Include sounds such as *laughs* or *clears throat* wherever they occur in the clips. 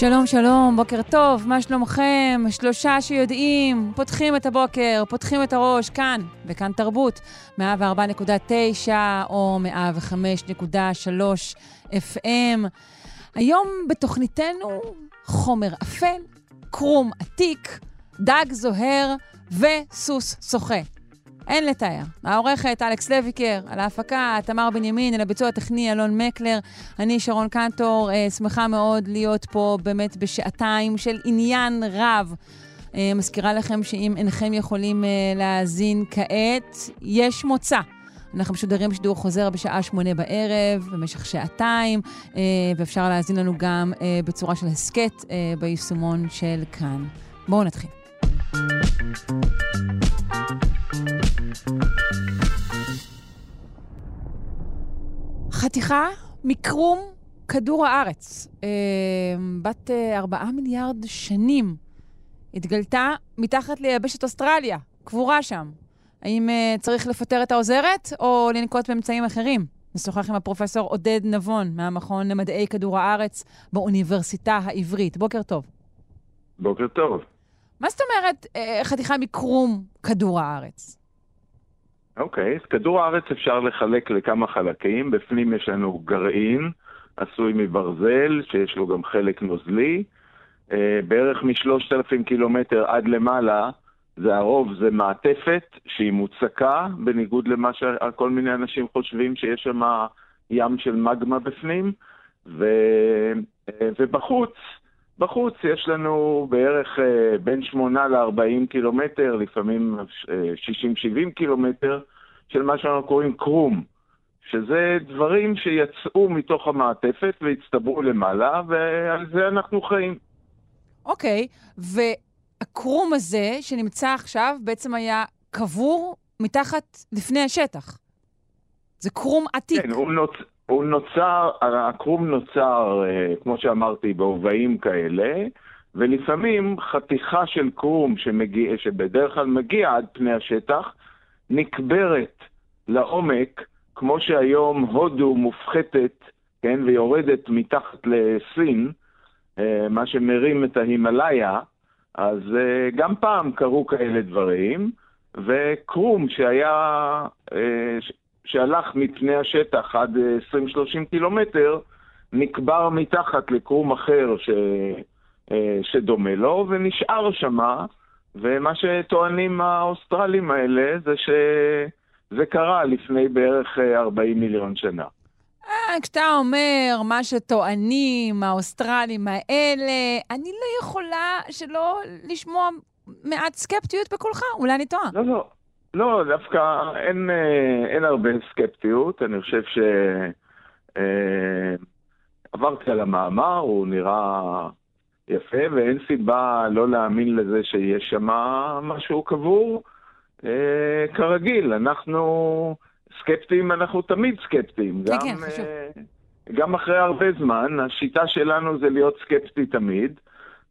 שלום, שלום, בוקר טוב, מה שלומכם? שלושה שיודעים, פותחים את הבוקר, פותחים את הראש, כאן, בכאן תרבות, 104.9 או 105.3 FM. היום בתוכניתנו חומר אפל, קרום עתיק, דג זוהר וסוס שוחה. אין לתאר. העורכת אלכס לויקר, על ההפקה תמר בנימין, על הביצוע הטכני אלון מקלר. אני שרון קנטור, אה, שמחה מאוד להיות פה באמת בשעתיים של עניין רב. אה, מזכירה לכם שאם אינכם יכולים אה, להאזין כעת, יש מוצא. אנחנו משודרים שידור חוזר בשעה שמונה בערב, במשך שעתיים, אה, ואפשר להאזין לנו גם אה, בצורה של הסכת אה, ביישומון של כאן. בואו נתחיל. חתיכה מקרום כדור הארץ, אה, בת אה, ארבעה מיליארד שנים, התגלתה מתחת ליבשת אוסטרליה, קבורה שם. האם אה, צריך לפטר את העוזרת או לנקוט באמצעים אחרים? נשוחח עם הפרופסור עודד נבון מהמכון למדעי כדור הארץ באוניברסיטה העברית. בוקר טוב. בוקר טוב. מה זאת אומרת אה, חתיכה מקרום כדור הארץ? אוקיי, אז כדור הארץ אפשר לחלק לכמה חלקים. בפנים יש לנו גרעין עשוי מברזל, שיש לו גם חלק נוזלי. אה, בערך משלושת אלפים קילומטר עד למעלה, זה הרוב, זה מעטפת שהיא מוצקה, בניגוד למה שכל מיני אנשים חושבים שיש שם ים של מגמה בפנים. ו... אה, ובחוץ, בחוץ יש לנו בערך אה, בין 8 ל-40 קילומטר, לפעמים 60-70 קילומטר, של מה שאנחנו קוראים קרום, שזה דברים שיצאו מתוך המעטפת והצטברו למעלה, ועל זה אנחנו חיים. אוקיי, והקרום הזה שנמצא עכשיו בעצם היה קבור מתחת לפני השטח. זה קרום עתיק. כן, הוא, נוצ... הוא נוצר, הקרום נוצר, אה, כמו שאמרתי, בהובעים כאלה, ולפעמים חתיכה של קרום שמגיע, שבדרך כלל מגיע עד פני השטח, נקברת לעומק, כמו שהיום הודו מופחתת, כן, ויורדת מתחת לסין, אה, מה שמרים את ההימאליה, אז אה, גם פעם קרו כאלה דברים, וקרום שהיה, שהלך מפני השטח עד 20-30 קילומטר, נקבר מתחת לקרום אחר ש, שדומה לו, ונשאר שמה, ומה שטוענים האוסטרלים האלה זה שזה קרה לפני בערך 40 מיליון שנה. כשאתה אומר מה שטוענים האוסטרלים האלה, אני לא יכולה שלא לשמוע מעט סקפטיות בקולך, אולי אני טועה. לא, לא. לא, דווקא אין, אין הרבה סקפטיות. אני חושב ש... עברתי על המאמר, הוא נראה יפה, ואין סיבה לא להאמין לזה שיש שם משהו קבור. אה, כרגיל, אנחנו סקפטיים, אנחנו תמיד סקפטיים. כן, כן, חשוב. אה, גם אחרי הרבה זמן, השיטה שלנו זה להיות סקפטי תמיד,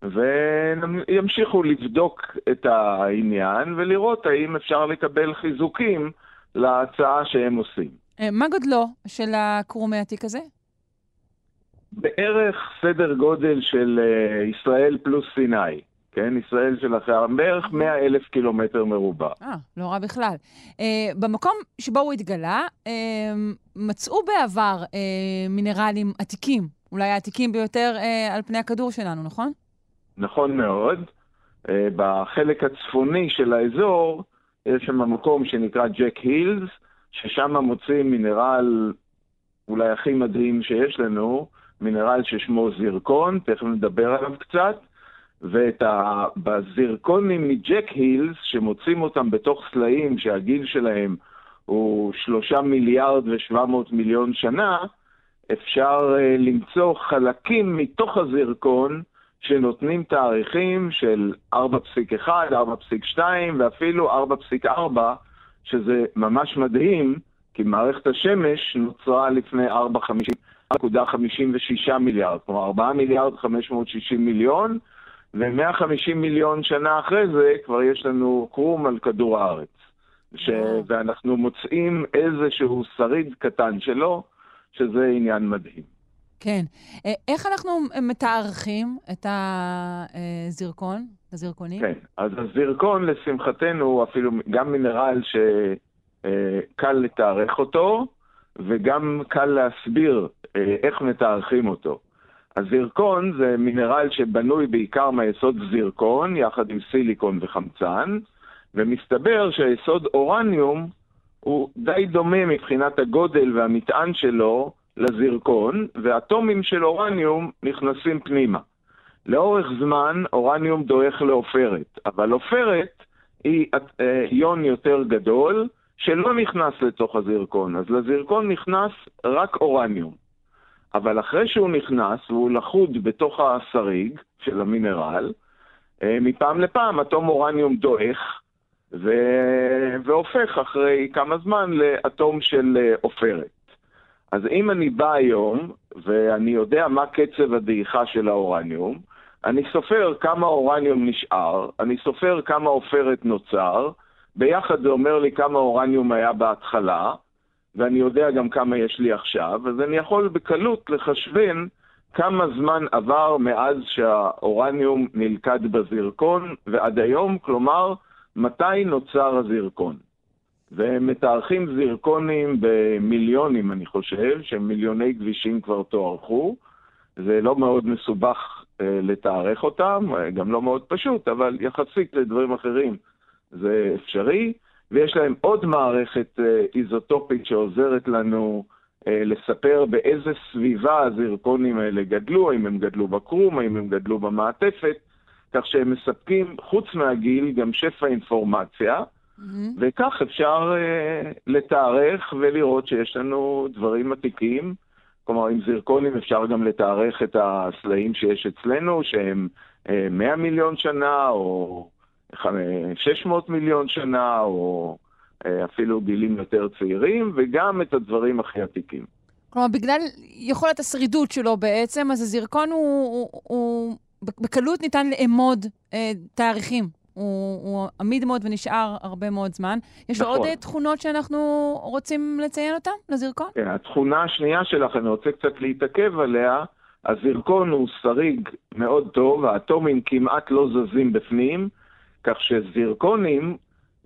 וימשיכו לבדוק את העניין ולראות האם אפשר לקבל חיזוקים להצעה שהם עושים. אה, מה גודלו של הקרומי העתיק הזה? בערך סדר גודל של uh, ישראל פלוס סיני. כן, ישראל של אחרי בערך 100 אלף קילומטר מרובע. אה, לא רע בכלל. Uh, במקום שבו הוא התגלה, uh, מצאו בעבר uh, מינרלים עתיקים, אולי העתיקים ביותר uh, על פני הכדור שלנו, נכון? נכון מאוד. Uh, בחלק הצפוני של האזור, יש שם מקום שנקרא ג'ק הילס, ששם מוצאים מינרל אולי הכי מדהים שיש לנו, מינרל ששמו זירקון, תכף נדבר עליו קצת, ובזירקונים מג'ק הילס, שמוצאים אותם בתוך סלעים שהגיל שלהם הוא שלושה מיליארד ושבע מאות מיליון שנה, אפשר uh, למצוא חלקים מתוך הזירקון שנותנים תאריכים של 4.1, 4.2 ואפילו 4.4, שזה ממש מדהים, כי מערכת השמש נוצרה לפני 4.56 מיליארד, כלומר 4 מיליארד 560 מיליון, ו-150 מיליון שנה אחרי זה כבר יש לנו קרום על כדור הארץ. ש... ואנחנו מוצאים איזשהו שריד קטן שלו, שזה עניין מדהים. כן. אה, איך אנחנו מתארחים את הזירקון, את הזירקונים? כן, אז הזירקון, לשמחתנו, אפילו גם מינרל שקל לתארך אותו, וגם קל להסביר אה, איך מתארחים אותו. הזירקון זה מינרל שבנוי בעיקר מהיסוד זירקון, יחד עם סיליקון וחמצן, ומסתבר שהיסוד אורניום הוא די דומה מבחינת הגודל והמטען שלו לזירקון, ואטומים של אורניום נכנסים פנימה. לאורך זמן אורניום דועך לעופרת, אבל עופרת היא אה, איון יותר גדול שלא נכנס לתוך הזירקון, אז לזירקון נכנס רק אורניום. אבל אחרי שהוא נכנס והוא לחוד בתוך השריג של המינרל, אה, מפעם לפעם אטום אורניום דועך ו... והופך אחרי כמה זמן לאטום של אה, עופרת. אז אם אני בא היום, ואני יודע מה קצב הדעיכה של האורניום, אני סופר כמה אורניום נשאר, אני סופר כמה עופרת נוצר, ביחד זה אומר לי כמה אורניום היה בהתחלה, ואני יודע גם כמה יש לי עכשיו, אז אני יכול בקלות לחשבן כמה זמן עבר מאז שהאורניום נלכד בזירקון ועד היום, כלומר, מתי נוצר הזירקון. ומתארכים זירקונים במיליונים, אני חושב, שמיליוני כבישים כבר תוארכו. זה לא מאוד מסובך אה, לתארך אותם, גם לא מאוד פשוט, אבל יחסית לדברים אחרים זה אפשרי. ויש להם עוד מערכת אה, איזוטופית שעוזרת לנו אה, לספר באיזה סביבה הזירקונים האלה גדלו, האם הם גדלו בקרום, האם הם גדלו במעטפת, כך שהם מספקים, חוץ מהגיל, גם שפע אינפורמציה. Mm-hmm. וכך אפשר uh, לתארך ולראות שיש לנו דברים עתיקים. כלומר, עם זירקונים אפשר גם לתארך את הסלעים שיש אצלנו, שהם uh, 100 מיליון שנה, או 600 מיליון שנה, או uh, אפילו גילים יותר צעירים, וגם את הדברים הכי עתיקים. כלומר, בגלל יכולת השרידות שלו בעצם, אז הזירקון הוא, הוא, הוא בקלות ניתן לאמוד אה, תאריכים. הוא, הוא עמיד מאוד ונשאר הרבה מאוד זמן. יש נכון. עוד נכון. תכונות שאנחנו רוצים לציין אותן לזירקון? כן, התכונה השנייה שלך, אני רוצה קצת להתעכב עליה. הזירקון הוא שריג מאוד טוב, האטומים כמעט לא זזים בפנים, כך שזירקונים,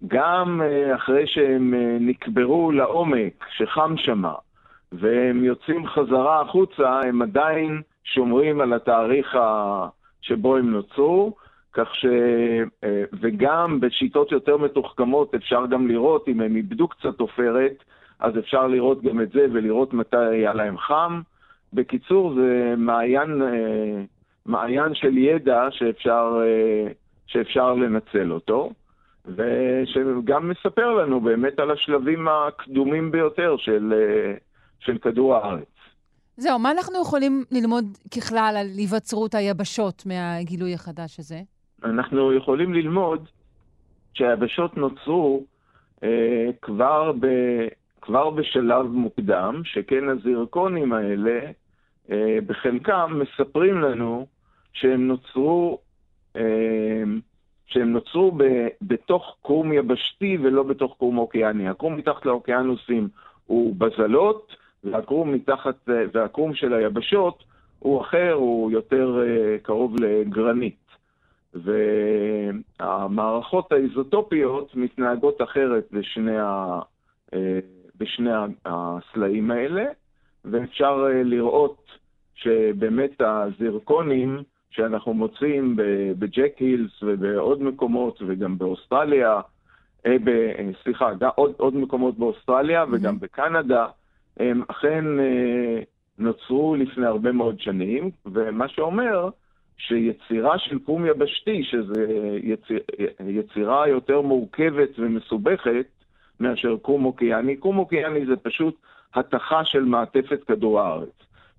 גם אה, אחרי שהם אה, נקברו לעומק, שחם שמה, והם יוצאים חזרה החוצה, הם עדיין שומרים על התאריך שבו הם נוצרו, כך ש... אה, וגם בשיטות יותר מתוחכמות אפשר גם לראות, אם הם איבדו קצת עופרת, אז אפשר לראות גם את זה ולראות מתי היה להם חם. בקיצור, זה מעיין, אה, מעיין של ידע שאפשר, אה, שאפשר לנצל אותו, ושגם מספר לנו באמת על השלבים הקדומים ביותר של, של כדור הארץ. זהו, מה אנחנו יכולים ללמוד ככלל על היווצרות היבשות מהגילוי החדש הזה? אנחנו יכולים ללמוד שהיבשות נוצרו אה, כבר, ב, כבר בשלב מוקדם, שכן הזירקונים האלה, אה, בחלקם מספרים לנו שהם נוצרו, אה, שהם נוצרו ב, בתוך קרום יבשתי ולא בתוך קרום אוקיאני. הקרום מתחת לאוקיינוסים הוא בזלות, והקרום מתחת, והקרום של היבשות הוא אחר, הוא יותר אה, קרוב לגרנית. והמערכות האיזוטופיות מתנהגות אחרת בשני, ה, אה, בשני הסלעים האלה, ואפשר אה, לראות שבאמת הזירקונים שאנחנו מוצאים בג'ק הילס ובעוד מקומות, וגם באוסטרליה, אה, ב, סליחה, עוד, עוד מקומות באוסטרליה וגם mm-hmm. בקנדה, הם אכן נוצרו לפני הרבה מאוד שנים, ומה שאומר שיצירה של קום יבשתי, שזו יציר, יצירה יותר מורכבת ומסובכת מאשר קום אוקיאני, קום אוקיאני זה פשוט התכה של מעטפת כדור הארץ.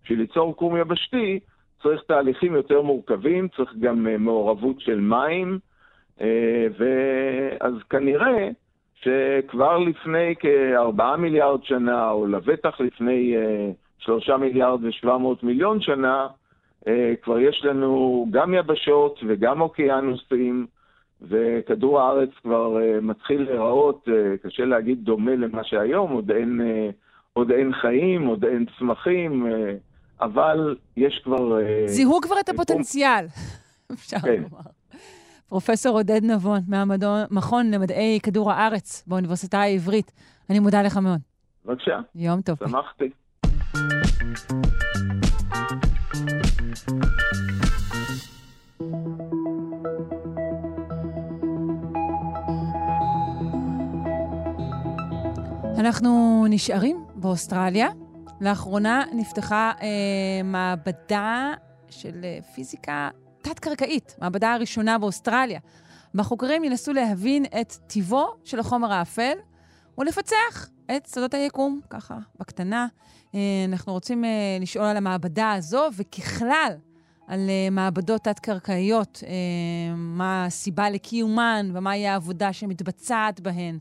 בשביל ליצור קום יבשתי צריך תהליכים יותר מורכבים, צריך גם אה, מעורבות של מים, אה, ואז כנראה שכבר לפני כארבעה מיליארד שנה, או לבטח לפני אה, שלושה מיליארד ושבע מאות מיליון שנה, כבר יש לנו גם יבשות וגם אוקיינוסים, וכדור הארץ כבר אה, מתחיל להיראות, קשה להגיד דומה למה שהיום, עוד אין, עוד אין חיים, עוד אין צמחים, אבל יש כבר... זיהו כבר את הפוטנציאל, אפשר כן. לומר. פרופסור עודד נבון, מהמכון למדעי כדור הארץ באוניברסיטה העברית. אני מודה לך מאוד. בבקשה. יום טוב. שמחתי. אנחנו נשארים באוסטרליה. לאחרונה נפתחה אה, מעבדה של אה, פיזיקה תת-קרקעית, מעבדה הראשונה באוסטרליה. בחוקרים ינסו להבין את טיבו של החומר האפל ולפצח את שדות היקום, ככה, בקטנה. אה, אנחנו רוצים אה, לשאול על המעבדה הזו, וככלל, על אה, מעבדות תת-קרקעיות, מה הסיבה לקיומן ומהי העבודה שמתבצעת בהן.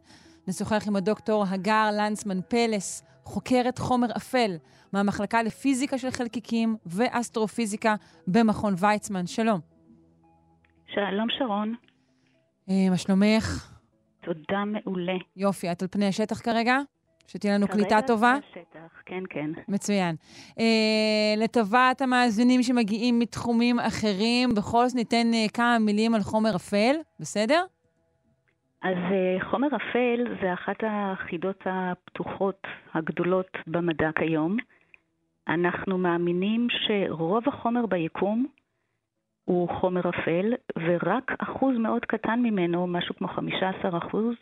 נשוחח עם הדוקטור הגר לנצמן פלס, חוקרת חומר אפל מהמחלקה לפיזיקה של חלקיקים ואסטרופיזיקה במכון ויצמן. שלום. שלום, שרון. מה שלומך? תודה, מעולה. יופי, את על פני השטח כרגע? שתהיה לנו קליטה טובה? כרגע כן, כן. מצוין. אה, לטובת המאזינים שמגיעים מתחומים אחרים, בכל זאת ניתן אה, כמה מילים על חומר אפל, בסדר? אז אה, חומר אפל זה אחת החידות הפתוחות הגדולות במדע כיום. אנחנו מאמינים שרוב החומר ביקום הוא חומר אפל, ורק אחוז מאוד קטן ממנו, משהו כמו 15 אחוז,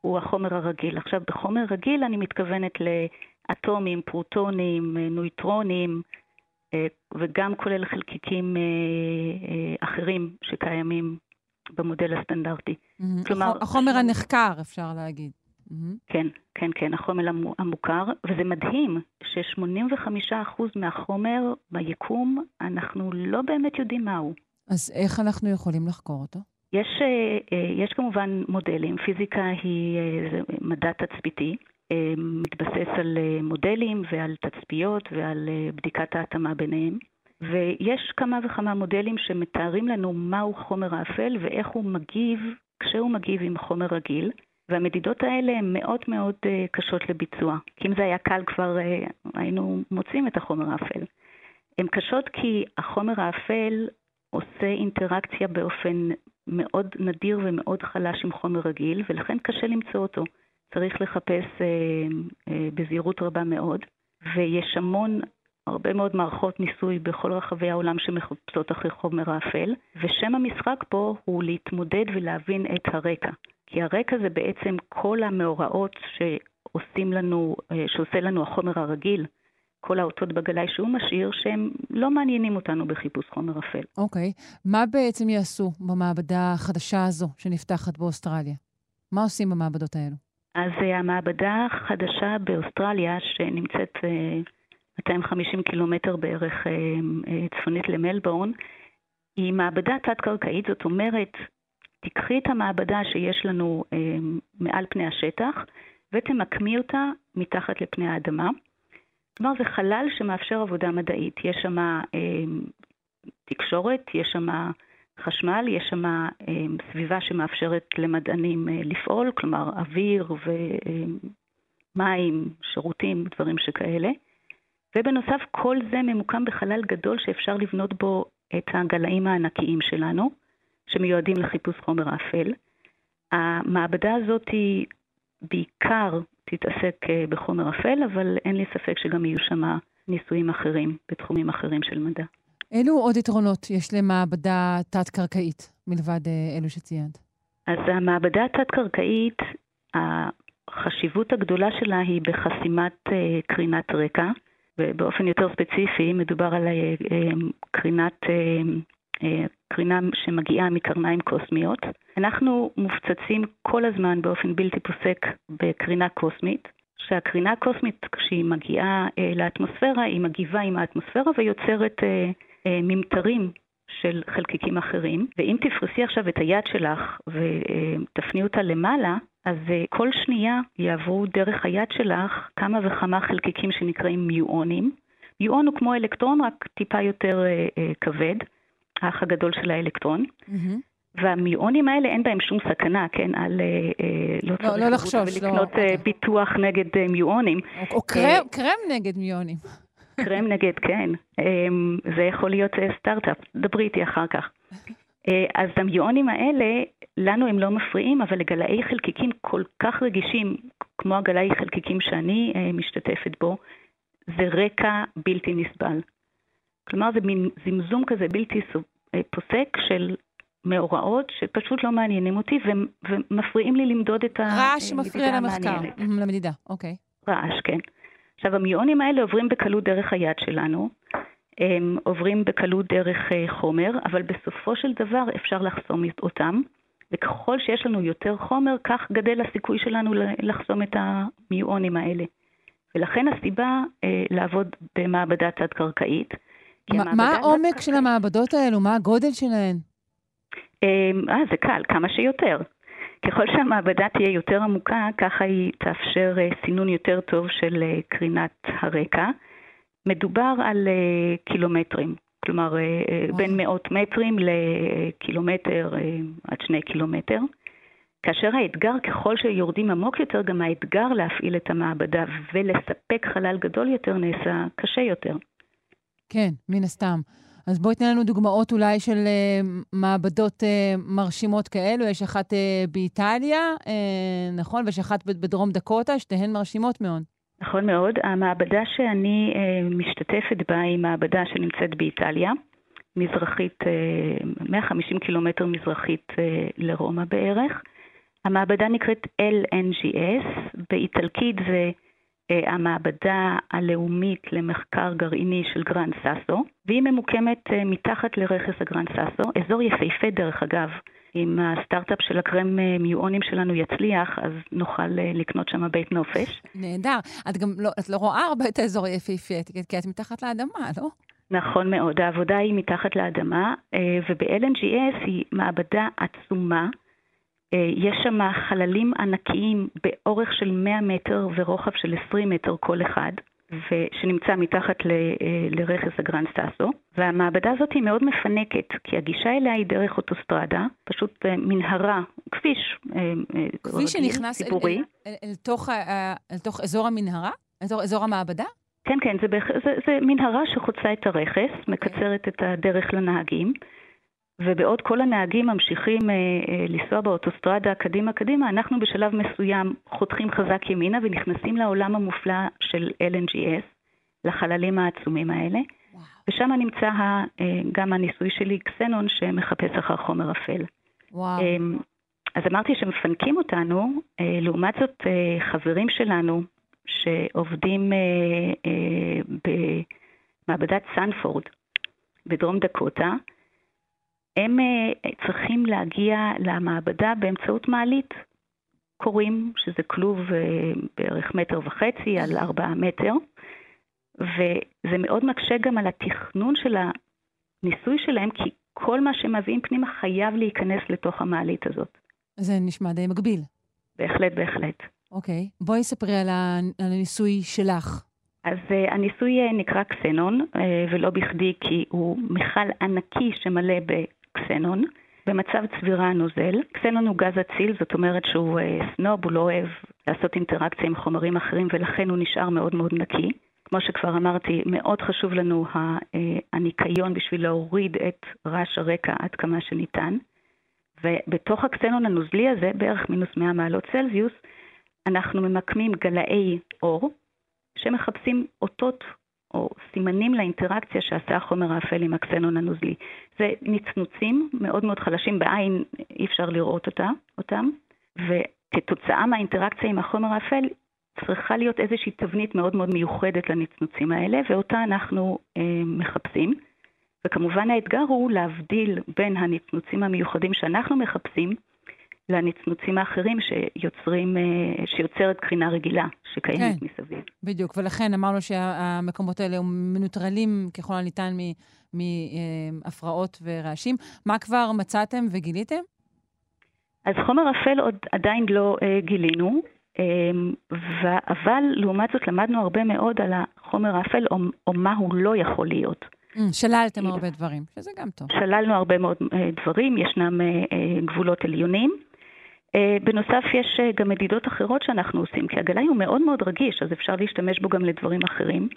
הוא החומר הרגיל. עכשיו, בחומר רגיל אני מתכוונת לאטומים, פרוטונים, נויטרונים, אה, וגם כולל חלקיקים אה, אה, אחרים שקיימים במודל הסטנדרטי. Mm-hmm. כלומר... החומר הנחקר, אפשר להגיד. Mm-hmm. כן, כן, כן, החומר המוכר, וזה מדהים ש-85% מהחומר ביקום, אנחנו לא באמת יודעים מהו. אז איך אנחנו יכולים לחקור אותו? יש, אה, אה, יש כמובן מודלים, פיזיקה היא אה, מדע תצפיתי, מתבסס על מודלים ועל תצפיות ועל בדיקת ההתאמה ביניהם. ויש כמה וכמה מודלים שמתארים לנו מהו חומר האפל ואיך הוא מגיב כשהוא מגיב עם חומר רגיל. והמדידות האלה הן מאוד מאוד קשות לביצוע. כי אם זה היה קל כבר היינו מוצאים את החומר האפל. הן קשות כי החומר האפל עושה אינטראקציה באופן מאוד נדיר ומאוד חלש עם חומר רגיל, ולכן קשה למצוא אותו. צריך לחפש אה, אה, בזהירות רבה מאוד, ויש המון, הרבה מאוד מערכות ניסוי בכל רחבי העולם שמחפשות אחרי חומר האפל, ושם המשחק פה הוא להתמודד ולהבין את הרקע. כי הרקע זה בעצם כל המאורעות שעושים לנו, אה, שעושה לנו החומר הרגיל, כל האותות בגלאי שהוא משאיר, שהם לא מעניינים אותנו בחיפוש חומר אפל. אוקיי. Okay. מה בעצם יעשו במעבדה החדשה הזו שנפתחת באוסטרליה? מה עושים במעבדות האלו? אז uh, המעבדה החדשה באוסטרליה, שנמצאת uh, אה, 250 קילומטר בערך uh, צפונית למלבורן, היא מעבדה תת-קרקעית, זאת אומרת, תיקחי את המעבדה שיש לנו מעל פני השטח ותמקמי אותה מתחת לפני האדמה. כלומר, זה חלל שמאפשר עבודה מדעית. יש שם אה, תקשורת, יש שם חשמל, יש שם אה, סביבה שמאפשרת למדענים אה, לפעול, כלומר אוויר ומים, שירותים, דברים שכאלה. ובנוסף, כל זה ממוקם בחלל גדול שאפשר לבנות בו את הגלאים הענקיים שלנו, שמיועדים לחיפוש חומר האפל. המעבדה הזאת היא בעיקר תתעסק אה, בחומר אפל, אבל אין לי ספק שגם יהיו שם ניסויים אחרים בתחומים אחרים של מדע. אילו עוד יתרונות יש למעבדה תת-קרקעית, מלבד אה, אלו שציינת? אז המעבדה התת-קרקעית, החשיבות הגדולה שלה היא בחסימת אה, קרינת רקע, ובאופן יותר ספציפי מדובר על קרינת קרינה שמגיעה מקרניים קוסמיות. אנחנו מופצצים כל הזמן באופן בלתי פוסק בקרינה קוסמית, שהקרינה הקוסמית כשהיא מגיעה אה, לאטמוספירה היא מגיבה עם האטמוספירה ויוצרת אה, ממטרים של חלקיקים אחרים, ואם תפרסי עכשיו את היד שלך ותפני אותה למעלה, אז כל שנייה יעברו דרך היד שלך כמה וכמה חלקיקים שנקראים מיואונים. מיואון הוא כמו אלקטרון, רק טיפה יותר כבד, האח הגדול של האלקטרון. Mm-hmm. והמיואנים האלה אין בהם שום סכנה, כן, על לא, לא, לא לחשוש, ולקנות לא, אוקיי. ביטוח נגד מיואנים. או, או קרם, קרם נגד מיואנים. *laughs* קרם נגד, כן. אמ, זה יכול להיות סטארט-אפ, דברי איתי אחר כך. *laughs* אז המיואנים האלה, לנו הם לא מפריעים, אבל לגלאי חלקיקים כל כך רגישים, כמו הגלאי חלקיקים שאני משתתפת בו, זה רקע בלתי נסבל. כלומר, זה מין זמזום כזה בלתי פוסק של מאורעות שפשוט לא מעניינים אותי ומפריעים לי למדוד את המדידה המעניינת. רעש מפריע למחקר, למדידה, אוקיי. רעש, כן. עכשיו, המיונים האלה עוברים בקלות דרך היד שלנו, הם עוברים בקלות דרך אה, חומר, אבל בסופו של דבר אפשר לחסום אותם, וככל שיש לנו יותר חומר, כך גדל הסיכוי שלנו לחסום את המיונים האלה. ולכן הסיבה אה, לעבוד במעבדה תת-קרקעית. מה העומק של המעבדות האלו? מה הגודל שלהן? אמ, אה, זה קל, כמה שיותר. ככל שהמעבדה תהיה יותר עמוקה, ככה היא תאפשר אה, סינון יותר טוב של אה, קרינת הרקע. מדובר על אה, קילומטרים, כלומר בין מאות מטרים לקילומטר עד שני קילומטר. כאשר האתגר, ככל שיורדים עמוק יותר, גם האתגר להפעיל את המעבדה ולספק חלל גדול יותר נעשה קשה יותר. כן, מן הסתם. אז בואי תן לנו דוגמאות אולי של uh, מעבדות uh, מרשימות כאלו. יש אחת uh, באיטליה, uh, נכון? ויש אחת בדרום דקוטה, שתיהן מרשימות מאוד. נכון מאוד. המעבדה שאני uh, משתתפת בה היא מעבדה שנמצאת באיטליה, מזרחית, uh, 150 קילומטר מזרחית uh, לרומא בערך. המעבדה נקראת LNGS, באיטלקית זה המעבדה הלאומית למחקר גרעיני של גרנד סאסו, והיא ממוקמת אה, מתחת לרכס הגרנד סאסו, אזור יפהפה דרך אגב. אם הסטארט-אפ של הקרם אה, מיואנים שלנו יצליח, אז נוכל לקנות שם בית נופש. נהדר. את גם לא, את לא רואה הרבה את האזור היפהפה, כי את מתחת לאדמה, לא? נכון מאוד. העבודה היא מתחת לאדמה, וב-LNGS היא מעבדה עצומה. אה, יש שם חללים ענקיים באורך של 100 מטר ורוחב של 20 מטר כל אחד. שנמצא מתחת ל, אה, לרכס הגרנד סטאסו, והמעבדה הזאת היא מאוד מפנקת, כי הגישה אליה היא דרך אוטוסטרדה, פשוט אה, מנהרה, כביש כביש שנכנס אל, אל, אל, אל, תוך, אל תוך אזור המנהרה? אזור, אזור המעבדה? כן, כן, זה, זה, זה מנהרה שחוצה את הרכס, מקצרת את הדרך לנהגים. ובעוד כל הנהגים ממשיכים אה, אה, לנסוע באוטוסטרדה קדימה קדימה, אנחנו בשלב מסוים חותכים חזק ימינה ונכנסים לעולם המופלא של LNGS, לחללים העצומים האלה. וואו. ושם נמצא ה, אה, גם הניסוי שלי, קסנון, שמחפש אחר חומר אפל. וואו. אה, אז אמרתי שמפנקים אותנו, אה, לעומת זאת אה, חברים שלנו שעובדים אה, אה, במעבדת סנפורד בדרום דקוטה, הם אה, צריכים להגיע למעבדה באמצעות מעלית. קוראים שזה כלוב אה, בערך מטר וחצי על ארבעה מטר, וזה מאוד מקשה גם על התכנון של הניסוי שלהם, כי כל מה שמביאים פנימה חייב להיכנס לתוך המעלית הזאת. זה נשמע די מגביל. בהחלט, בהחלט. אוקיי. בואי ספרי על הניסוי שלך. אז uh, הניסוי uh, נקרא קסנון, uh, ולא בכדי כי הוא מכל ענקי שמלא קסנון, במצב צבירה נוזל. קסנון הוא גז אציל, זאת אומרת שהוא אה, סנוב, הוא לא אוהב לעשות אינטראקציה עם חומרים אחרים ולכן הוא נשאר מאוד מאוד נקי. כמו שכבר אמרתי, מאוד חשוב לנו אה, הניקיון בשביל להוריד את רעש הרקע עד כמה שניתן. ובתוך הקסנון הנוזלי הזה, בערך מינוס 100 מעלות צלזיוס, אנחנו ממקמים גלאי אור שמחפשים אותות או סימנים לאינטראקציה שעשה החומר האפל עם הקסנון הנוזלי. זה נצנוצים מאוד מאוד חלשים, בעין אי אפשר לראות אותה, אותם, וכתוצאה מהאינטראקציה עם החומר האפל צריכה להיות איזושהי תבנית מאוד מאוד מיוחדת לנצנוצים האלה, ואותה אנחנו אה, מחפשים. וכמובן האתגר הוא להבדיל בין הנצנוצים המיוחדים שאנחנו מחפשים לנצנוצים האחרים שיוצרים, אה, שיוצרת קרינה רגילה שקיימת כן, מסביב. בדיוק, ולכן אמרנו שהמקומות האלה מנוטרלים ככל הניתן מהפרעות ורעשים. מה כבר מצאתם וגיליתם? אז חומר אפל עוד עדיין לא אה, גילינו, אה, אבל לעומת זאת למדנו הרבה מאוד על החומר האפל, או, או מה הוא לא יכול להיות. Mm, שללתם הרבה דברים, שזה גם טוב. שללנו הרבה מאוד אה, דברים, ישנם אה, אה, גבולות עליונים. בנוסף, יש גם מדידות אחרות שאנחנו עושים, כי הגלאי הוא מאוד מאוד רגיש, אז אפשר להשתמש בו גם לדברים אחרים.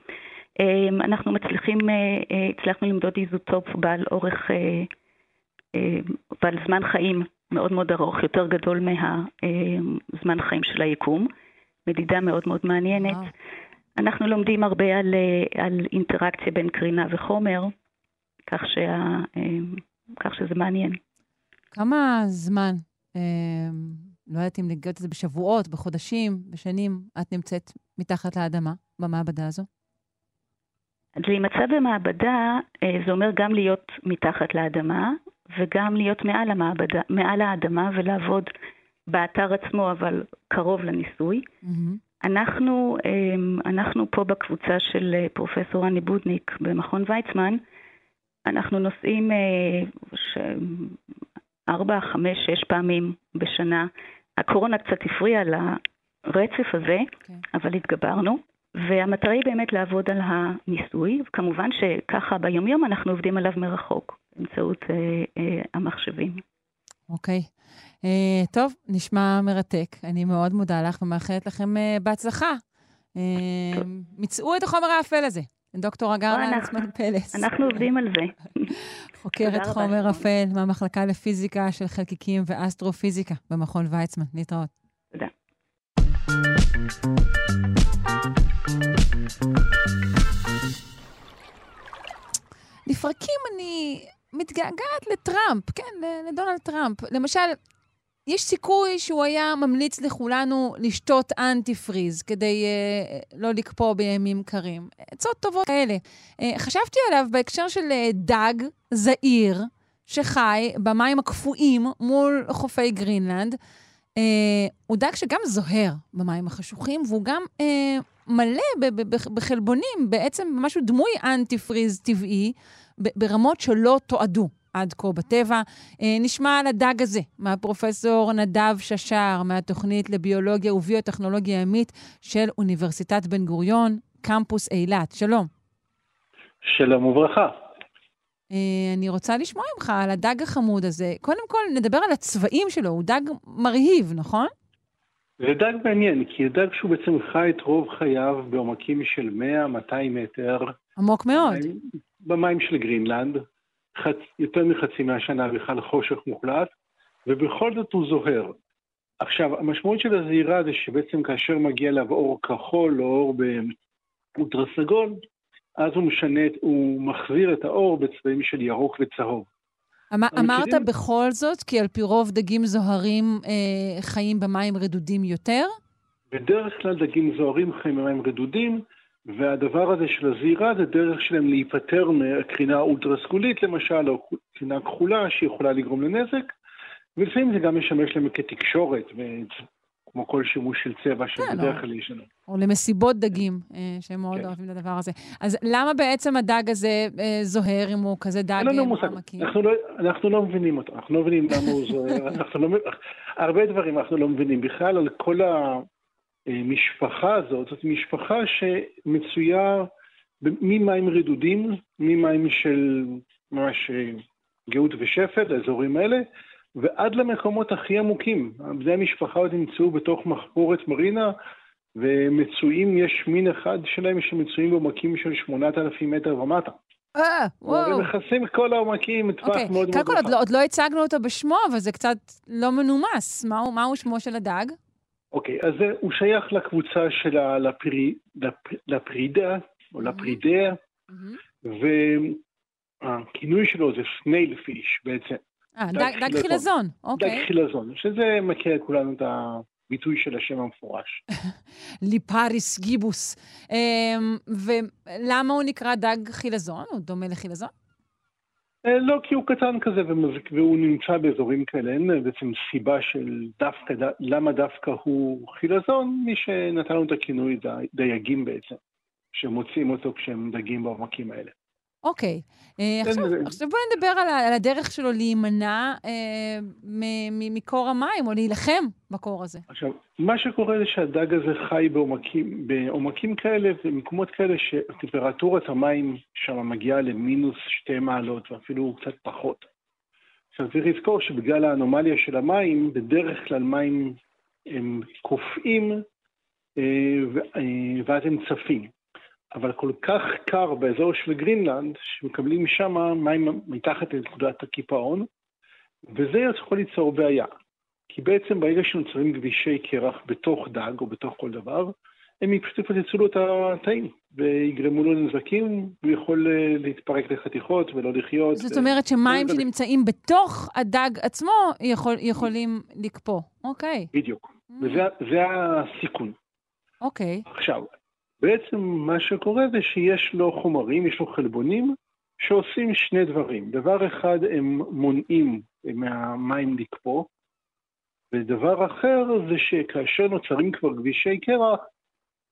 אנחנו מצליחים, הצלחנו למדוד איזוטופ בעל אורך, בעל זמן חיים מאוד מאוד ארוך, יותר גדול מהזמן חיים של היקום. מדידה מאוד מאוד מעניינת. וואו. אנחנו לומדים הרבה על, על אינטראקציה בין קרינה וחומר, כך, שה, כך שזה מעניין. כמה זמן, אה, לא יודעת אם נגעת את זה בשבועות, בחודשים, בשנים, את נמצאת מתחת לאדמה במעבדה הזו? להימצא במעבדה אה, זה אומר גם להיות מתחת לאדמה וגם להיות מעל, המעבדה, מעל האדמה ולעבוד באתר עצמו, אבל קרוב לניסוי. Mm-hmm. אנחנו, אמ, אנחנו פה בקבוצה של אה, פרופסור רני בודניק במכון ויצמן, אנחנו נוסעים אה, ארבע, חמש, שש פעמים בשנה. הקורונה קצת הפריעה לרצף הזה, okay. כן. אבל התגברנו. והמטרה היא באמת לעבוד על הניסוי, וכמובן שככה ביומיום אנחנו עובדים עליו מרחוק, באמצעות אה, אה, המחשבים. אוקיי. Okay. Uh, טוב, נשמע מרתק. אני מאוד מודה לך ומאחלת לכם uh, בהצלחה. Uh, מצאו את החומר האפל הזה. דוקטור אגר לנצמן פלס. אנחנו עובדים על זה. *laughs* חוקרת חומר אפל מהמחלקה לפיזיקה של חלקיקים ואסטרופיזיקה במכון ויצמן. להתראות. תודה. לפרקים אני מתגעגעת לטראמפ, כן, לדונלד טראמפ. למשל, יש סיכוי שהוא היה ממליץ לכולנו לשתות אנטי פריז כדי אה, לא לקפוא בימים קרים. עצות טובות כאלה. אה, חשבתי עליו בהקשר של אה, דג זעיר שחי במים הקפואים מול חופי גרינלנד. Uh, הוא דג שגם זוהר במים החשוכים, והוא גם אה, מלא בחלבונים, בעצם משהו דמוי אנטי פריז טבעי, ברמות שלא תועדו. עד כה בטבע. אה, נשמע על הדג הזה מהפרופסור נדב ששר, מהתוכנית לביולוגיה וביוטכנולוגיה ימית של אוניברסיטת בן גוריון, קמפוס אילת. שלום. שלום וברכה. אה, אני רוצה לשמוע ממך על הדג החמוד הזה. קודם כל, נדבר על הצבעים שלו, הוא דג מרהיב, נכון? זה דג מעניין, כי דג שהוא בעצם חי את רוב חייו בעומקים של 100-200 מטר. עמוק מאוד. במים, במים של גרינלנד. חצ... יותר מחצי מהשנה בכלל חושך מוחלט, ובכל זאת הוא זוהר. עכשיו, המשמעות של הזהירה זה שבעצם כאשר מגיע אליו אור כחול או אור באולטרסגול, אז הוא משנה, הוא מחזיר את האור בצבעים של ירוק וצהוב. אמ, אמרת. בכל זאת, כי על פי רוב דגים זוהרים אה, חיים במים רדודים יותר? בדרך כלל דגים זוהרים חיים במים רדודים, והדבר הזה של הזהירה זה דרך שלהם להיפטר מקרינה אולטרסגולית למשל, או קרינה כחולה שיכולה לגרום לנזק, ולפעמים זה גם משמש להם כתקשורת, כמו כל שימוש של צבע שבדרך כן, כלל יש לנו. או למסיבות דגים, אה, שהם מאוד כן. אוהבים את הדבר הזה. אז למה בעצם הדג הזה אה, זוהר אם הוא כזה דג מעמקים? אנחנו, לא, אנחנו לא מבינים אותו, אנחנו לא מבינים למה הוא זוהר, *laughs* אנחנו לא, הרבה דברים אנחנו לא מבינים. בכלל על כל ה... המשפחה הזאת, זאת משפחה שמצויה ממים רדודים, ממים של ממש אה, גאות ושפל, האזורים האלה, ועד למקומות הכי עמוקים. בני המשפחה עוד נמצאו בתוך מחפורת מרינה, ומצויים, יש מין אחד שלהם שמצויים בעומקים של 8,000 מטר ומטה. אה, וואו. הם מכסים את כל העומקים, טווח okay. מאוד מאוד רחב. קודם כל, עוד לא הצגנו אותו בשמו, אבל זה קצת לא מנומס. מהו, מהו שמו של הדג? אוקיי, אז הוא שייך לקבוצה של הפרי, לפרידה, או לפרידיה, והכינוי שלו זה סנייל פיש בעצם. אה, דג חילזון, אוקיי. דג חילזון, שזה מכיר כולנו את הביטוי של השם המפורש. *laughs* ליפריס גיבוס. אמ, ולמה הוא נקרא דג חילזון? הוא דומה לחילזון? אה, לא, כי הוא קטן כזה והוא נמצא באזורים כאלה, אין בעצם סיבה של דווקא, למה דווקא הוא חילזון, מי שנתן לנו את הכינוי דייגים בעצם, שמוצאים אותו כשהם דגים בעומקים האלה. אוקיי. אה, עכשיו, עכשיו בואי נדבר על, על הדרך שלו להימנע אה, מקור המים, או להילחם בקור הזה. עכשיו, מה שקורה זה שהדג הזה חי בעומקים, בעומקים כאלה ומקומות כאלה שטמפרטורת המים שם מגיעה למינוס שתי מעלות, ואפילו קצת פחות. עכשיו צריך לזכור שבגלל האנומליה של המים, בדרך כלל מים הם קופאים אה, ואז הם צפים. אבל כל כך קר באזור של גרינלנד, שמקבלים שם מים מתחת לנקודת הקיפאון, וזה יכול ליצור בעיה. כי בעצם ברגע שנוצרים כבישי קרח בתוך דג או בתוך כל דבר, הם פשוט יפוצצו לו את התאים ויגרמו לו נזקים, הוא יכול אה, להתפרק לחתיכות ולא לחיות. זאת אומרת שמים שנמצאים בתוך הדג עצמו יכול, יכולים לקפוא, אוקיי. בדיוק, mm. וזה הסיכון. אוקיי. עכשיו, בעצם מה שקורה זה שיש לו חומרים, יש לו חלבונים, שעושים שני דברים. דבר אחד, הם מונעים מהמים לקפוא, ודבר אחר זה שכאשר נוצרים כבר כבישי קרח,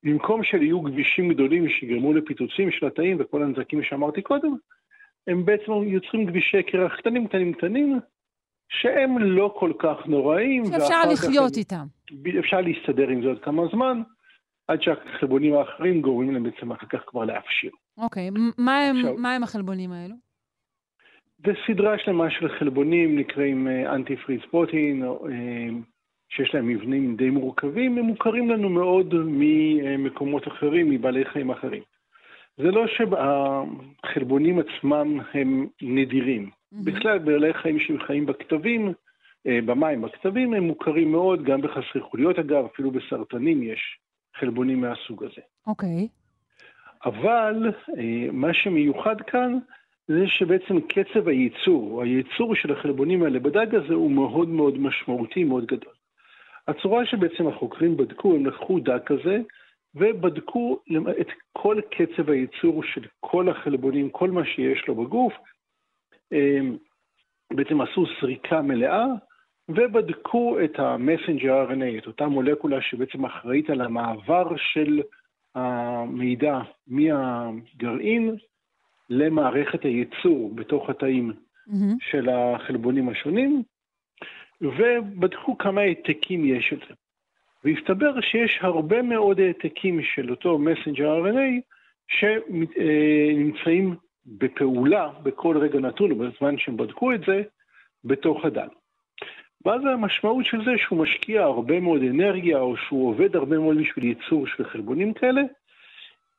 במקום שיהיו כבישים גדולים שיגרמו לפיצוצים של התאים וכל הנזקים שאמרתי קודם, הם בעצם יוצרים כבישי קרח קטנים קטנים קטנים, שהם לא כל כך נוראים. שאפשר לחיות הם, איתם. אפשר להסתדר עם זה עוד כמה זמן, עד שהחלבונים האחרים גורמים להם בעצם אחר כך כבר להפשיר. אוקיי, מה הם, עכשיו, מה הם החלבונים האלו? זה סדרה שלמה של חלבונים נקראים אנטי פריז פרוטין, שיש להם מבנים די מורכבים, הם מוכרים לנו מאוד ממקומות אחרים, מבעלי חיים אחרים. זה לא שהחלבונים עצמם הם נדירים. Mm-hmm. בכלל, בעלי חיים שחיים בכתבים, אה, במים בכתבים, הם מוכרים מאוד, גם בחסרי חוליות אגב, אפילו בסרטנים יש חלבונים מהסוג הזה. אוקיי. Okay. אבל אה, מה שמיוחד כאן זה שבעצם קצב הייצור, הייצור של החלבונים האלה בדג הזה הוא מאוד מאוד משמעותי, מאוד גדול. הצורה שבעצם החוקרים בדקו, הם לקחו דג כזה ובדקו את כל קצב הייצור של כל החלבונים, כל מה שיש לו בגוף. אה, בעצם עשו סריקה מלאה ובדקו את ה-messenger RNA, את אותה מולקולה שבעצם אחראית על המעבר של המידע מהגרעין למערכת הייצור בתוך התאים mm-hmm. של החלבונים השונים, ובדקו כמה העתקים יש את זה. והסתבר שיש הרבה מאוד העתקים של אותו מסנג'ר RNA שנמצאים בפעולה בכל רגע נתון, בזמן שהם בדקו את זה, בתוך הדל. ואז המשמעות של זה שהוא משקיע הרבה מאוד אנרגיה, או שהוא עובד הרבה מאוד בשביל ייצור של חלבונים כאלה,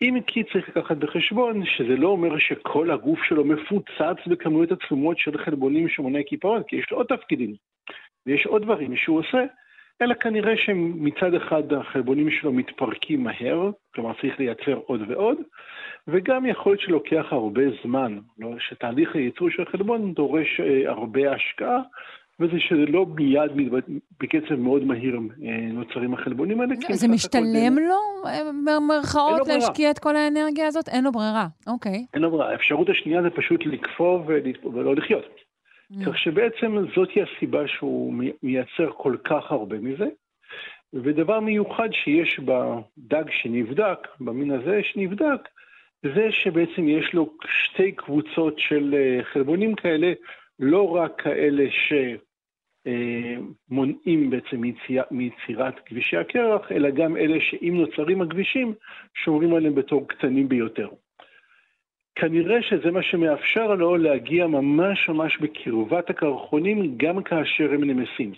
אם כי צריך לקחת בחשבון שזה לא אומר שכל הגוף שלו מפוצץ בכמויות עצומות של חלבונים שמוני קיפאון, כי יש לו עוד תפקידים, ויש עוד דברים שהוא עושה, אלא כנראה שמצד אחד החלבונים שלו מתפרקים מהר, כלומר צריך לייצר עוד ועוד, וגם יכול להיות שלוקח הרבה זמן? שתהליך הייצור של החלבון דורש אה, הרבה השקעה, וזה שזה לא מיד בקצב מאוד מהיר אה, נוצרים החלבונים האלה. זה משתלם לו, במרכאות, להשקיע את כל האנרגיה הזאת? אין לו ברירה, אוקיי. אין לו ברירה. האפשרות השנייה זה פשוט לקפוא ולא לחיות. Mm. כך שבעצם זאתי הסיבה שהוא מייצר כל כך הרבה מזה. ודבר מיוחד שיש בדג שנבדק, במין הזה שנבדק, זה שבעצם יש לו שתי קבוצות של אה, חלבונים כאלה, לא רק כאלה ש... אה, מונעים בעצם מיצירת כבישי הקרח, אלא גם אלה שאם נוצרים הכבישים, שומרים עליהם בתור קטנים ביותר. כנראה שזה מה שמאפשר לו להגיע ממש ממש בקרבת הקרחונים, גם כאשר הם נמסים.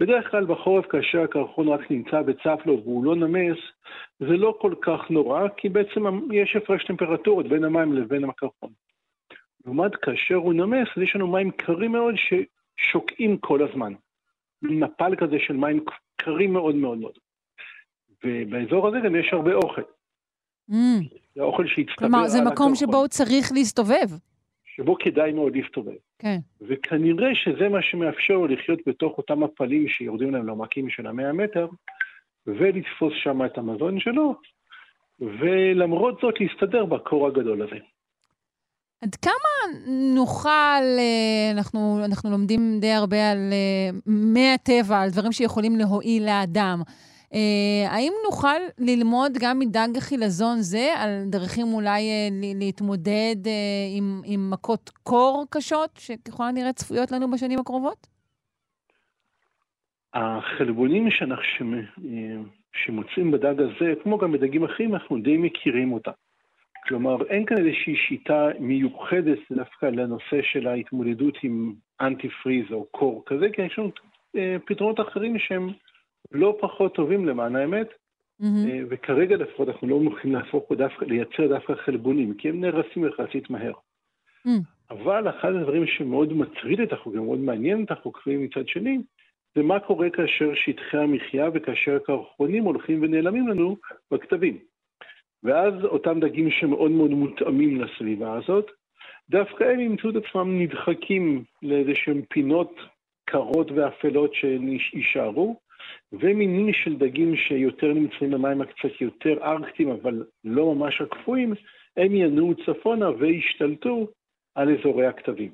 בדרך כלל בחורף, כאשר הקרחון רק נמצא בצף לו והוא לא נמס, זה לא כל כך נורא, כי בעצם יש הפרש טמפרטורות בין המים לבין הקרחון. לעומת כאשר הוא נמס, אז יש לנו מים קרים מאוד שוקעים כל הזמן. נפל כזה של מים קרים מאוד מאוד מאוד. ובאזור הזה גם יש הרבה אוכל. Mm. זה אוכל שהצטבר כלומר, זה מקום שבו הוא צריך להסתובב. שבו כדאי מאוד להסתובב. כן. וכנראה שזה מה שמאפשר לו לחיות בתוך אותם מפלים שיורדים להם לעומקים של המאה מטר, ולתפוס שם את המזון שלו, ולמרות זאת להסתדר בקור הגדול הזה. עד כמה נוכל, אה, אנחנו, אנחנו לומדים די הרבה על אה, מי הטבע, על דברים שיכולים להועיל לאדם. אה, האם נוכל ללמוד גם מדג החילזון זה על דרכים אולי להתמודד עם, עם מכות קור קשות, שככל הנראה צפויות לנו בשנים הקרובות? החלבונים שאנחנו, שמוצאים בדג הזה, כמו גם בדגים אחרים, אנחנו די מכירים אותם. כלומר, אין כאן איזושהי שיטה מיוחדת דווקא לנושא של ההתמודדות עם אנטי פריז או קור כזה, כי יש לנו פתרונות אחרים שהם לא פחות טובים למען האמת, mm-hmm. וכרגע לפחות אנחנו לא הולכים להפוך דווקא, לייצר דווקא חלבונים, כי הם נהרסים יחסית מהר. Mm. אבל אחד הדברים שמאוד מטריד את החוקרים, מאוד מעניין את החוקרים מצד שני, זה מה קורה כאשר שטחי המחיה וכאשר הקרחונים הולכים ונעלמים לנו בכתבים. ואז אותם דגים שמאוד מאוד מותאמים לסביבה הזאת, דווקא הם ימצאו את עצמם נדחקים לאיזשהם פינות קרות ואפלות שיישארו, ומינים של דגים שיותר נמצאים במים הקצת יותר ארקטיים, אבל לא ממש הקפואים, הם ינועו צפונה וישתלטו על אזורי הכתבים.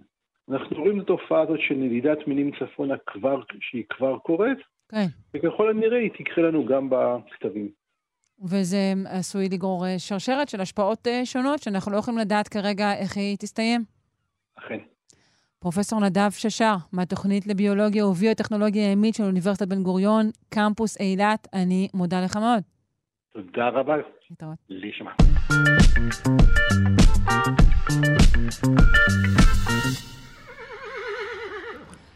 אנחנו רואים את התופעה הזאת של נדידת מינים צפונה כבר, שהיא כבר קורית, כן. וככל הנראה היא תקרה לנו גם בכתבים. וזה עשוי לגרור אה, שרשרת של השפעות אה, שונות, שאנחנו לא יכולים לדעת כרגע איך היא תסתיים? אכן. פרופסור נדב ששר, מהתוכנית לביולוגיה וביוטכנולוגיה הימית של אוניברסיטת בן גוריון, קמפוס אילת, אני מודה לך מאוד. תודה רבה. להתראות. לשמה.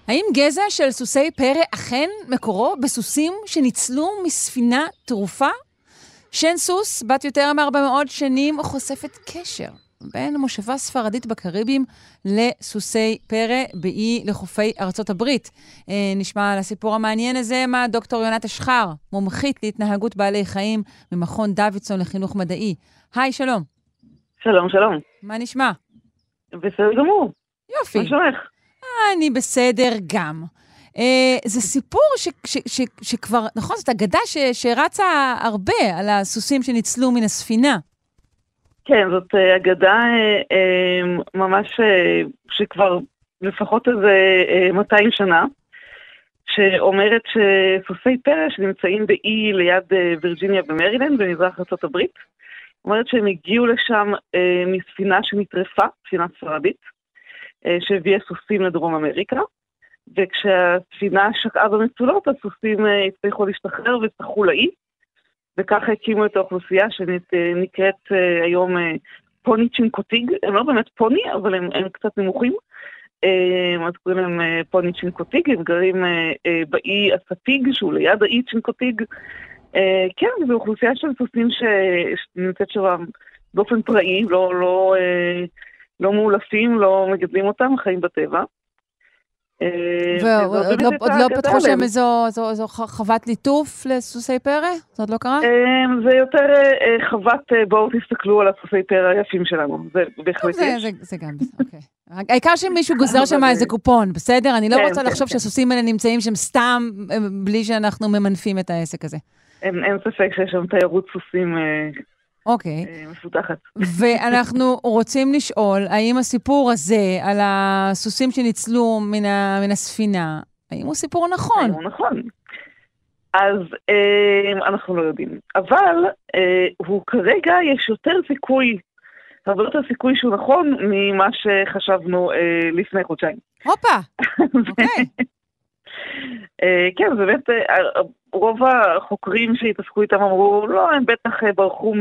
האם גזע של סוסי פרא אכן מקורו בסוסים שניצלו מספינה טרופה? שן סוס, בת יותר מ-400 שנים, חושפת קשר בין מושבה ספרדית בקריבים לסוסי פרא באי לחופי ארצות הברית. אה, נשמע על הסיפור המעניין הזה מה דוקטור יונת אשחר, מומחית להתנהגות בעלי חיים ממכון דוידסון לחינוך מדעי. היי, שלום. שלום, שלום. מה נשמע? בסדר גמור. יופי. מה שלומך? אני בסדר גם. Uh, זה סיפור ש, ש, ש, שכבר, נכון, זאת אגדה ש, שרצה הרבה על הסוסים שניצלו מן הספינה. כן, זאת אה, אגדה אה, אה, ממש שכבר לפחות איזה 200 שנה, שאומרת שסוסי פרא שנמצאים באי ליד וירג'יניה במרילנד, במזרח ארה"ב, אומרת שהם הגיעו לשם מספינה שנטרפה, ספינה ספרדית, שהביאה סוסים לדרום אמריקה, וכשהספינה שקעה במצולות, הסוסים הצליחו להשתחרר והצטרכו לאי, וככה הקימו את האוכלוסייה שנקראת אה, היום אה, פוני צ'ינקוטיג, הם לא באמת פוני, אבל הם, הם קצת נמוכים. אה, אז קוראים להם פוני צ'ינקוטיג, הם גרים באי אספיג, שהוא ליד האי צ'ינקוטיג. כן, זו אוכלוסייה של סוסים שנמצאת שם באופן פראי, לא, לא, לא מאולפים, לא מגדלים אותם, חיים בטבע. ועוד לא פתחו שם איזו חוות ליטוף לסוסי פרא? זה עוד לא קרה? זה יותר חוות, בואו תסתכלו על הסוסי פרא היפים שלנו, זה בהחלט יש. זה גם, אוקיי. העיקר שמישהו *laughs* גוזר שם איזה קופון, בסדר? אני לא רוצה לחשוב שהסוסים האלה נמצאים שם סתם, בלי שאנחנו ממנפים את העסק הזה. אין ספק שיש שם תיירות סוסים אוקיי. Okay. מפותחת. ואנחנו *laughs* רוצים לשאול, האם הסיפור הזה על הסוסים שניצלו מן, ה, מן הספינה, האם הוא סיפור נכון? האם הוא נכון. אז אה, אנחנו לא יודעים. אבל אה, הוא כרגע, יש יותר סיכוי, הרבה יותר סיכוי שהוא נכון ממה שחשבנו אה, לפני חודשיים. הופה, *laughs* אוקיי. אה, כן, באמת, אה, רוב החוקרים שהתעסקו איתם אמרו, לא, הם בטח אה, ברחו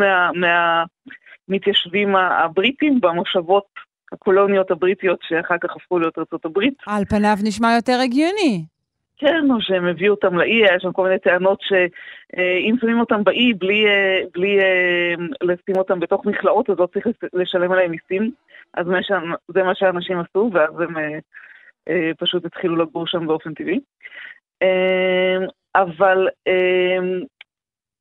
מהמתיישבים מה, הבריטים במושבות הקולוניות הבריטיות שאחר כך הפכו להיות הברית. על פניו נשמע יותר הגיוני. כן, או שהם הביאו אותם לאי, היה שם כל מיני טענות שאם שמים אותם באי בלי, בלי לשים אותם בתוך מכלאות, אז לא צריך לשלם עליהם מיסים. אז זה מה שאנשים עשו, ואז הם אה, פשוט התחילו לגור שם באופן טבעי. אה, אבל אה,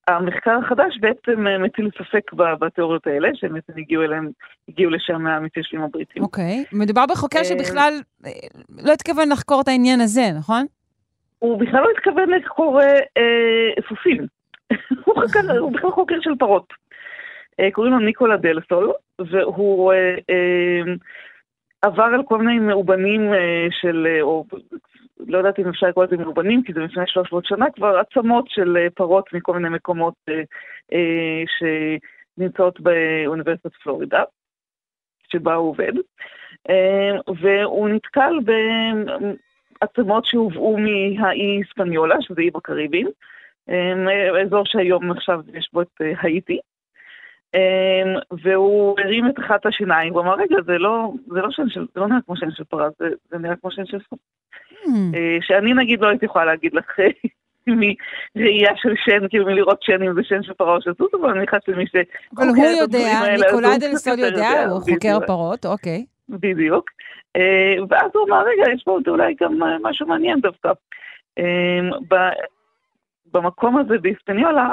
המחקר החדש בעצם מטיל ספק בתיאוריות האלה, שהם בעצם הגיעו אליהם, הגיעו לשם מהמתיישבים הבריטים. אוקיי. Okay. מדובר בחוקר שבכלל לא התכוון לחקור את העניין הזה, נכון? הוא בכלל לא התכוון לחקור אה, סוסים. *laughs* הוא, חקר, הוא בכלל חוקר של פרות. אה, קוראים לו ניקולה דלסול, והוא אה, אה, עבר על כל מיני מאובנים אה, של, אה, או לא יודעת אם אפשר לקרוא לזה מאובנים, כי זה לפני 300 שנה כבר, עצמות של אה, פרות מכל מיני מקומות אה, אה, שנמצאות באוניברסיטת פלורידה, שבה הוא עובד, והוא נתקל בעצמות שהובאו מהאי ספניולה, שזה אי בקריבים, אזור שהיום עכשיו יש בו את האיטי. Um, והוא הרים את אחת השיניים, הוא אמר, רגע, זה לא, זה לא שן של, זה לא נראה כמו שן של פרה, זה, זה נראה כמו שן של סוף. Mm. Uh, שאני נגיד לא הייתי יכולה להגיד לך *laughs* מראייה של שן, כאילו מלראות שן אם זה שן של פרה או של סוס, אבל אני מניחה שמי ש... אבל הוא יודע, ניקולא דלסול יודע, הוא חוקר פרות, אוקיי. בדיוק. Uh, ואז הוא אמר, רגע, יש פה אולי גם משהו מעניין דווקא. Uh, במקום הזה באיספניולה,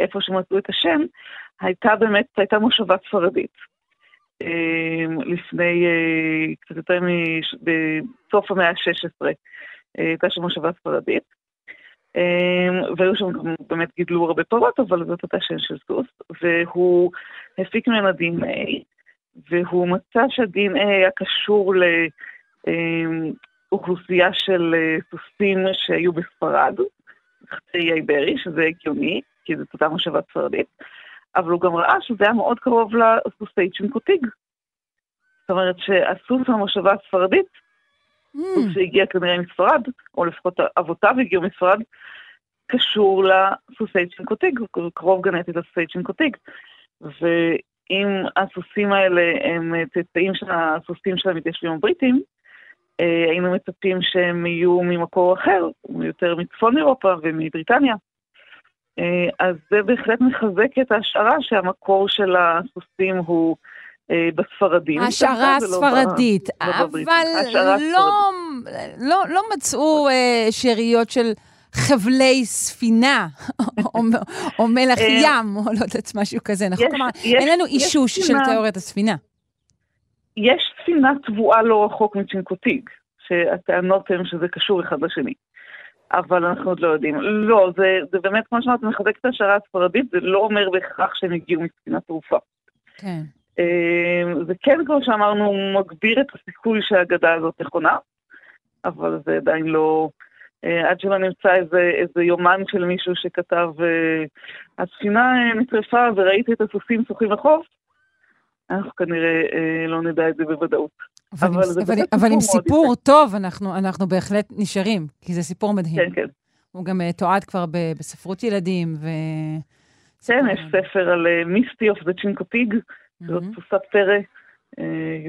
איפה שמצאו את השם, הייתה באמת, הייתה מושבה ספרדית. אמ, לפני אה, קצת יותר בסוף המאה ה-16 אה, הייתה שם מושבה ספרדית. אמ, והיו שם גם באמת גידלו הרבה פרות, אבל זאת הייתה שם של סוס, והוא הפיק ממנה DNA, והוא מצא שה-DNA היה קשור לאוכלוסייה אמ, של אה, סוסים שהיו בספרד, חצי האי ברי, שזה הגיוני, כי זאת הייתה מושבה ספרדית. אבל הוא גם ראה שזה היה מאוד קרוב לסוסי צ'ינקוטיג. זאת אומרת שהסוס מהמושבה הספרדית, mm. סוס שהגיע כנראה מספרד, או לפחות אבותיו הגיעו מספרד, קשור לסוסי צ'ינקוטיג, קרוב גנטית לסוסי צ'ינקוטיג. ואם הסוסים האלה הם צאצאים של הסוסים של המתיישבים הבריטים, אה, היינו מצפים שהם יהיו ממקור אחר, יותר מצפון אירופה ומבריטניה. אה, אז זה בהחלט מחזק את ההשערה שהמקור של הסוסים הוא אה, בספרדים. השערה הספרדית, לא אבל לא, לא, לא מצאו אה, שאריות של חבלי ספינה, *laughs* או, או מלח ים, או לא יודעת, משהו כזה, נכון? כלומר, אין לנו אישוש של תיאוריית הספינה. יש ספינה טבועה לא רחוק מצ'ינקוטיג, שהטענות הן שזה קשור אחד לשני. אבל אנחנו עוד לא יודעים. לא, זה, זה באמת, כמו שאמרת, מחזק את השערה הספרדית, זה לא אומר בהכרח שהם הגיעו מספינת תרופה. כן. אמ, זה כן, כמו שאמרנו, מגביר את הסיכוי שהאגדה הזאת נכונה, אבל זה עדיין לא... אה, עד שלא נמצא איזה, איזה יומן של מישהו שכתב, אה, הספינה אה, נטרפה וראיתי את הסוסים שוחים לחוף, אנחנו כנראה לא נדע את זה בוודאות. אבל, אבל, אבל, אבל עם סיפור טוב אנחנו, אנחנו בהחלט נשארים, כי זה סיפור מדהים. כן, כן. הוא גם uh, תועד כבר ב, בספרות ילדים, ו... כן, יש ספר על מיסטי אוף דה צ'ינקוטיג, זאת תפוסת פרא,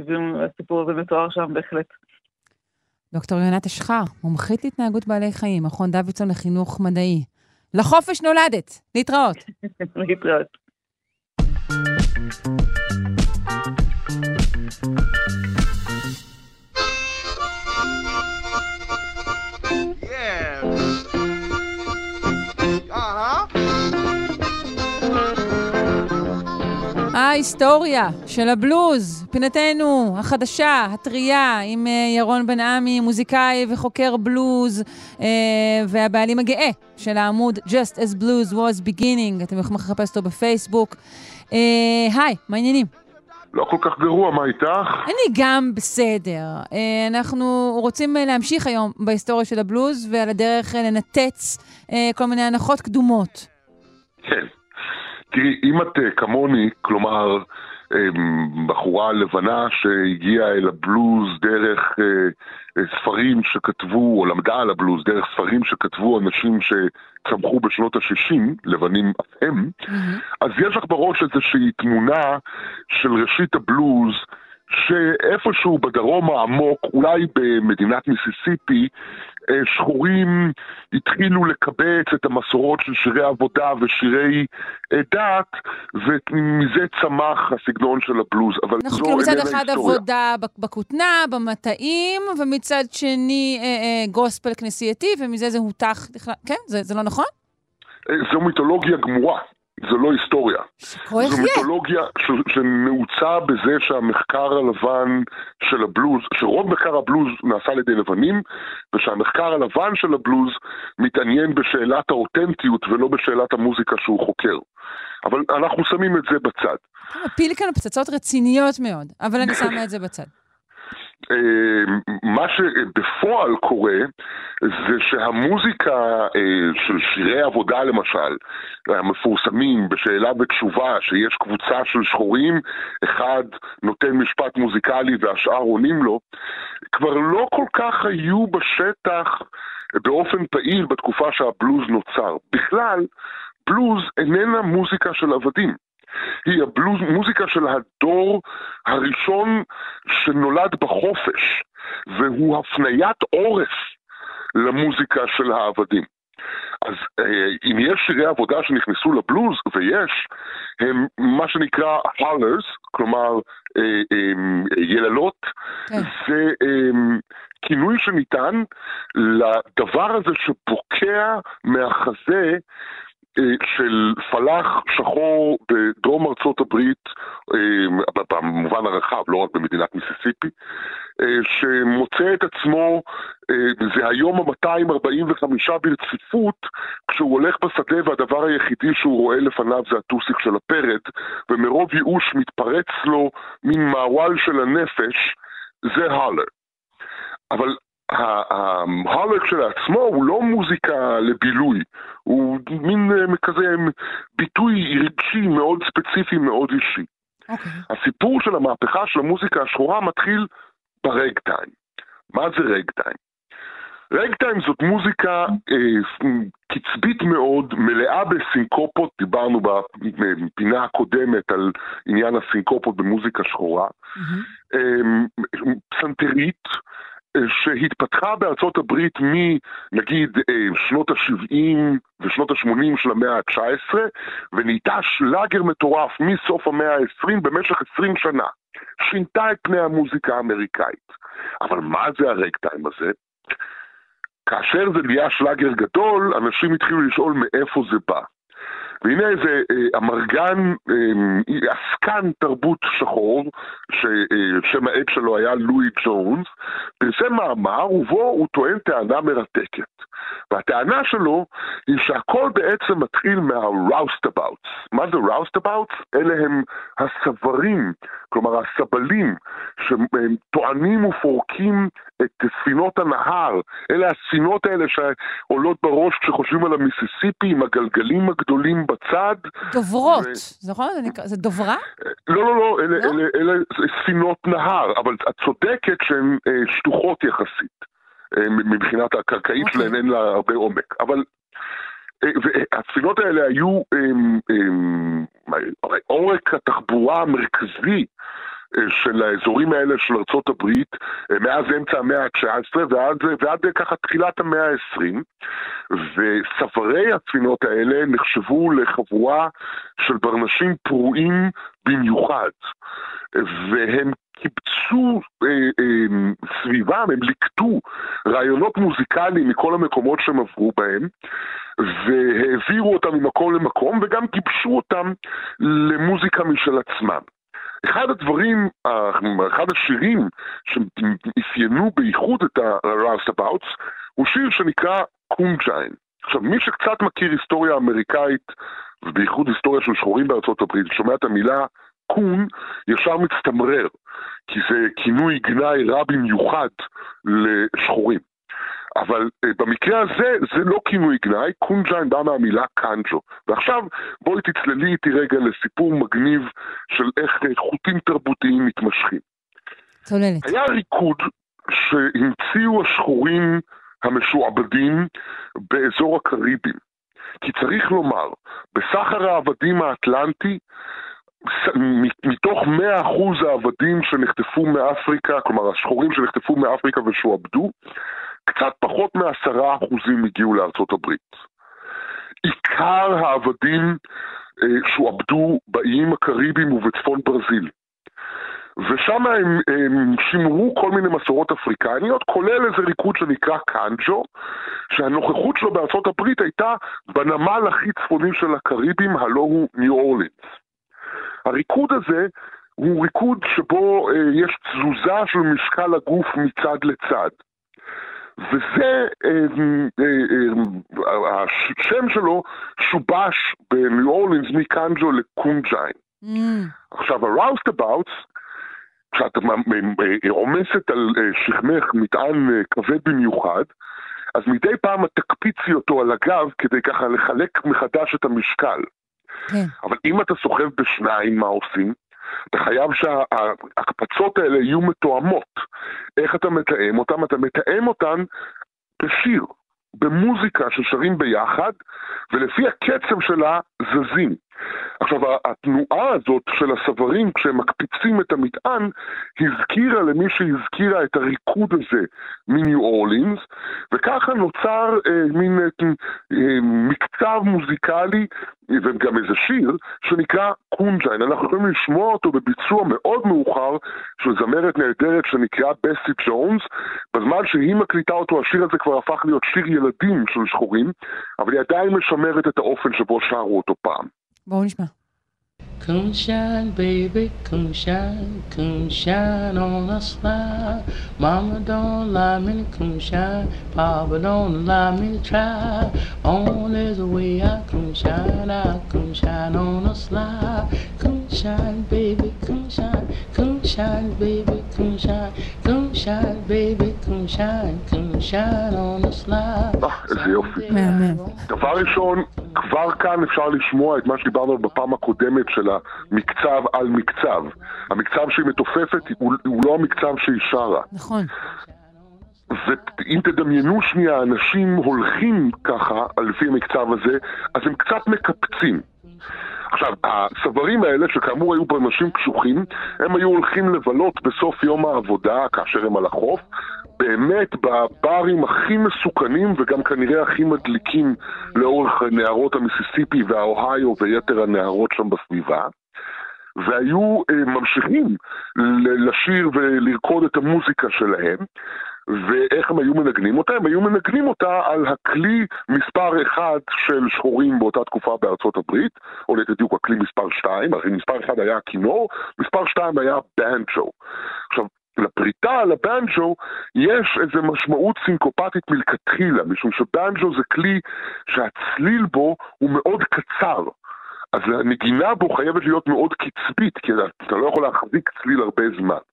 והסיפור הזה מתואר שם בהחלט. דוקטור יונת אשחר, מומחית להתנהגות בעלי חיים, מכון דוידסון לחינוך מדעי. לחופש נולדת, להתראות. *laughs* להתראות. ההיסטוריה של הבלוז, פינתנו החדשה, הטריה, עם אה, ירון בן עמי, מוזיקאי וחוקר בלוז, אה, והבעלים הגאה של העמוד Just as Blues was beginning, אתם יכולים לחפש אותו בפייסבוק. אה, היי, מה העניינים? לא כל כך גרוע, מה איתך? אני גם בסדר. אנחנו רוצים להמשיך היום בהיסטוריה של הבלוז, ועל הדרך לנתץ כל מיני הנחות קדומות. כן. תראי, אם את אה, כמוני, כלומר, אה, בחורה לבנה שהגיעה אל הבלוז דרך אה, ספרים שכתבו, או למדה על הבלוז דרך ספרים שכתבו אנשים שצמחו בשנות ה-60, לבנים אף הם, mm-hmm. אז יש לך בראש איזושהי תמונה של ראשית הבלוז, שאיפשהו בדרום העמוק, אולי במדינת מיסיסיפי, אה, שחורים התחילו לקבץ את המסורות של שירי עבודה ושירי אה, דת, ומזה צמח הסגנון של הבלוז. אבל אנחנו כאילו מצד אחד עבודה בכותנה, במטעים, ומצד שני אה, אה, גוספל כנסייתי, ומזה זה הותח, כן? זה, זה לא נכון? אה, זו מיתולוגיה גמורה. זו לא היסטוריה. זו מיתולוגיה שנעוצה בזה שהמחקר הלבן של הבלוז, שרוב מחקר הבלוז נעשה על ידי לבנים, ושהמחקר הלבן של הבלוז מתעניין בשאלת האותנטיות ולא בשאלת המוזיקה שהוא חוקר. אבל אנחנו שמים את זה בצד. מפיל כאן פצצות רציניות מאוד, אבל אני שמה את זה בצד. מה שבפועל קורה זה שהמוזיקה אה, של שירי עבודה למשל, המפורסמים בשאלה ותשובה, שיש קבוצה של שחורים, אחד נותן משפט מוזיקלי והשאר עונים לו, כבר לא כל כך היו בשטח באופן פעיל בתקופה שהבלוז נוצר. בכלל, בלוז איננה מוזיקה של עבדים. היא הבלוז, מוזיקה של הדור הראשון שנולד בחופש, והוא הפניית עורף למוזיקה של העבדים. אז אה, אם יש שירי עבודה שנכנסו לבלוז, ויש, הם מה שנקרא הולרס, כלומר אה, אה, יללות, כן. זה כינוי שניתן לדבר הזה שבוקע מהחזה של פלאח שחור בדרום ארצות הברית, אה, במובן הרחב, לא רק במדינת מיסיסיפי, אה, שמוצא את עצמו, זה היום ה-245 ברציפות, כשהוא הולך בשדה והדבר היחידי שהוא רואה לפניו זה הטוסיק של הפרד, ומרוב ייאוש מתפרץ לו מין מעוול של הנפש, זה הולר. אבל ההולר כשלעצמו הוא לא מוזיקה לבילוי, הוא מין אה, כזה ביטוי רגשי מאוד ספציפי, מאוד אישי. Okay. אוקיי. הסיפור של המהפכה של המוזיקה השחורה מתחיל ברגטיים. מה זה רגטיים? רגטיים זאת מוזיקה אה, קצבית מאוד, מלאה בסינקופות, דיברנו בפינה הקודמת על עניין הסינקופות במוזיקה שחורה, mm-hmm. אה, פסנתרית, שהתפתחה בארצות הברית מנגיד אה, שנות ה-70 ושנות ה-80 של המאה ה-19 ונהייתה שלאגר מטורף מסוף המאה ה-20 במשך 20 שנה. שינתה את פני המוזיקה האמריקאית. אבל מה זה הרגטיים הזה? כאשר זה נהיה שלאגר גדול, אנשים התחילו לשאול מאיפה זה בא. והנה איזה אה, אמרגן, אה, עסקן תרבות שחור, ששם אה, העט שלו היה לואי ג'ונס, פרסם מאמר ובו הוא טוען טענה מרתקת. והטענה שלו היא שהכל בעצם מתחיל מה-roustabouts. מה זה roustabouts? אלה הם הסברים, כלומר הסבלים, שהם טוענים ופורקים את ספינות הנהר. אלה הספינות האלה שעולות בראש כשחושבים על המיסיסיפי עם הגלגלים הגדולים בצד. דוברות, נכון? זה דוברה? לא, לא, לא, אלה, לא? אלה, אלה, אלה ספינות נהר, אבל את צודקת שהן אה, שטוחות יחסית. אה, מבחינת הקרקעית okay. אוקיי. שלהן אין לה הרבה עומק. אבל אה, והספינות האלה היו עורק התחבורה המרכזי של האזורים האלה של ארצות הברית מאז אמצע המאה ה-19 ועד, ועד ככה תחילת המאה ה-20 וספרי הספינות האלה נחשבו לחבורה של ברנשים פרועים במיוחד והם קיבצו אה, אה, סביבם, הם ליקטו רעיונות מוזיקליים מכל המקומות שהם עברו בהם והעבירו אותם ממקום למקום וגם גיבשו אותם למוזיקה משל עצמם. אחד הדברים, אחד השירים שאפיינו בייחוד את ה-Roustabouts הוא שיר שנקרא קונג'יין. עכשיו, מי שקצת מכיר היסטוריה אמריקאית, ובייחוד היסטוריה של שחורים בארצות הברית, שומע את המילה קון, ישר מצטמרר, כי זה כינוי גנאי רע במיוחד לשחורים. אבל uh, במקרה הזה זה לא כינוי גנאי, קונג'יין בא מהמילה קאנג'ו. ועכשיו בואי תצללי איתי רגע לסיפור מגניב של איך uh, חוטים תרבותיים מתמשכים. צוללת. היה ריקוד שהמציאו השחורים המשועבדים באזור הקריבים. כי צריך לומר, בסחר העבדים האטלנטי, מתוך 100% העבדים שנחטפו מאפריקה, כלומר השחורים שנחטפו מאפריקה ושועבדו, קצת פחות מעשרה אחוזים הגיעו לארצות הברית. עיקר העבדים אה, שועבדו באיים הקריביים ובצפון ברזיל. ושם הם, הם שימרו כל מיני מסורות אפריקניות, כולל איזה ריקוד שנקרא קאנג'ו, שהנוכחות שלו בארצות הברית הייתה בנמל הכי צפוני של הקריבים, הלא הוא ניו אורלינס. הריקוד הזה הוא ריקוד שבו אה, יש תזוזה של משקל הגוף מצד לצד. וזה, אה, אה, אה, השם שלו שובש בניו אורלינס מקנג'ו לקונג'יין. Mm. עכשיו, ה-roustabouts, כשאת עומסת על שכמך מטען כבד במיוחד, אז מדי פעם את תקפיצי אותו על הגב כדי ככה לחלק מחדש את המשקל. כן. אבל אם אתה סוחב בשניים, מה עושים? אתה חייב שההקפצות האלה יהיו מתואמות. איך אתה מתאם אותן? אתה מתאם אותן בשיר, במוזיקה ששרים ביחד, ולפי הקצב שלה זזים. עכשיו, התנועה הזאת של הסברים כשהם מקפיצים את המטען, הזכירה למי שהזכירה את הריקוד הזה מניו אורלינס, וככה נוצר אה, מין אה, אה, מקצב מוזיקלי וגם איזה שיר שנקרא קונג'יין. אנחנו יכולים לשמוע אותו בביצוע מאוד מאוחר של זמרת נהדרת שנקראה בסי ג'ונס. בזמן שהיא מקליטה אותו, השיר הזה כבר הפך להיות שיר ילדים של שחורים, אבל היא עדיין משמרת את האופן שבו שרו אותו פעם. בואו נשמע. Come shine, baby, come shine, come shine on the slide. Mama don't allow me to come shine, Papa don't allow me to try. Only the way I come shine, I come shine on the slide. Come shine, baby, come shine, come shine, baby, come shine, come shine, baby, come shine, come shine on the slide. איזה יופי. מהמם. דבר ראשון, כבר כאן אפשר לשמוע את מה שדיברנו בפעם הקודמת של המקצב על מקצב. המקצב שהיא מתופפת הוא, הוא לא המקצב שהיא שרה. נכון. ואם תדמיינו שנייה, אנשים הולכים ככה, לפי המקצב הזה, אז הם קצת מקפצים. עכשיו, הסברים האלה, שכאמור היו פה אנשים קשוחים, הם היו הולכים לבלות בסוף יום העבודה, כאשר הם על החוף, באמת בברים הכי מסוכנים וגם כנראה הכי מדליקים לאורך נהרות המיסיסיפי והאוהיו ויתר הנהרות שם בסביבה. והיו אה, ממשיכים לשיר ולרקוד את המוזיקה שלהם, ואיך הם היו מנגנים אותה? הם היו מנגנים אותה על הכלי מספר אחד של שחורים באותה תקופה בארצות הברית, או ליתר דיוק הכלי מספר שתיים, הרי מספר אחד היה הכינור, מספר שתיים היה בנצ'ו. עכשיו, לפריטה על הבנג'ו יש איזו משמעות סינקופטית מלכתחילה, משום שבנג'ו זה כלי שהצליל בו הוא מאוד קצר. אז הנגינה בו חייבת להיות מאוד קצבית, כי אתה לא יכול להחזיק צליל הרבה זמן.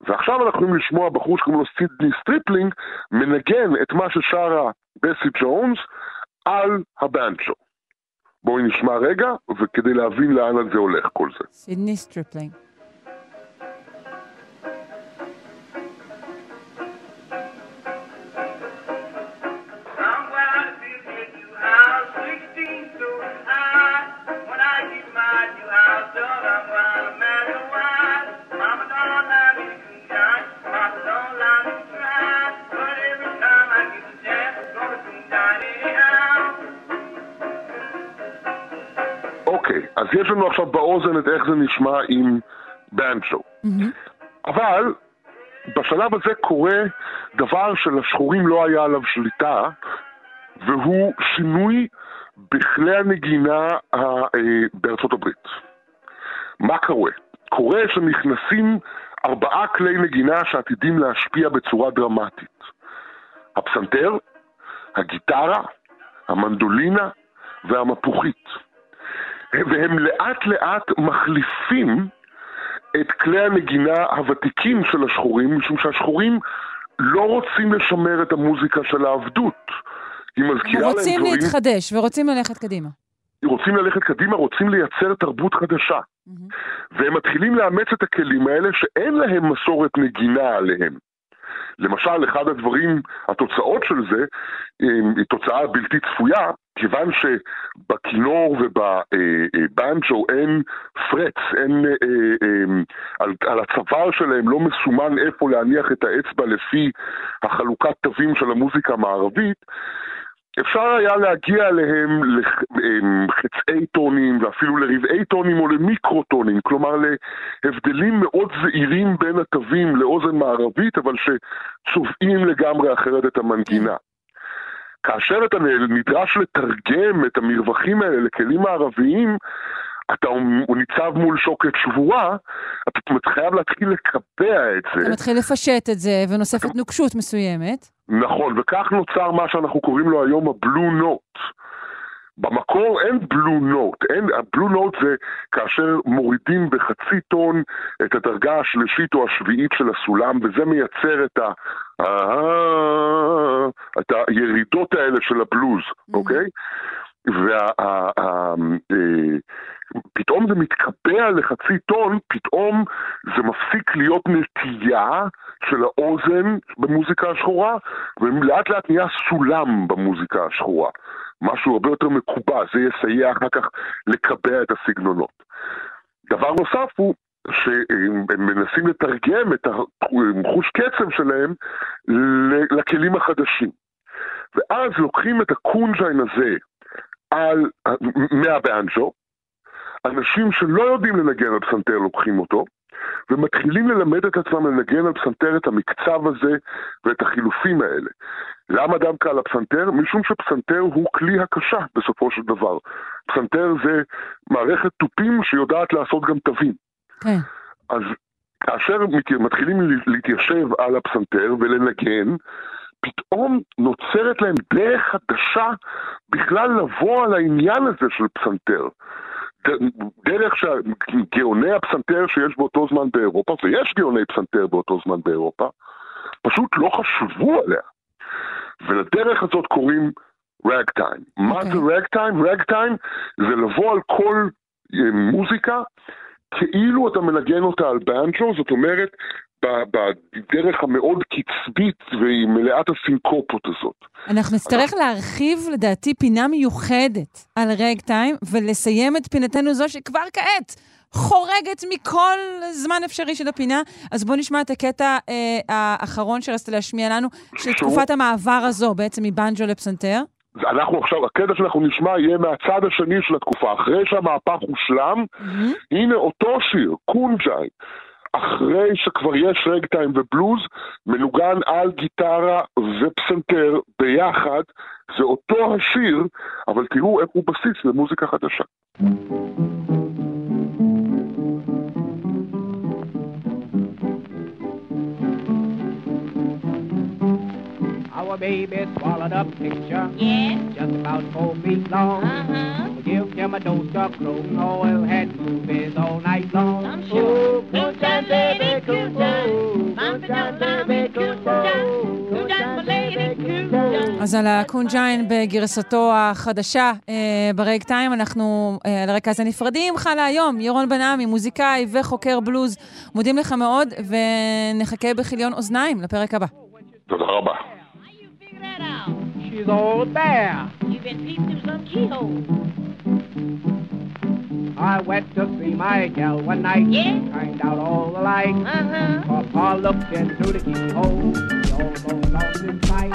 ועכשיו אנחנו יכולים לשמוע בחור שקוראים לו סידני סטריפלינג מנגן את מה ששרה בסי ג'ונס על הבנג'ו. בואי נשמע רגע, וכדי להבין לאן זה הולך כל זה. סידני סטריפלינג. אז יש לנו עכשיו באוזן את איך זה נשמע עם בנצ'ו. Mm-hmm. אבל בשלב הזה קורה דבר שלשחורים לא היה עליו שליטה, והוא שינוי בכלי הנגינה אה, בארצות הברית. מה קורה? קורה שנכנסים ארבעה כלי נגינה שעתידים להשפיע בצורה דרמטית. הפסנתר, הגיטרה, המנדולינה והמפוחית. והם לאט לאט מחליפים את כלי הנגינה הוותיקים של השחורים, משום שהשחורים לא רוצים לשמר את המוזיקה של העבדות. היא מזכירה להם דברים... רוצים להתחדש ורוצים ללכת קדימה. רוצים ללכת קדימה, רוצים לייצר תרבות חדשה. Mm-hmm. והם מתחילים לאמץ את הכלים האלה שאין להם מסורת נגינה עליהם. למשל, אחד הדברים, התוצאות של זה, היא תוצאה בלתי צפויה, כיוון שבכינור ובבנצ'ו אין פרץ, אין, אה, אה, על, על הצוואר שלהם לא מסומן איפה להניח את האצבע לפי החלוקת תווים של המוזיקה המערבית, אפשר היה להגיע אליהם לחצאי טונים ואפילו לרבעי טונים או למיקרוטונים, כלומר להבדלים מאוד זעירים בין התווים לאוזן מערבית, אבל שצובעים לגמרי אחרת את המנגינה. כאשר אתה נדרש לתרגם את המרווחים האלה לכלים מערביים, אתה הוא ניצב מול שוקת שבורה, אתה חייב להתחיל לקבע את זה. אתה מתחיל לפשט את זה, ונוספת נוקשות מסוימת. נכון, וכך נוצר מה שאנחנו קוראים לו היום הבלו נוט. במקור אין בלו נוט, אין, הבלו נוט זה כאשר מורידים בחצי טון את הדרגה השלישית או השביעית של הסולם, וזה מייצר את, ה, את הירידות האלה של הבלוז, אוקיי? ופתאום זה מתקבע לחצי טון, פתאום זה מפסיק להיות נטייה של האוזן במוזיקה השחורה, ולאט לאט נהיה סולם במוזיקה השחורה. משהו הרבה יותר מקובע, זה יסייע אחר כך לקבע את הסגנונות. דבר נוסף הוא שהם מנסים לתרגם את החוש קצב שלהם לכלים החדשים. ואז לוקחים את הקונג'יין הזה על, מהבאנג'ו, אנשים שלא יודעים לנגן על פסנתר לוקחים אותו, ומתחילים ללמד את עצמם לנגן על פסנתר את המקצב הזה ואת החילופים האלה. למה דווקא על הפסנתר? משום שפסנתר הוא כלי הקשה בסופו של דבר. פסנתר זה מערכת תופים שיודעת לעשות גם תווים. כן. אז כאשר מתחילים להתיישב על הפסנתר ולנגן, פתאום נוצרת להם דרך חדשה בכלל לבוא על העניין הזה של פסנתר. דרך שגאוני הפסנתר שיש באותו זמן באירופה, ויש גאוני פסנתר באותו זמן באירופה, פשוט לא חשבו עליה. ולדרך הזאת קוראים רג טיים. Okay. מה זה רג טיים? רג טיים זה לבוא על כל אה, מוזיקה כאילו אתה מנגן אותה על באנג'ו, זאת אומרת, בדרך המאוד קצבית והיא מלאת הסינקופות הזאת. אנחנו נצטרך להרחיב, לדעתי, פינה מיוחדת על רג טיים, ולסיים את פינתנו זו שכבר כעת חורגת מכל זמן אפשרי של הפינה. אז בואו נשמע את הקטע אה, האחרון שרצית להשמיע לנו, של תקופת המעבר הזו, בעצם מבנג'ו לפסנתר. אנחנו עכשיו, הקטע שאנחנו נשמע יהיה מהצד השני של התקופה, אחרי שהמהפך הושלם, mm-hmm. הנה אותו שיר, קונג'אי, אחרי שכבר יש רגטיים ובלוז, מנוגן על גיטרה ופסנתר ביחד, זה אותו השיר, אבל תראו איך הוא בסיס למוזיקה חדשה. Baby swallowed a picture, yeah, just about four feet long. Uh-huh. We give him a dose of castor oil, had movies all night long. I'm sure. Oh, good time, baby, good time. Time, baby, good time. אז על ה Coonjine בגרסתו החדשה אה, בראגטיים, אנחנו אה, על הרקע הזה נפרדים ממך להיום. ירון בנעמי, מוזיקאי וחוקר בלוז, מודים לך מאוד, ונחכה בכיליון אוזניים לפרק הבא. תודה רבה. She's all bare. You've been peeped through some keyhole. I went to see my gal one night. Yeah. Turned out all the lights. Uh-huh. Papa looked in through the keyhole. He almost lost his sight.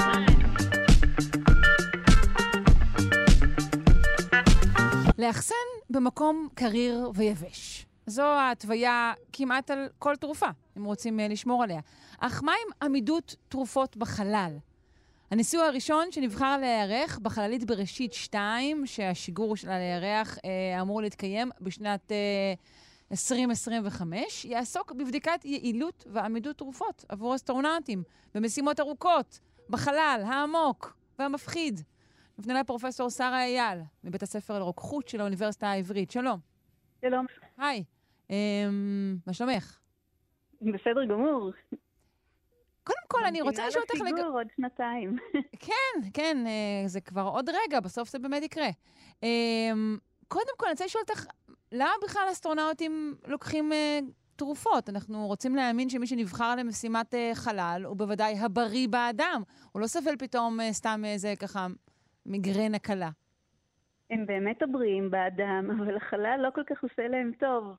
לאחסן במקום קריר ויבש. זו ההתוויה כמעט על כל תרופה, אם רוצים לשמור עליה. אך מה עם עמידות תרופות בחלל? הניסוי הראשון שנבחר להיערך בחללית בראשית 2, שהשיגור שלה לירח אה, אמור להתקיים בשנת אה, 2025, יעסוק בבדיקת יעילות ועמידות תרופות עבור אסטרונאוטים במשימות ארוכות, בחלל העמוק והמפחיד. נפנה לפרופסור שרה אייל, מבית הספר לרוקחות של האוניברסיטה העברית. שלום. שלום. היי, אה, מה שלומך? בסדר גמור. קודם כל, אני רוצה לשאול אותך... לג... עוד שנתיים. *laughs* כן, כן, אה, זה כבר עוד רגע, בסוף זה באמת יקרה. אמ, קודם כל, אני רוצה לשאול אותך, למה בכלל אסטרונאוטים לוקחים אה, תרופות? אנחנו רוצים להאמין שמי שנבחר למשימת אה, חלל הוא בוודאי הבריא באדם. הוא לא סבל פתאום סתם איזה ככה מיגרנה קלה. הם באמת הבריאים באדם, אבל החלל לא כל כך עושה להם טוב.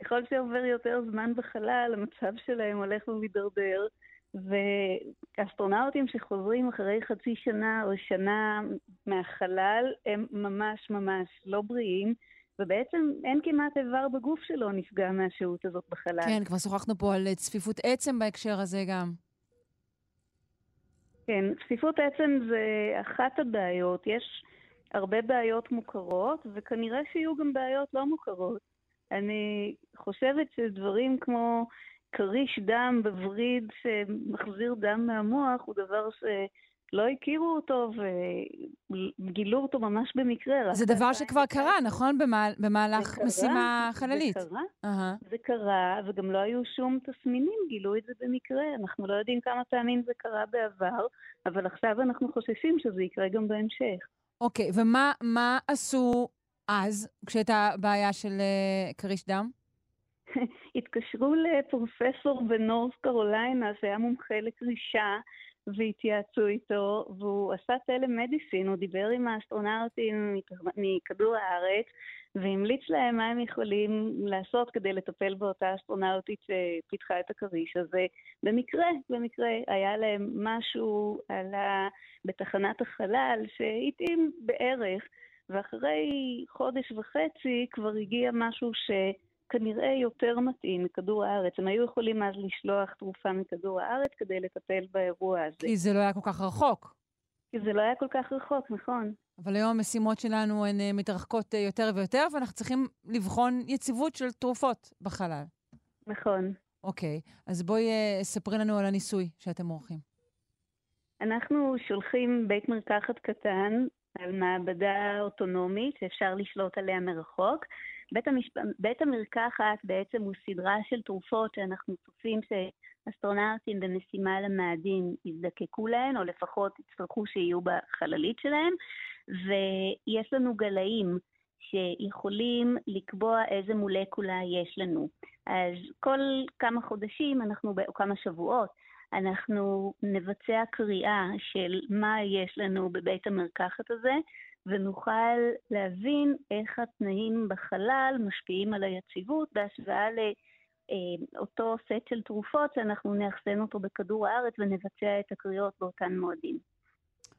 ככל שעובר יותר זמן בחלל, המצב שלהם הולך ומידרדר. ואסטרונאוטים שחוזרים אחרי חצי שנה או שנה מהחלל, הם ממש ממש לא בריאים, ובעצם אין כמעט איבר בגוף שלו נפגע מהשהות הזאת בחלל. כן, כבר שוחחנו פה על צפיפות עצם בהקשר הזה גם. כן, צפיפות עצם זה אחת הבעיות. יש הרבה בעיות מוכרות, וכנראה שיהיו גם בעיות לא מוכרות. אני חושבת שדברים כמו כריש דם בווריד שמחזיר דם מהמוח הוא דבר לא הכירו אותו וגילו אותו ממש במקרה. זה דבר שכבר קרה, נכון? במהלך זה משימה חללית. זה קרה, uh-huh. זה קרה, וגם לא היו שום תסמינים, גילו את זה במקרה. אנחנו לא יודעים כמה פעמים זה קרה בעבר, אבל עכשיו אנחנו חוששים שזה יקרה גם בהמשך. אוקיי, okay, ומה עשו אז, כשהייתה בעיה של uh, כריש דם? *laughs* התקשרו לפרופסור בנורס קרוליינה, שהיה מומחה לקרישה, והתייעצו איתו, והוא עשה טלמדיסין, הוא דיבר עם האסטרונאוטים מכדור הארץ, והמליץ להם מה הם יכולים לעשות כדי לטפל באותה אסטרונאוטית שפיתחה את הכריש הזה. במקרה, במקרה, היה להם משהו עלה בתחנת החלל שהתאים בערך, ואחרי חודש וחצי כבר הגיע משהו ש... כנראה יותר מתאים מכדור הארץ. הם היו יכולים אז לשלוח תרופה מכדור הארץ כדי לטפל באירוע הזה. כי זה לא היה כל כך רחוק. כי זה לא היה כל כך רחוק, נכון. אבל היום המשימות שלנו הן אה, מתרחקות אה, יותר ויותר, ואנחנו צריכים לבחון יציבות של תרופות בחלל. נכון. אוקיי, אז בואי אה, ספרי לנו על הניסוי שאתם עורכים. אנחנו שולחים בית מרקחת קטן על מעבדה אוטונומית שאפשר לשלוט עליה מרחוק. בית, המשפ... בית המרקחת בעצם הוא סדרה של תרופות שאנחנו צופים שאסטרונאוטים במשימה למאדים יזדקקו להן, או לפחות יצטרכו שיהיו בחללית שלהם, ויש לנו גלאים שיכולים לקבוע איזה מולקולה יש לנו. אז כל כמה חודשים, אנחנו, או כמה שבועות, אנחנו נבצע קריאה של מה יש לנו בבית המרקחת הזה, ונוכל להבין איך התנאים בחלל משפיעים על היציבות בהשוואה לאותו סט של תרופות שאנחנו נאחסן אותו בכדור הארץ ונבצע את הקריאות באותן מועדים.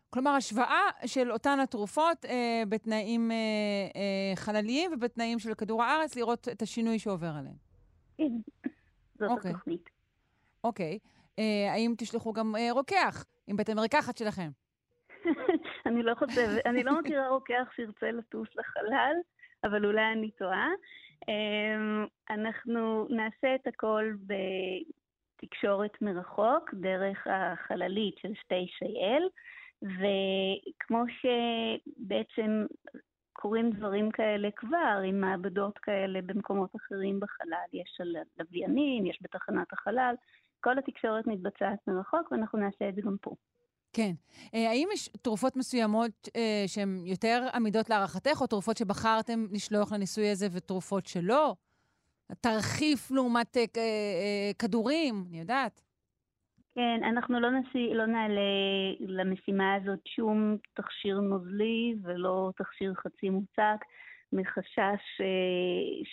כלומר, השוואה של אותן התרופות אה, בתנאים אה, אה, חלליים ובתנאים של כדור הארץ, לראות את השינוי שעובר עליהם. כן, זאת okay. אוקיי. התוכנית. אוקיי. אה, האם תשלחו גם אה, רוקח עם בית המרקחת שלכם? אני לא חושבת, אני לא מכירה רוקח שירצה לטוס לחלל, אבל אולי אני טועה. אמ, אנחנו נעשה את הכל בתקשורת מרחוק, דרך החללית של שתי שייל, וכמו שבעצם קורים דברים כאלה כבר, עם מעבדות כאלה במקומות אחרים בחלל, יש על לוויינים, יש בתחנת החלל, כל התקשורת מתבצעת מרחוק, ואנחנו נעשה את זה גם פה. כן. אה, האם יש תרופות מסוימות אה, שהן יותר עמידות להערכתך, או תרופות שבחרתם לשלוח לניסוי הזה ותרופות שלא? תרחיף לעומת אה, כדורים, אני יודעת. כן, אנחנו לא, נשיא, לא נעלה למשימה הזאת שום תכשיר נוזלי ולא תכשיר חצי מוצק, מחשש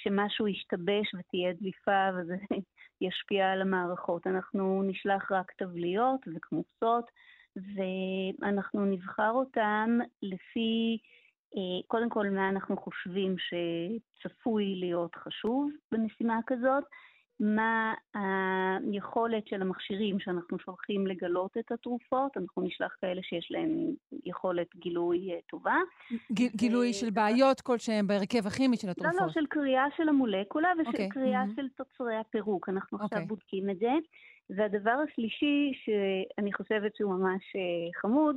שמשהו ישתבש ותהיה דליפה וזה *laughs* ישפיע על המערכות. אנחנו נשלח רק תבליות וכמוסות. ואנחנו נבחר אותם לפי, אה, קודם כל, מה אנחנו חושבים שצפוי להיות חשוב במשימה כזאת, מה היכולת של המכשירים שאנחנו שולחים לגלות את התרופות, אנחנו נשלח כאלה שיש להם יכולת גילוי אה, טובה. ג, גילוי. של בעיות כלשהם בהרכב הכימי של התרופות. לא, לא, של קריאה של המולקולה ושל okay. אוקיי, קריאה mm-hmm. של תוצרי הפירוק. אנחנו okay. עכשיו אוקיי. בודקים את זה. והדבר השלישי, שאני חושבת שהוא ממש אה, חמוד,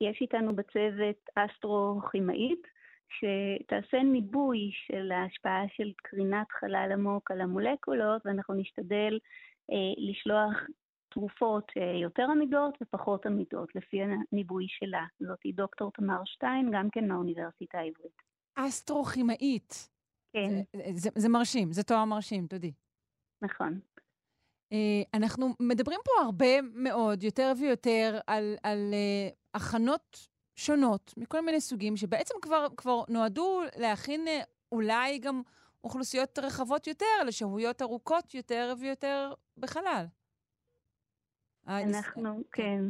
יש איתנו בצוות אסטרו-כימאית, שתעשה ניבוי של ההשפעה של קרינת חלל עמוק על המולקולות, ואנחנו נשתדל אה, לשלוח תרופות אה, יותר עמידות ופחות עמידות, לפי הניבוי שלה. זאתי דוקטור תמר שטיין, גם כן מהאוניברסיטה העברית. אסטרו-כימאית. כן. זה, זה, זה מרשים, זה תואר מרשים, תודי. נכון. אה, אנחנו מדברים פה הרבה מאוד, יותר ויותר, על, על uh, הכנות שונות מכל מיני סוגים, שבעצם כבר, כבר נועדו להכין אה, אולי גם אוכלוסיות רחבות יותר, לשהויות ארוכות יותר ויותר בחלל. אנחנו, כן.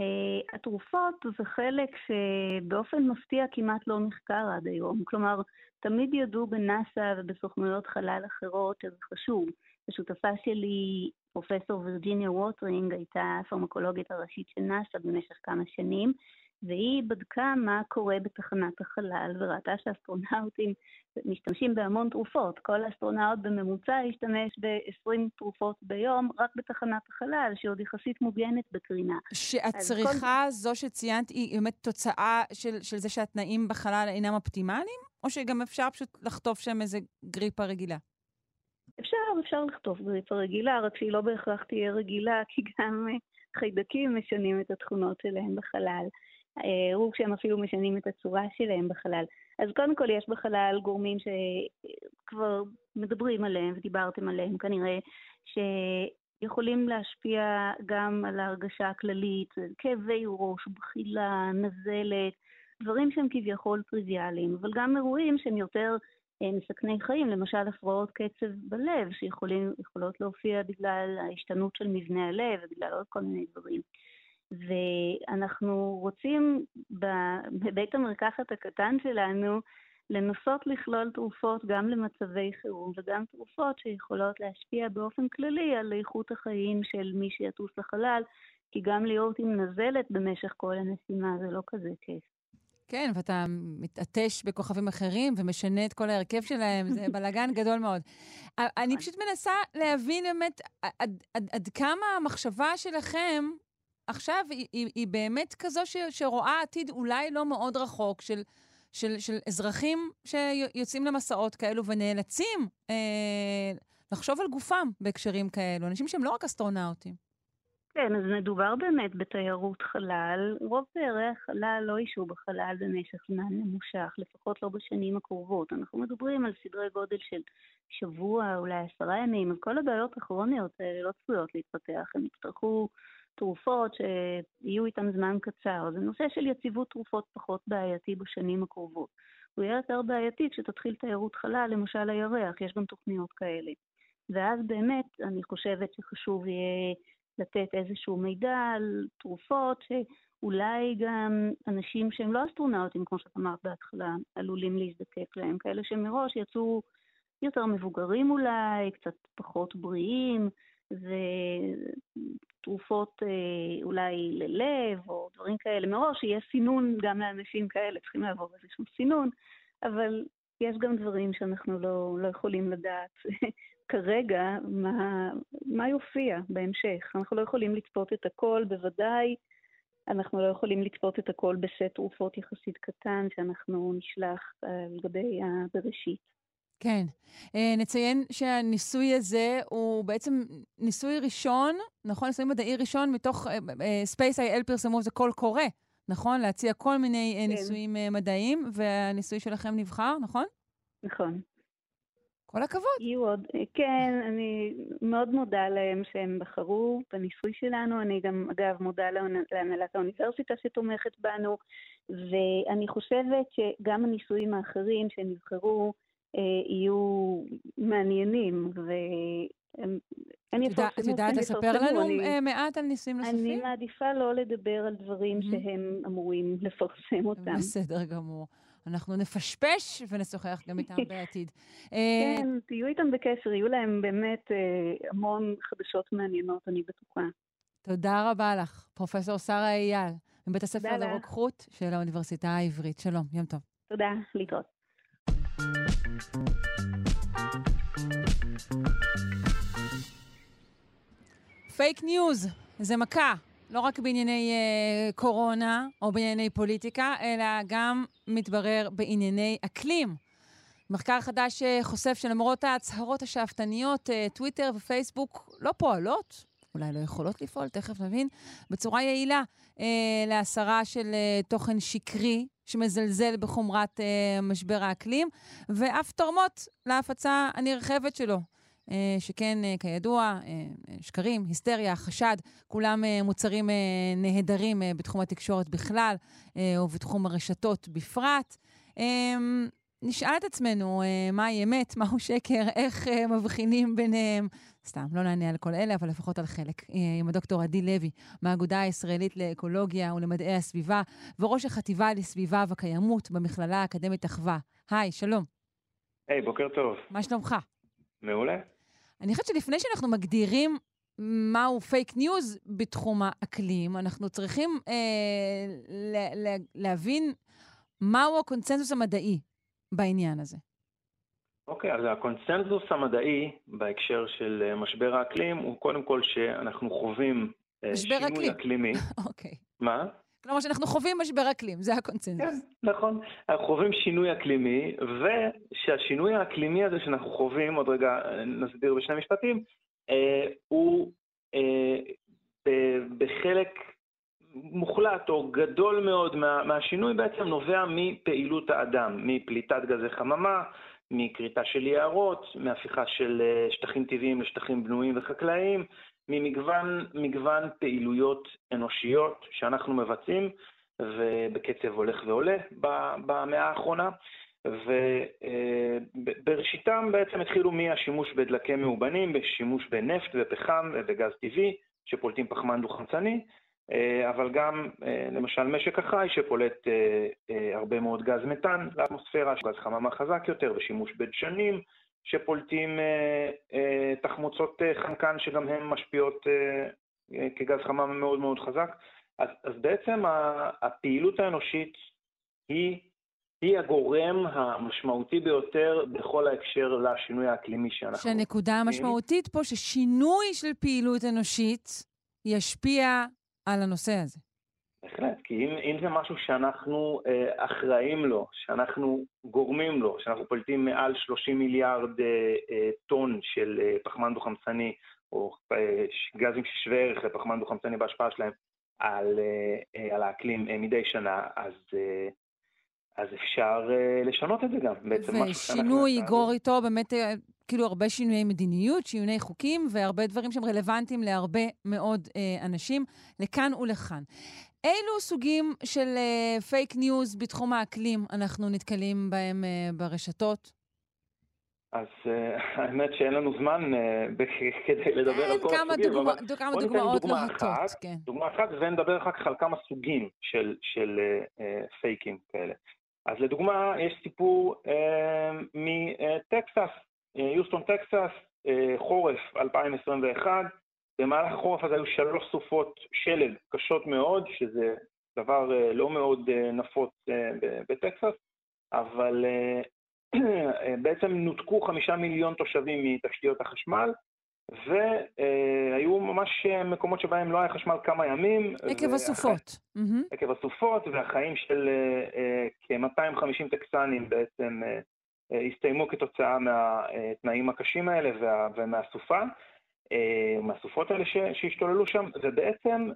אה, התרופות זה חלק שבאופן מפתיע כמעט לא נחקר עד היום. כלומר, תמיד ידעו בנאס"א ובסוכנויות חלל אחרות שזה חשוב. השותפה שלי, פרופסור וירג'יניה ווטרינג, הייתה הפרמקולוגית הראשית של נאס"א במשך כמה שנים, והיא בדקה מה קורה בתחנת החלל, וראתה שאסטרונאוטים משתמשים בהמון תרופות. כל אסטרונאוט בממוצע ישתמש ב-20 תרופות ביום רק בתחנת החלל, שעוד יחסית מוגנת בקרינה. שהצריכה כל... זו שציינת היא באמת תוצאה של, של זה שהתנאים בחלל אינם אופטימליים? או שגם אפשר פשוט לחטוף שם איזה גריפה רגילה? אפשר, אפשר לחטוף גריפה רגילה, רק שהיא לא בהכרח תהיה רגילה, כי גם אה, חיידקים משנים את התכונות שלהם בחלל. הראו אה, שהם אפילו משנים את הצורה שלהם בחלל. אז קודם כל יש בחלל גורמים שכבר מדברים עליהם ודיברתם עליהם כנראה, שיכולים להשפיע גם על ההרגשה הכללית, כאבי ראש, בחילה, נזלת, דברים שהם כביכול טריוויאליים, אבל גם אירועים שהם יותר מסכני חיים, למשל הפרעות קצב בלב, שיכולות להופיע בגלל ההשתנות של מבנה הלב ובגלל עוד כל מיני דברים. ואנחנו רוצים בבית המרקחת הקטן שלנו לנסות לכלול תרופות גם למצבי חירום וגם תרופות שיכולות להשפיע באופן כללי על איכות החיים של מי שיטוס לחלל, כי גם להיות עם נזלת במשך כל הנשימה זה לא כזה כיף. כן, ואתה מתעטש בכוכבים אחרים ומשנה את כל ההרכב שלהם, זה בלאגן *laughs* גדול מאוד. אני פשוט מנסה להבין באמת עד, עד, עד כמה המחשבה שלכם עכשיו היא, היא, היא באמת כזו ש, שרואה עתיד אולי לא מאוד רחוק של, של, של אזרחים שיוצאים למסעות כאלו ונאלצים אה, לחשוב על גופם בהקשרים כאלו, אנשים שהם לא רק אסטרונאוטים. כן, אז מדובר באמת בתיירות חלל. רוב תיירי החלל לא ישהו בחלל במשך זמן ממושך, לפחות לא בשנים הקרובות. אנחנו מדברים על סדרי גודל של שבוע, אולי עשרה ימים, אז כל הבעיות הכרוניות האלה לא צפויות להתפתח. הם יצטרכו תרופות שיהיו איתן זמן קצר. זה נושא של יציבות תרופות פחות בעייתי בשנים הקרובות. הוא יהיה יותר בעייתי כשתתחיל תיירות חלל, למשל הירח, יש גם תוכניות כאלה. ואז באמת אני חושבת שחשוב יהיה לתת איזשהו מידע על תרופות שאולי גם אנשים שהם לא אסטרונאוטים, כמו שאת אמרת בהתחלה, עלולים להזדקק להם, כאלה שמראש יצאו יותר מבוגרים אולי, קצת פחות בריאים, ותרופות אה, אולי ללב או דברים כאלה. מראש יהיה סינון גם לאנשים כאלה, צריכים לעבור איזשהו סינון, אבל יש גם דברים שאנחנו לא, לא יכולים לדעת *laughs* כרגע מה, מה יופיע בהמשך. אנחנו לא יכולים לצפות את הכל, בוודאי אנחנו לא יכולים לצפות את הכל בסט תרופות יחסית קטן שאנחנו נשלח על אה, גבי הבראשית. כן. Uh, נציין שהניסוי הזה הוא בעצם ניסוי ראשון, נכון? ניסוי מדעי ראשון מתוך, uh, uh, Space.il פרסמו, זה קול קורא, נכון? להציע כל מיני כן. ניסויים מדעיים, והניסוי שלכם נבחר, נכון? נכון. כל הכבוד. יהיו עוד, כן, אני מאוד מודה להם שהם בחרו בניסוי שלנו. אני גם, אגב, מודה להנהלת האוניברסיטה שתומכת בנו, ואני חושבת שגם הניסויים האחרים שנבחרו, אה, יהיו מעניינים, והם... את יודעת לספר לנו אני, אה, מעט על ניסויים נוספים? אני מעדיפה לא לדבר על דברים. שהם אמורים לפרסם אותם. בסדר גמור. אנחנו נפשפש ונשוחח גם איתם *laughs* בעתיד. אה, כן, תהיו איתם בקשר, יהיו להם באמת המון חדשות מעניינות, אני בטוחה. תודה רבה לך, פרופ' שרה אייל, מבית הספר לרוקחות של האוניברסיטה העברית. שלום, יום טוב. תודה, להתראות. פייק ניוז, זה מכה. לא רק בענייני אה, קורונה או בענייני פוליטיקה, אלא גם מתברר בענייני אקלים. מחקר חדש אה, חושף שלמרות ההצהרות השאפתניות, אה, טוויטר ופייסבוק לא פועלות, אולי לא יכולות לפעול, תכף נבין, בצורה יעילה uh, להסרה של uh, תוכן שקרי שמזלזל בחומרת uh, משבר האקלים, ואף תורמות להפצה הנרחבת שלו. Uh, שכן, uh, כידוע, uh, שקרים, היסטריה, חשד, כולם מוצרים נהדרים בתחום התקשורת בכלל ובתחום הרשתות בפרט. נשאל את עצמנו מהי אמת, מהו שקר, *laughs* איך מבחינים ביניהם. סתם, לא נענה על כל אלה, אבל לפחות על חלק. עם הדוקטור עדי לוי, מהאגודה הישראלית לאקולוגיה ולמדעי הסביבה, וראש החטיבה לסביבה וקיימות במכללה האקדמית אחווה. היי, שלום. היי, היי, בוקר טוב. מה שלומך? מעולה. אני חושבת שלפני שאנחנו מגדירים מהו פייק ניוז בתחום האקלים, אנחנו צריכים אה, לה, לה, להבין מהו הקונצנזוס המדעי בעניין הזה. אוקיי, אוקיי, אז הקונצנזוס המדעי בהקשר של אה, משבר האקלים הוא קודם כל שאנחנו חווים אה, שינוי אקלים. אקלימי. *laughs* אוקיי. אוקיי. מה? כלומר שאנחנו חווים משבר אקלים, זה הקונצנזוס. כן, נכון. אנחנו חווים שינוי אקלימי, ושהשינוי האקלימי הזה שאנחנו חווים, עוד רגע אה, נסביר בשני משפטים, אה, הוא אה, בחלק מוחלט או גדול מאוד מה, מהשינוי בעצם נובע מפעילות האדם, מפליטת גזי חממה, מכריתה של יערות, מהפיכה של אה, שטחים טבעיים לשטחים בנויים וחקלאיים, ממגוון פעילויות אנושיות שאנחנו מבצעים, ובקצב הולך ועולה במאה האחרונה. ובראשיתם בעצם התחילו מהשימוש בדלקי מאובנים, בשימוש בנפט ופחם ובגז טבעי שפולטים פחמן דו-חמצני, אבל גם למשל משק החי שפולט הרבה מאוד גז מתאן לאטמוספירה, גז חממה חזק יותר ושימוש בדשנים שפולטים תחמוצות חנקן שגם הן משפיעות כגז חממה מאוד מאוד חזק. אז, אז בעצם הפעילות האנושית היא היא הגורם המשמעותי ביותר בכל ההקשר לשינוי האקלימי שאנחנו... שהנקודה המשמעותית פה, ששינוי של פעילות אנושית ישפיע על הנושא הזה. בהחלט, כי אם, אם זה משהו שאנחנו אה, אחראים לו, שאנחנו גורמים לו, שאנחנו פולטים מעל 30 מיליארד אה, אה, טון של אה, פחמן דו-חמצני, או אה, גזים ששווה ערך לפחמן דו-חמצני בהשפעה שלהם על, אה, אה, על האקלים אה, מדי שנה, אז... אה, אז אפשר uh, לשנות את זה גם. בעצם ושינוי יגרור איתו באמת אה, כאילו הרבה שינויי מדיניות, שינויי חוקים והרבה דברים שהם רלוונטיים להרבה מאוד uh, אנשים, לכאן ולכאן. אילו סוגים של פייק אה, ניוז בתחום האקלים אנחנו נתקלים בהם אה, ברשתות? אז אה, *laughs* האמת שאין לנו זמן *laughs* כדי לדבר על כל הסוגים, דוגמה, אבל כמה דוגמאות לוהטות, כן. דוגמה אחת, ונדבר אחר כך על כמה סוגים של, של פייקים כאלה. אז לדוגמה, יש סיפור אה, מטקסס, יוסטון טקסס, אה, חורף 2021, במהלך החורף הזה היו שלוש סופות שלג קשות מאוד, שזה דבר אה, לא מאוד אה, נפוץ אה, בטקסס, אבל *clears throat* בעצם נותקו חמישה מיליון תושבים מתשתיות החשמל, והיו ממש מקומות שבהם לא היה חשמל כמה ימים. עקב הסופות. עקב הסופות, והחיים של אה, כ-250 טקסנים בעצם הסתיימו כתוצאה מהתנאים הקשים האלה ומהסופה, מהסופות האלה שהשתוללו שם, ובעצם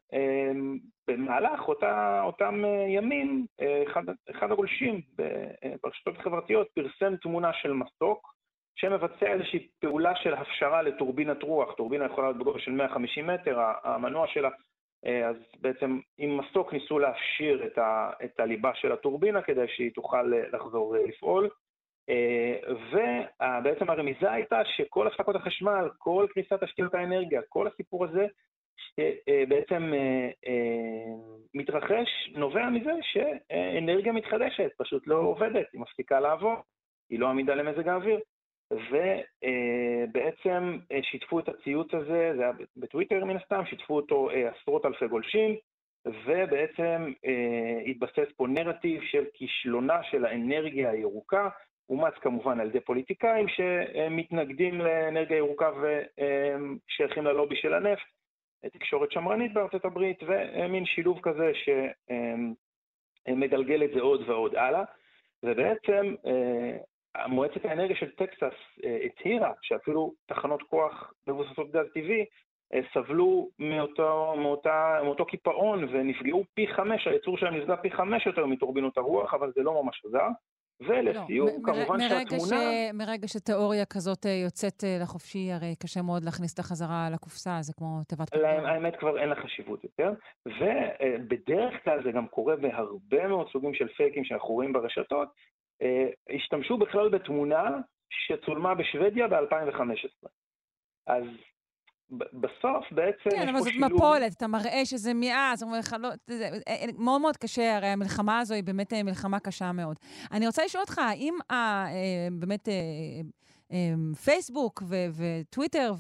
במהלך אותה, אותם ימים, אחד, אחד הגולשים ברשתות החברתיות פרסם תמונה של מסוק, שמבצע איזושהי פעולה של הפשרה לטורבינת רוח, טורבינה יכולה להיות בגובה של 150 מטר, המנוע שלה, אה, אז בעצם עם מסוק ניסו להפשיר את, ה, את הליבה של הטורבינה כדי שהיא תוכל אה, לחזור אה, לפעול. ובעצם הרמיזה הייתה שכל הפסקות החשמל, כל כניסת תשתיות האנרגיה, כל הסיפור הזה, שבעצם מתרחש, נובע מזה שאנרגיה מתחדשת פשוט לא עובדת, היא מפסיקה לעבוד, היא לא עמידה למזג האוויר. ובעצם אה, שיתפו את הציוץ הזה, זה היה בטוויטר מן הסתם, שיתפו אותו אה, עשרות אלפי גולשים, ובעצם אה, התבסס פה נרטיב של כישלונה של האנרגיה הירוקה, אומץ כמובן על ידי פוליטיקאים שמתנגדים לאנרגיה ירוקה ושייכים ללובי של הנפט, תקשורת שמרנית בארצות הברית, ומין שילוב כזה שמגלגל את זה עוד ועוד הלאה. ובעצם מועצת האנרגיה של טקסס אה, הצהירה שאפילו תחנות כוח מבוססות גז טבעי אה, סבלו מאותו, מאותה, מאותו קיפאון ונפגעו פי חמש, הייצור שלהם נפגע פי חמש יותר מטורבינות הרוח, אבל זה לא ממש עזר. ולסיום, לא, כמובן מ- שהתמונה... ש... מרגע שתיאוריה כזאת אה, יוצאת לחופשי, הרי קשה מאוד להכניס את החזרה לקופסה, זה כמו תיבת פנדורה. האמת כבר אין לה חשיבות יותר, ובדרך כלל זה גם קורה בהרבה מאוד סוגים של פייקים שאנחנו רואים ברשתות, אה, השתמשו בכלל בתמונה שצולמה בשוודיה ב-2015. אז בסוף בעצם כן, אבל זאת שילוב... מפולת, אתה מראה שזה מאז, אומר לך, לא, זה, אה, אה, מאוד מאוד קשה, הרי המלחמה הזו היא באמת מלחמה קשה מאוד. אני רוצה לשאול אותך, האם ה, באמת פייסבוק וטוויטר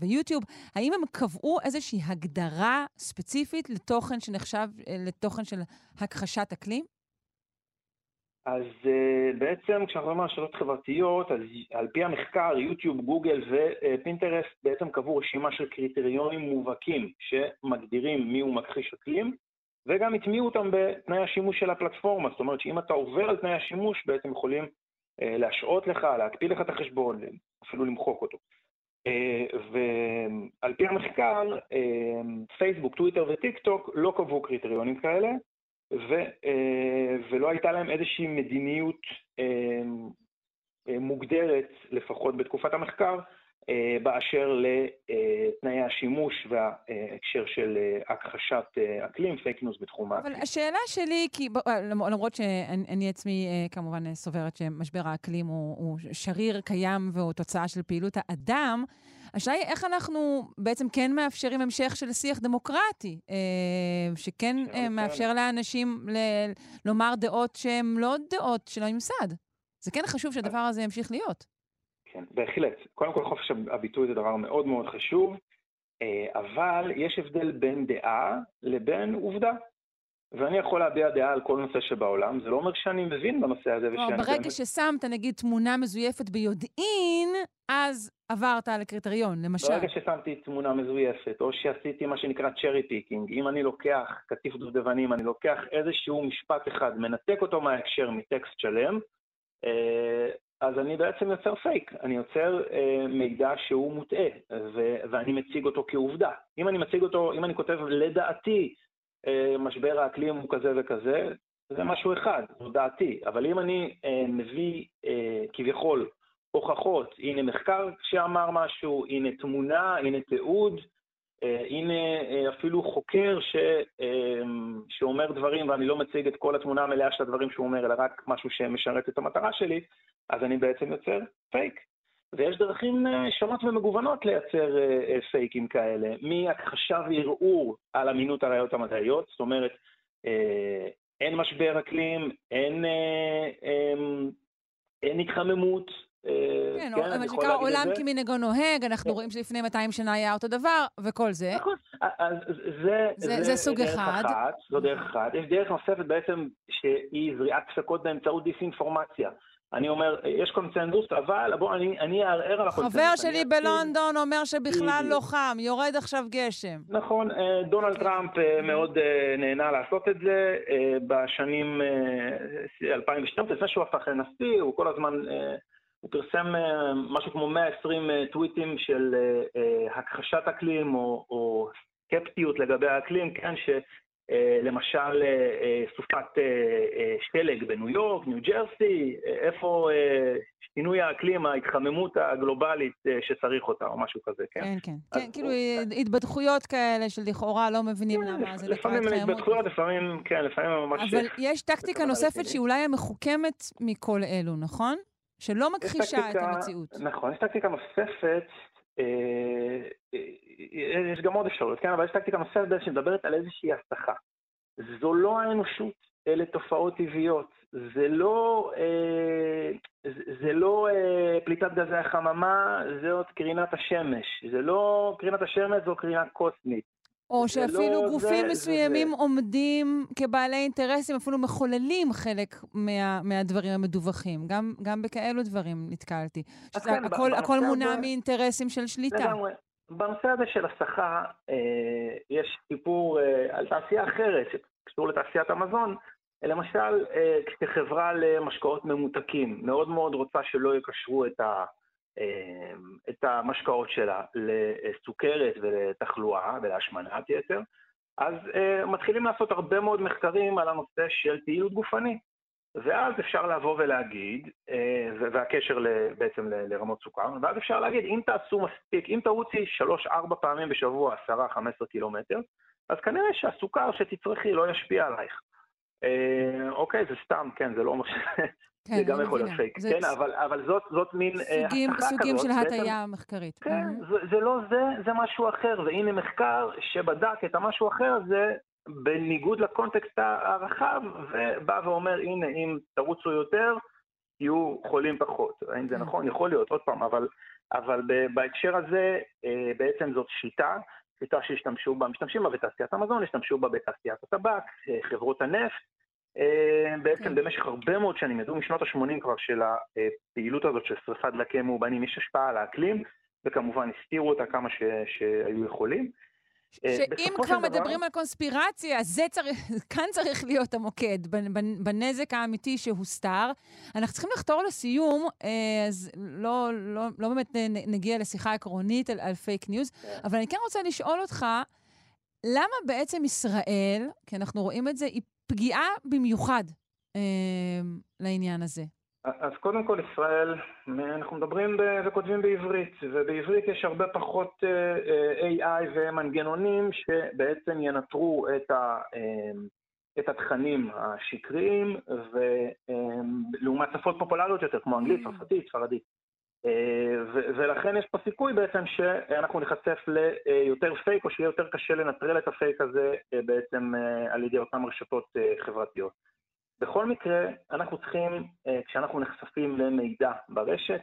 ויוטיוב, האם הם קבעו איזושהי הגדרה ספציפית לתוכן שנחשב לתוכן של הכחשת אקלים? אז uh, בעצם כשאנחנו מדברים על שאלות חברתיות, אז על פי המחקר, יוטיוב, גוגל ופינטרסט בעצם קבעו רשימה של קריטריונים מובהקים שמגדירים מיהו מכחיש אקלים, וגם הטמיעו אותם בתנאי השימוש של הפלטפורמה. זאת אומרת שאם אתה עובר על תנאי השימוש, בעצם יכולים uh, להשעות לך, להקפיא לך את החשבון, אפילו למחוק אותו. Uh, ועל פי המחקר, פייסבוק, טוויטר וטיק טוק לא קבעו קריטריונים כאלה, ו, אה, ולא הייתה להם איזושהי מדיניות אה, אה, מוגדרת, לפחות בתקופת המחקר, באשר לתנאי השימוש וההקשר של הכחשת אקלים, פייק ניוז בתחום האקלים. אבל השאלה שלי, כי למרות שאני עצמי כמובן סוברת שמשבר האקלים הוא, הוא שריר, קיים והוא תוצאה של פעילות האדם, השאלה היא איך אנחנו בעצם כן מאפשרים המשך של שיח דמוקרטי, אה, שכן אה, מאפשר לאנשים ל- לומר דעות שהן לא דעות של הממסד. זה כן חשוב שהדבר הזה ימשיך להיות. כן, בהחלט. קודם כל חופש הביטוי זה דבר מאוד מאוד חשוב, אה, אבל יש הבדל בין דעה לבין עובדה. ואני יכול להביע דעה על כל נושא שבעולם, זה לא אומר שאני מבין בנושא הזה. לא, ברגע באמת... ששמת, נגיד, תמונה מזויפת ביודעין, אז עברת על הקריטריון, למשל. ברגע ששמתי תמונה מזויפת, או שעשיתי מה שנקרא cherry picking, אם אני לוקח קטיף דובדבנים, אני לוקח איזשהו משפט אחד, מנתק אותו מההקשר מטקסט שלם, אה, אז אני בעצם יוצר פייק, אני יוצר אה, מידע שהוא מוטעה, ו- ואני מציג אותו כעובדה. אם אני מציג אותו, אם אני כותב לדעתי, אה, משבר האקלים הוא כזה וכזה, זה משהו אחד, זו דעתי. אבל אם אני אה, מביא אה, כביכול הוכחות, הנה מחקר שאמר משהו, הנה תמונה, הנה תיעוד, הנה אפילו חוקר ש, שאומר דברים ואני לא מציג את כל התמונה המלאה של הדברים שהוא אומר, אלא רק משהו שמשרת את המטרה שלי, אז אני בעצם יוצר פייק. ויש דרכים אה, שונות ומגוונות לייצר אה, אה, פייקים כאלה, מהכחשה וערעור על אמינות הראיות המדעיות, זאת אומרת, אין משבר אקלים, אין, אין, אין התחממות, כן, כן מה שנקרא עולם כמנהגו נוהג, אנחנו כן. רואים שלפני 200 שנה היה אותו דבר, וכל זה. נכון, אז זה, זה, זה, זה סוג אחד. אחת. זו דרך אחת. יש דרך נוספת בעצם שהיא זריעת פסקות באמצעות דיסאינפורמציה. אני אומר, יש קונצנזוס, אבל בוא, אני, אני אערער על הקונצנזוס. חבר שלי בלונדון אומר שבכלל לא חם, יורד עכשיו גשם. נכון, אה, דונלד טראמפ אה, מאוד אה, נהנה לעשות את זה בשנים 2012, לפני שהוא הפך לנשיא, הוא כל הזמן, הוא פרסם משהו כמו 120 טוויטים של הכחשת אקלים או, או סקפטיות לגבי האקלים, כן, ש... אה, למשל אה, אה, סופת שלג בניו יורק, ניו ג'רסי, איפה שינוי האקלים, ההתחממות הגלובלית שצריך אותה, או משהו כזה, כן? כן, כן. כן, כאילו התבדחויות כאלה שלכאורה לא מבינים כן, למה זה נקרא התחממות. לפעמים התבדחויות, לפעמים, כן, לפעמים ממש... אבל יש טקטיקה נוספת שהיא אולי המחוכמת מכל אלו, נכון? שלא מכחישה את המציאות. נכון, יש טקטיקה נוספת אה, אה, יש גם עוד אפשרויות, כן? אבל יש טקטיקה נוספת שמדברת על איזושהי הסחה. זו לא האנושות, אלה תופעות טבעיות. זה לא, אה, זה לא פליטת גזי החממה, זאת קרינת השמש. זה לא קרינת השמש, זו קרינה קוסמית. או שאפילו לא גופים זה, מסוימים זה, עומדים כבעלי אינטרסים, אפילו מחוללים חלק מה, מהדברים המדווחים. גם, גם בכאלו דברים נתקלתי. שזה כן, הכל, הכל מונע ב... מאינטרסים של שליטה. לגמרי. בנושא הזה של הסחה, אה, יש סיפור אה, על תעשייה אחרת שקשור לתעשיית המזון. למשל, אה, כחברה למשקאות ממותקים, מאוד מאוד רוצה שלא יקשרו את ה... אמ, את המשקאות שלה לסוכרת ולתחלואה ולהשמנת יתר, אז uh, מתחילים לעשות הרבה מאוד מחקרים על הנושא של פעילות גופנית. ואז אפשר לבוא ולהגיד, uh, והקשר בעצם לרמות סוכר, ואז אפשר להגיד, אם תעשו מספיק, אם תרוצי 3-4 פעמים בשבוע, 10-15 קילומטר, אז כנראה שהסוכר שתצרכי לא ישפיע עלייך. Uh, אוקיי, זה סתם, כן, זה לא אומר ש... כן, זה גם יכול להיות פייק, כן, אבל, אבל זאת, זאת מין אה, סוגים, סוגים כזאת. של הטיה מחקרית. כן, mm-hmm. זה, זה לא זה, זה משהו אחר, והנה מחקר שבדק את המשהו אחר הזה בניגוד לקונטקסט הרחב, ובא ואומר, הנה, אם תרוצו יותר, יהיו חולים פחות. האם זה נכון? יכול להיות, עוד פעם, אבל, אבל בהקשר הזה בעצם זאת שיטה, שיטה שהשתמשו בה, משתמשים בה בתעשיית המזון, השתמשו בה בתעשיית הטבק, חברות הנפט, בעצם כן. במשך הרבה מאוד שנים, ידעו משנות ה-80 כבר של הפעילות הזאת של שרפת דלקי מאובנים, יש השפעה על האקלים, וכמובן הסתירו אותה כמה ש, שהיו יכולים. אה, שאם כבר דבר... מדברים על קונספירציה, זה צריך, *laughs* כאן צריך להיות המוקד, בנזק האמיתי שהוסתר. אנחנו צריכים לחתור לסיום, אה, אז לא, לא, לא באמת נגיע לשיחה עקרונית על, על פייק ניוז, כן. אבל אני כן רוצה לשאול אותך, למה בעצם ישראל, כי אנחנו רואים את זה, היא פגיעה במיוחד אה, לעניין הזה? אז קודם כל ישראל, אנחנו מדברים ב- וכותבים בעברית, ובעברית יש הרבה פחות אה, AI ומנגנונים שבעצם ינטרו את, ה, אה, את התכנים השקריים, ולעומת שפות פופולריות יותר, כמו אנגלית, צרפתית, ספרדית. ו- ולכן יש פה סיכוי בעצם שאנחנו נחשף ליותר פייק, או שיהיה יותר קשה לנטרל את הפייק הזה uh, בעצם uh, על ידי אותן רשתות חברתיות. בכל מקרה, אנחנו צריכים, אה, כשאנחנו נחשפים למידע ברשת,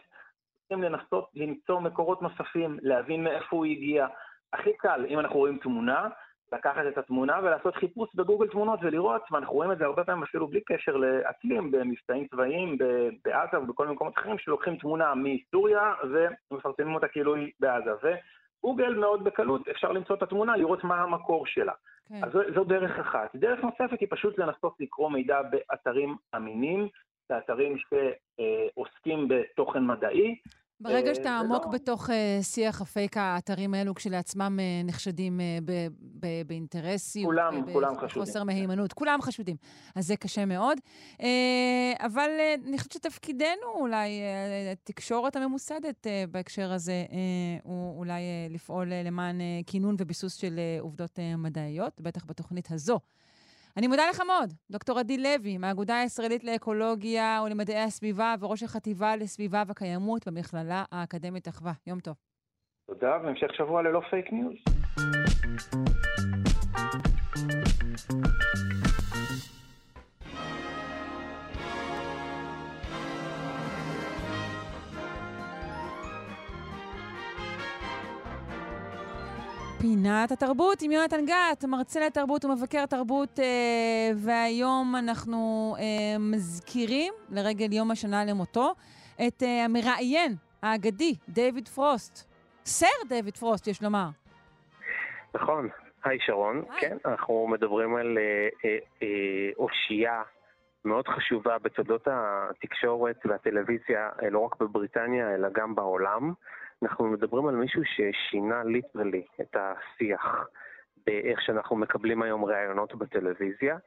צריכים לנסות למצוא מקורות נוספים, להבין מאיפה הוא הגיע. הכי קל, אם אנחנו רואים תמונה, לקחת את התמונה ולעשות חיפוש בגוגל תמונות ולראות, ואנחנו רואים את זה הרבה פעמים אפילו בלי קשר לאקלים, במבצעים צבאיים, בעזה ובכל מיני מקומות אחרים, שלוקחים תמונה מסוריה ומפרסמים אותה כאילו היא בעזה. וגוגל מאוד בקלות, אפשר למצוא את התמונה, לראות מה המקור שלה. כן. אז זו, זו דרך אחת. דרך נוספת היא פשוט לנסות לקרוא מידע באתרים אמינים, באתרים שעוסקים בתוכן מדעי. ברגע שאתה אה, עמוק לא... בתוך uh, שיח הפייק, האתרים האלו כשלעצמם uh, נחשדים באינטרסיות. כולם, כולם חשודים. בחוסר מהימנות, כולם חשודים. אז זה קשה מאוד. אבל אני חושבת שתפקידנו אולי, התקשורת הממוסדת בהקשר הזה, הוא אולי לפעול למען כינון וביסוס של עובדות מדעיות, בטח בתוכנית הזו. אני מודה לך מאוד, דוקטור עדי לוי, מהאגודה הישראלית לאקולוגיה ולמדעי הסביבה וראש החטיבה לסביבה וקיימות במכללה האקדמית אחווה. יום טוב. תודה, והמשך שבוע ללא פייק ניוז. פינת התרבות עם יונתן גת, מרצה לתרבות ומבקר תרבות, אה, והיום אנחנו אה, מזכירים, לרגל יום השנה למותו, את אה, המראיין האגדי, דיוויד פרוסט. סר דיוויד פרוסט, יש לומר. נכון. היי שרון, היי. כן, אנחנו מדברים על אה, אה, אה, אושייה מאוד חשובה בתולדות התקשורת והטלוויזיה, אה, לא רק בבריטניה, אלא גם בעולם. אנחנו מדברים על מישהו ששינה literally את השיח באיך שאנחנו מקבלים היום ראיונות בטלוויזיה,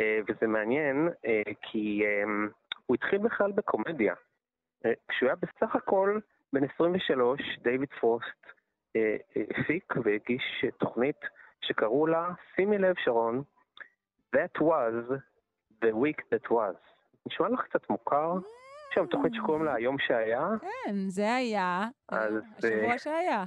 אה, וזה מעניין אה, כי אה, הוא התחיל בכלל בקומדיה. כשהוא היה בסך הכל בן 23, דיוויד פרוסט הפיק והגיש תוכנית שקראו לה, שימי לב שרון, That was the week that was. נשמע לך קצת מוכר? יש שם תוכנית שקוראים לה היום שהיה. כן, זה היה, השבוע אה, שהיה.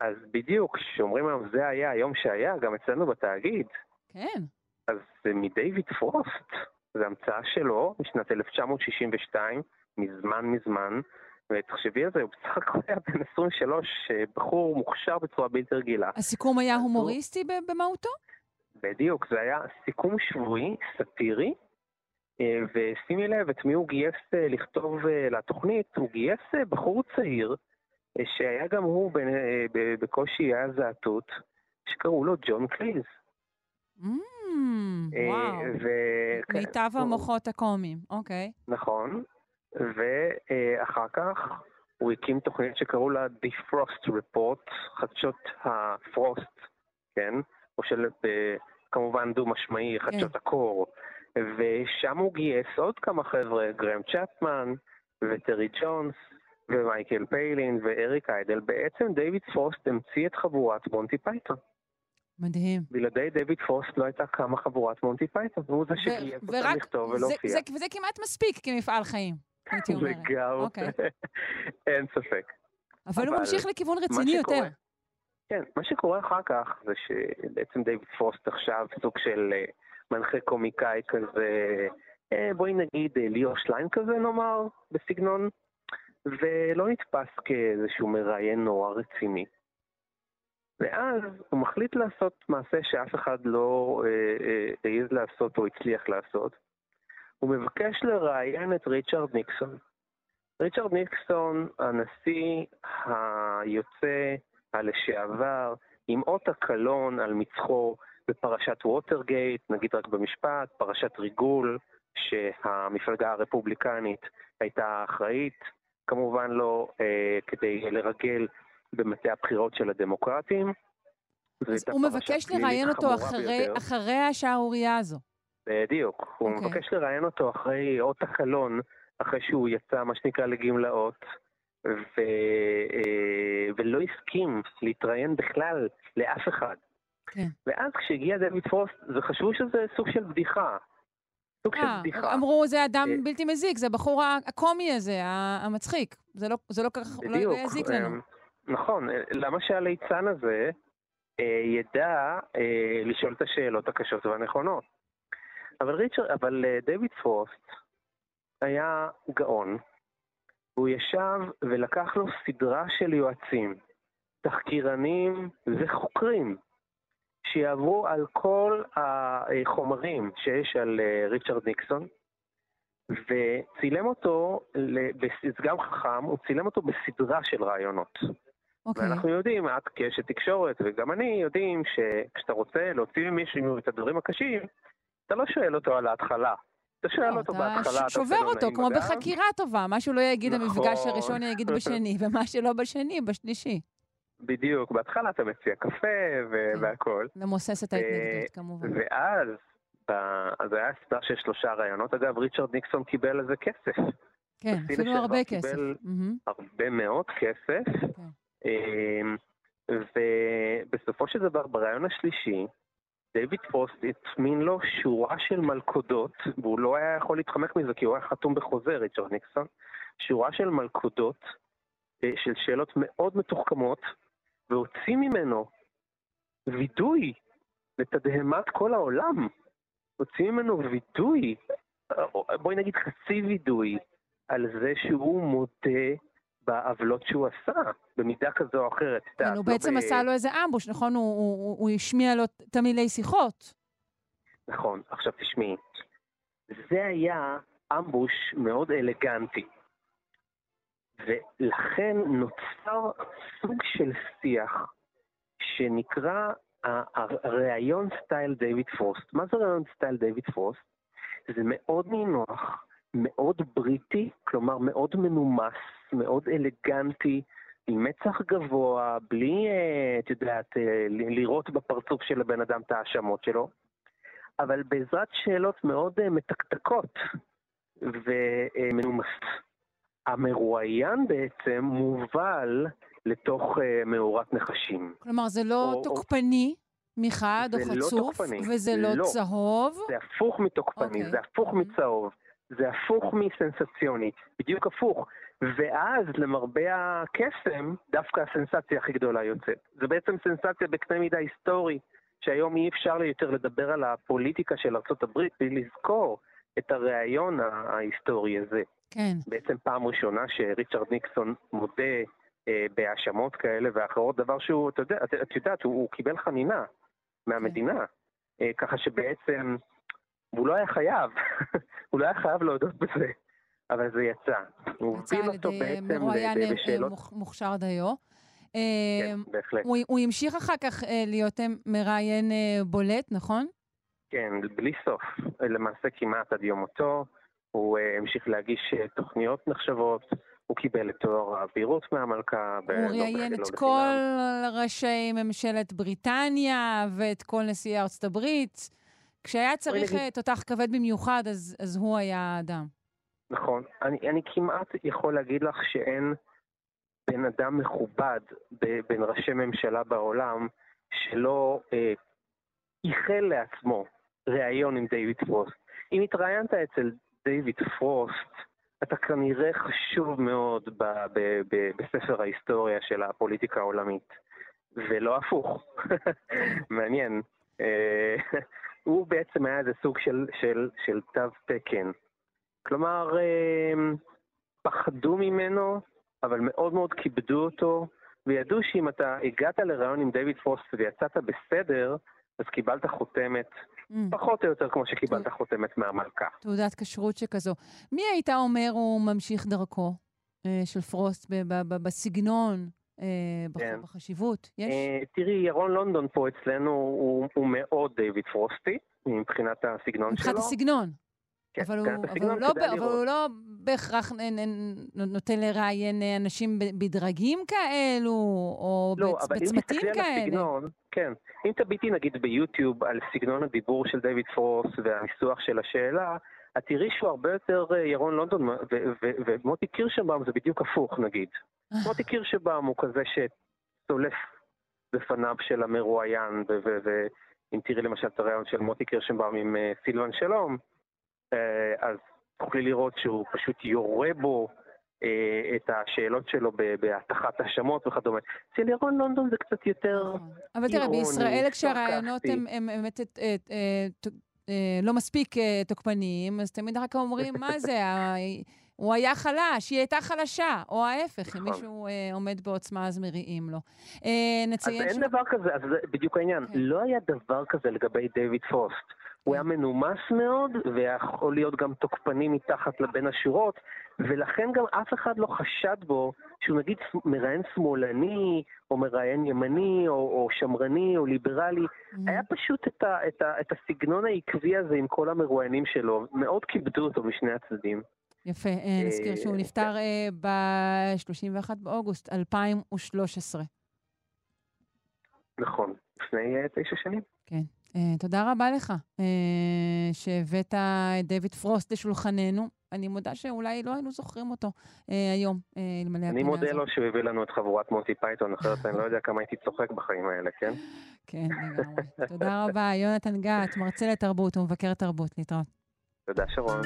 אז בדיוק, כשאומרים היום זה היה היום שהיה, גם אצלנו בתאגיד. כן. אז זה מדייוויד פרוסט, זו המצאה שלו משנת 1962, מזמן מזמן, ותחשבי על זה, הוא בסך הכל היה בן 23, אה, בחור מוכשר בצורה בלתי רגילה. הסיכום היה הומוריסטי במהותו? בדיוק, זה היה סיכום שבועי, סאטירי, ושימי לב את מי הוא גייס אה, לכתוב אה, לתוכנית, הוא גייס בחור צעיר, שהיה גם הוא בקושי היה זעתות, שקראו לו ג'ון קליז. Mm, וואו, מיטב המוחות הקומיים, אוקיי. נכון, ואחר כך הוא הקים תוכנית שקראו לה The Frost Report, חדשות הפרוסט, כן? או של, כמובן דו-משמעי, חדשות כן. הקור. ושם הוא גייס עוד כמה חבר'ה, גרם צ'פמן וטרי ג'ונס ומייקל פיילין ואריק איידל. בעצם דיוויד פרוסט המציא את חבורת מונטי פייתון. מדהים. בלעדי דיוויד פרוסט לא הייתה קמה חבורת מונטי פייתון, והוא זה שגייס אותה לכתוב ולהופיע. וזה כמעט מספיק כמפעל חיים, הייתי *laughs* אומרת. לגמרי, אוקיי. *laughs* אין ספק. אבל הוא ממשיך לכיוון רציני יותר. כן, מה שקורה אחר כך זה שבעצם דיוויד פרוסט עכשיו סוג של... אה, מנחה קומיקאי כזה בואי נגיד ליאור שליין כזה נאמר, בסגנון, ולא נתפס כאיזשהו מראיין נורא רציני. ואז הוא מחליט לעשות מעשה שאף אחד לא העז אה, אה, לעשות או הצליח לעשות. הוא מבקש לראיין את ריצ'רד ניקסון. ריצ'רד ניקסון, הנשיא היוצא, הלשעבר, עם אות הקלון על מצחו בפרשת ווטרגייט, נגיד רק במשפט, פרשת ריגול, שהמפלגה הרפובליקנית הייתה אחראית, כמובן לא אה, כדי לרגל במטה הבחירות של הדמוקרטים. אז הוא מבקש לראיין אותו אחרי, אחרי השערורייה הזו. בדיוק. Okay. הוא אוקיי. מבקש לראיין אותו אחרי אות הקלון, אחרי שהוא יצא, מה שנקרא, לגמלאות, ו... אה, ולא הסכים להתראיין בכלל לאף אחד. כן. ואז כשהגיע דויד פרוסט, זה חשבו שזה סוג של בדיחה. סוג אה, של אה, בדיחה. אמרו, זה אדם אה, בלתי מזיק, זה הבחור הקומי הזה, המצחיק. זה לא, זה לא כך, לא בדיוק. לא יזיק לנו. נכון, למה שהליצן הזה אה, ידע אה, לשאול את השאלות הקשות והנכונות? אבל, ריצ'ר, אבל אה, דויד פרוסט היה גאון, הוא ישב ולקח לו סדרה של יועצים, תחקירנים וחוקרים, שיעברו על כל החומרים שיש על אה, ריצ'רד ניקסון, וצילם אותו, זה גם חכם, הוא צילם אותו בסדרה של רעיונות. Okay. אוקיי. ואנחנו יודעים, את כאשת תקשורת, וגם אני, יודעים שכשאתה רוצה להוציא ממישהו את הדברים הקשים, אתה לא שואל אותו על ההתחלה. אתה שואל לא, אותו בהתחלה, אתה שובר אותו, כמו. בחקירה טובה, מה שהוא לא יגיד נכון. במפגש הראשון יגיד בשני, ומה שלא בשני, בשלישי. בדיוק, בהתחלה אתה מציע קפה כן. והכול. למוסס את ההתנגדות, כמובן. ואז, אז היה סדרה של שלושה רעיונות. אגב, ריצ'רד ניקסון קיבל על זה כסף. כן, אפילו הרבה כסף. קיבל הרבה מאוד כסף. כן. אמ, ובסופו של דבר, ברעיון השלישי, דיוויד פוסט הטמין לו שורה של מלכודות, והוא לא היה יכול להתחמק מזה כי הוא היה חתום בחוזה, ריצ'רד ניקסון, שורה של מלכודות אה, של שאלות מאוד מתוחכמות, והוציא ממנו וידוי לתדהמת כל העולם. הוציא ממנו וידוי, בואי נגיד חצי וידוי, על זה שהוא מודה בעוולות שהוא עשה, במידה כזו או אחרת. כן, הוא לא בעצם ב... עשה לו איזה אמבוש, נכון? הוא, הוא, הוא השמיע לו תמלילי שיחות. נכון. עכשיו תשמעי, זה היה ambush מאוד אלגנטי. ולכן נוצר סוג של שיח שנקרא הראיון style דיוויד פרוסט. מה זה ראיון style דיוויד פרוסט? זה מאוד נינוח, מאוד בריטי, כלומר מאוד מנומס, מאוד אלגנטי, עם מצח גבוה, בלי, אה, את יודעת, אה, לראות בפרצוף של הבן אדם את ההאשמות שלו, אבל בעזרת שאלות מאוד אה, מתקתקות ומנומסות. המרואיין בעצם מובל לתוך מאורת נחשים. כלומר, זה לא או, תוקפני מחד או חצוף, לא תוקפני. וזה לא, לא צהוב? זה הפוך מתוקפני, okay. אוקיי. זה הפוך mm-hmm. מצהוב. זה הפוך מסנסציוני, בדיוק הפוך. ואז למרבה הקסם, דווקא הסנסציה הכי גדולה יוצאת. זה בעצם סנסציה בקנה מידה היסטורי, שהיום אי אפשר יותר לדבר על הפוליטיקה של ארה"ב בלי לזכור את הריאיון ההיסטורי הזה. כן. בעצם פעם ראשונה שריצ'רד ניקסון מודה אה, בהאשמות כאלה ואחרות, דבר שהוא, אתה יודע, את, את יודעת, הוא, הוא קיבל חנינה מהמדינה. כן. אה, ככה שבעצם והוא לא היה חייב, *laughs* הוא לא היה חייב להודות בזה, אבל זה יצא. הוא הוביל אותו בעצם בשאלות... יצא מוכשר דיו. כן, אמ, בהחלט. הוא, הוא המשיך אחר כך אה, להיות אה, מראיין אה, בולט, נכון? כן, בלי סוף. למעשה כמעט עד יום מותו. הוא המשיך להגיש תוכניות נחשבות. הוא קיבל את תואר האווירות מהמלכה. הוא ראיין את כל ראשי ממשלת בריטניה ואת כל נשיאי ארצות הברית. כשהיה צריך נגיד... תותח כבד במיוחד, אז, אז הוא היה האדם. נכון. אני, אני כמעט יכול להגיד לך שאין בן אדם מכובד בין ראשי ממשלה בעולם שלא אה, איחל לעצמו ראיון עם דיוויד פרוסט. אם התראיינת אצל דיוויד פרוסט, אתה כנראה חשוב מאוד ב, ב, ב, בספר ההיסטוריה של הפוליטיקה העולמית, ולא הפוך. *laughs* מעניין. אה, *laughs* הוא בעצם היה איזה סוג של, של, של תו תקן. כלומר, אה, פחדו ממנו, אבל מאוד מאוד כיבדו אותו, וידעו שאם אתה הגעת לראיון עם דיוויד פרוסט ויצאת בסדר, אז קיבלת חותמת. פחות או יותר כמו שקיבלת חותמת מהמלכה. תעודת כשרות שכזו. מי היית אומר הוא ממשיך דרכו אה, של פרוסט בסגנון, אה, כן. בחשיבות? יש? אה, תראי, ירון לונדון פה אצלנו הוא, מאוד דיוויד פרוסטי, מבחינת הסגנון שלו. מבחינת הסגנון. כן, אבל, הוא, אבל, הוא לא, אבל הוא לא בהכרח נותן לראיין אנשים בדרגים כאלו, או לא, בצ, בצמתים כאלה. לא, אבל אם תסתכלי על הסגנון, כן. אם תביטי נגיד ביוטיוב על סגנון הדיבור של דיוויד פרוס והניסוח של השאלה, את תראי שהוא הרבה יותר אה, ירון לונדון, ומוטי קירשנבאום זה בדיוק הפוך נגיד. אה. מוטי קירשנבאום הוא כזה שצולף בפניו של המרואיין, ואם תראי למשל את הרעיון של מוטי קירשנבאום עם אה, סילבן שלום, אז תוכלי לראות שהוא פשוט יורה בו אה, את השאלות שלו בהטחת האשמות וכדומה. אצל ירון לונדון זה קצת יותר נכון. אבל תראה, בישראל כשהרעיונות הם באמת אה, לא מספיק תוקפניים, אז תמיד רק אומרים, מה זה, *laughs* הוא היה חלש, היא הייתה חלשה, או ההפך, אם נכון. מישהו עומד בעוצמה אז מריעים לו. נציין אז אין דבר כזה, אז זה בדיוק העניין. כן. לא היה דבר כזה לגבי דיוויד פוסט. הוא היה מנומס מאוד, ויכול להיות גם תוקפני מתחת לבין השורות, ולכן גם אף אחד לא חשד בו שהוא נגיד מראיין שמאלני, או מראיין ימני, או, או שמרני, או ליברלי. Mm-hmm. היה פשוט את, ה, את, ה, את הסגנון העקבי הזה עם כל המרואיינים שלו. מאוד כיבדו אותו משני הצדדים. יפה, אה, נזכיר שהוא נפטר אה, ב-31 באוגוסט 2013. נכון, לפני תשע שנים. כן. Uh, תודה רבה לך uh, שהבאת את דיוויד פרוסט לשולחננו. אני מודה שאולי לא היינו זוכרים אותו uh, היום, uh, אלמלא אני מודה לו שהוא הביא לנו את חבורת מונטי פייתון, אחרת אני לא יודע כמה הייתי צוחק בחיים האלה, כן? *laughs* כן, לגמרי. תודה רבה, יונתן גת, מרצה לתרבות ומבקר תרבות. להתראות. תודה, שרון.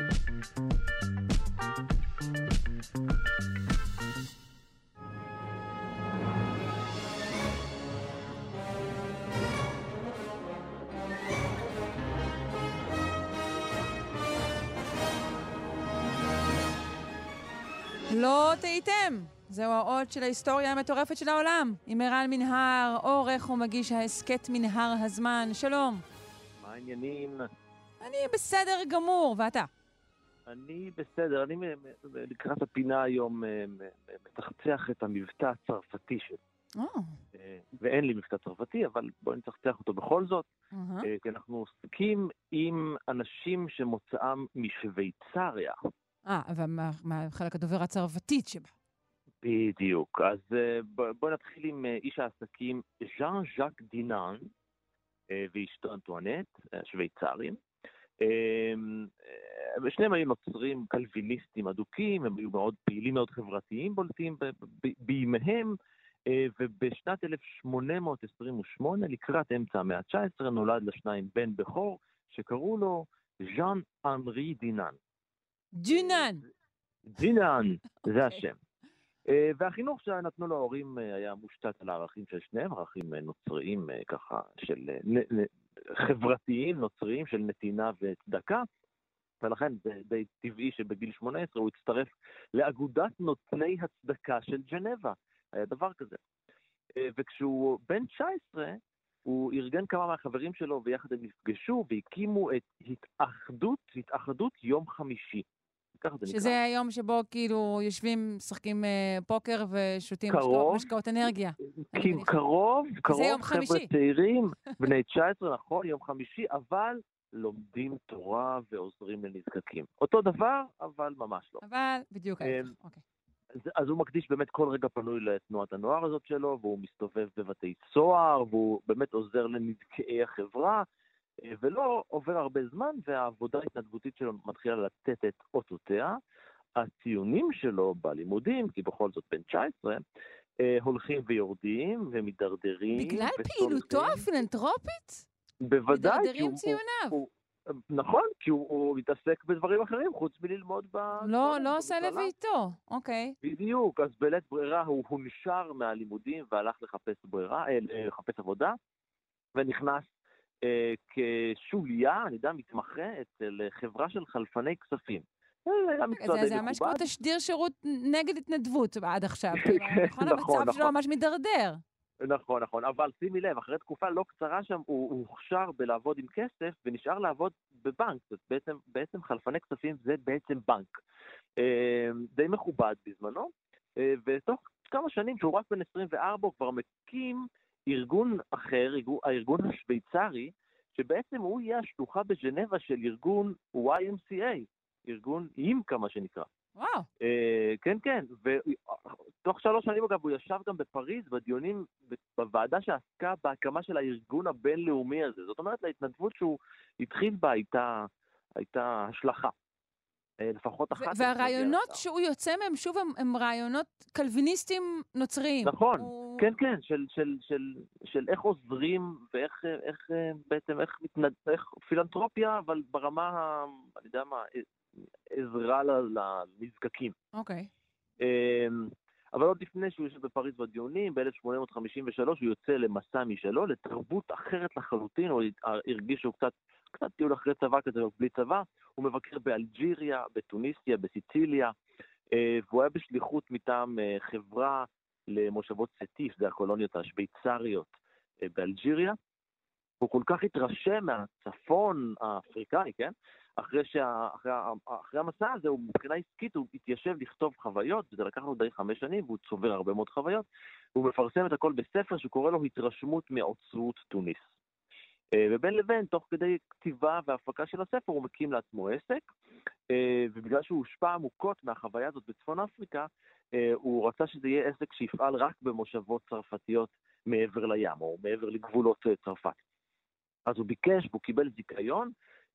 לא טעיתם, זהו האות של ההיסטוריה המטורפת של העולם. עם ערן מנהר, עורך ומגיש ההסכת מנהר הזמן. שלום. מה העניינים? אני בסדר גמור, ואתה? אני בסדר, אני לקראת הפינה היום מתחצח את המבטא הצרפתי שלי. Oh. ואין לי מבטא צרפתי, אבל בואי נצחצח אותו בכל זאת. Uh-huh. כי אנחנו עוסקים עם אנשים שמוצאם משוויצריה. אה, אבל מה חלק הדובר הצרפתית שבה? בדיוק. אז אה, בואו נתחיל עם אה, איש העסקים ז'אן ז'אק דינן אה, ואשתו אנטואנט, שוויצרים. ושניהם היו נוצרים קלוויניסטים אדוקים, הם היו מאוד פעילים מאוד חברתיים בולטים בימיהם, ובשנת 1828, לקראת אמצע המאה ה-19, נולד לשניים בן בכור, שקראו לו ז'אן אנרי דינן. ג'ינן. ג'ינן, *laughs* זה אוקיי. השם. אה, והחינוך שנתנו לו ההורים אה, היה מושתת על הערכים של שניהם, ערכים אה, נוצריים ככה, של חברתיים נוצריים של נתינה וצדקה, ולכן זה די טבעי שבגיל 18 הוא הצטרף לאגודת נותני הצדקה של ג'נבה. היה דבר כזה. וכשהוא בן 19, הוא ארגן כמה מהחברים שלו ויחד הם נפגשו והקימו את התאחדות, התאחדות יום חמישי. ככה זה נקרא. שזה היום שבו כאילו יושבים, משחקים אה, פוקר ושותים קרוב, משקאות אנרגיה. כי קרוב, קרוב, חבר'ה צעירים, *laughs* בני 19, נכון, יום חמישי, אבל לומדים תורה ועוזרים לנזקקים. אותו דבר, אבל ממש לא. אבל בדיוק ההפך, אמ, אוקיי. אז, אז הוא מקדיש באמת כל רגע פנוי לתנועת הנוער הזאת שלו, והוא מסתובב בבתי סוהר, והוא באמת עוזר לנזקי החברה. ולא עובר הרבה זמן והעבודה ההתנדבותית שלו מתחילה לתת את אותותיה. הציונים שלו בלימודים, כי בכל זאת בן 19, אה, הולכים ויורדים ומידרדרים. בגלל פעילותו הפילנטרופית? בוודאי. מידרדרים ציוניו. הוא, הוא, נכון, כי הוא, הוא מתעסק בדברים אחרים חוץ מללמוד ב... לא, לא עושה לביתו, אוקיי. בדיוק, אז בלית ברירה הוא, נשאר מהלימודים והלך לחפש ברירה, אה, לחפש עבודה, ונכנס אה, כשוליה, אני יודע, מתמחה אצל חברה של חלפני כספים. זה מכובד. זה ממש כמו תשדיר שירות נגד התנדבות עד עכשיו. *laughs* כאילו, נכון, נכון, המצב שלו נכון. ממש מידרדר. נכון, נכון, אבל שימי לב, אחרי תקופה לא קצרה שם הוא הוכשר בלעבוד עם כסף ונשאר לעבוד בבנק. זאת בעצם, בעצם חלפני כספים זה בעצם בנק. אה, די מכובד בזמנו, אה, ותוך כמה שנים, שהוא רק בן 24, הוא כבר מקים ארגון אחר, הארגון השוויצרי, שבעצם הוא יהיה השלוחה בז'נבה של ארגון YMCA, ארגון אימקה מה שנקרא. וואו. אה, כן, כן, ותוך שלוש שנים אגב הוא ישב גם בפריז בדיונים, בוועדה שעסקה בהקמה של הארגון הבינלאומי הזה. זאת אומרת, להתנדבות שהוא התחיל בה הייתה, הייתה השלכה. אה, לפחות אחת. והרעיונות שהוא יוצא מהם, שוב, הם, הם רעיונות קלוויניסטים נוצריים. נכון, הוא... כן, כן, של, של, של, של איך עוזרים ואיך איך, אה, בעצם, איך, מתנד... איך פילנטרופיה, אבל ברמה, אני יודע מה, עזרה לנזקקים. אוקיי. אמ, אבל עוד לפני שהוא יושב בפריז בדיונים, ב-1853 הוא יוצא למסע משלו, לתרבות אחרת לחלוטין, הוא הרגיש שהוא קצת, קצת טיול אחרי צבא כזה, בלי צבא, הוא מבקר באלג'יריה, בתוניסיה, בסיציליה, אה, והוא היה בשליחות מטעם אה, חברה למושבות סטיף, זה הקולוניות השוויצריות אה, באלג'יריה. הוא כל כך התרשם מהצפון האפריקאי, כן? אחרי, שה, אחרי, אחרי המסע הזה, הוא מבחינה עסקית, הוא התיישב לכתוב חוויות, וזה לקח לו די חמש שנים, והוא צובר הרבה מאוד חוויות. הוא מפרסם את הכל בספר שקורא לו התרשמות מעוצרות תוניס. אה, ובין לבין, תוך כדי כתיבה והפקה של הספר, הוא מקים לעצמו עסק, אה, ובגלל שהוא הושפע עמוקות מהחוויה הזאת בצפון אפריקה, אה, הוא רצה שזה יהיה עסק שיפעל רק במושבות צרפתיות מעבר לים, או מעבר לגבולות צרפת. אז הוא ביקש והוא קיבל זיכיון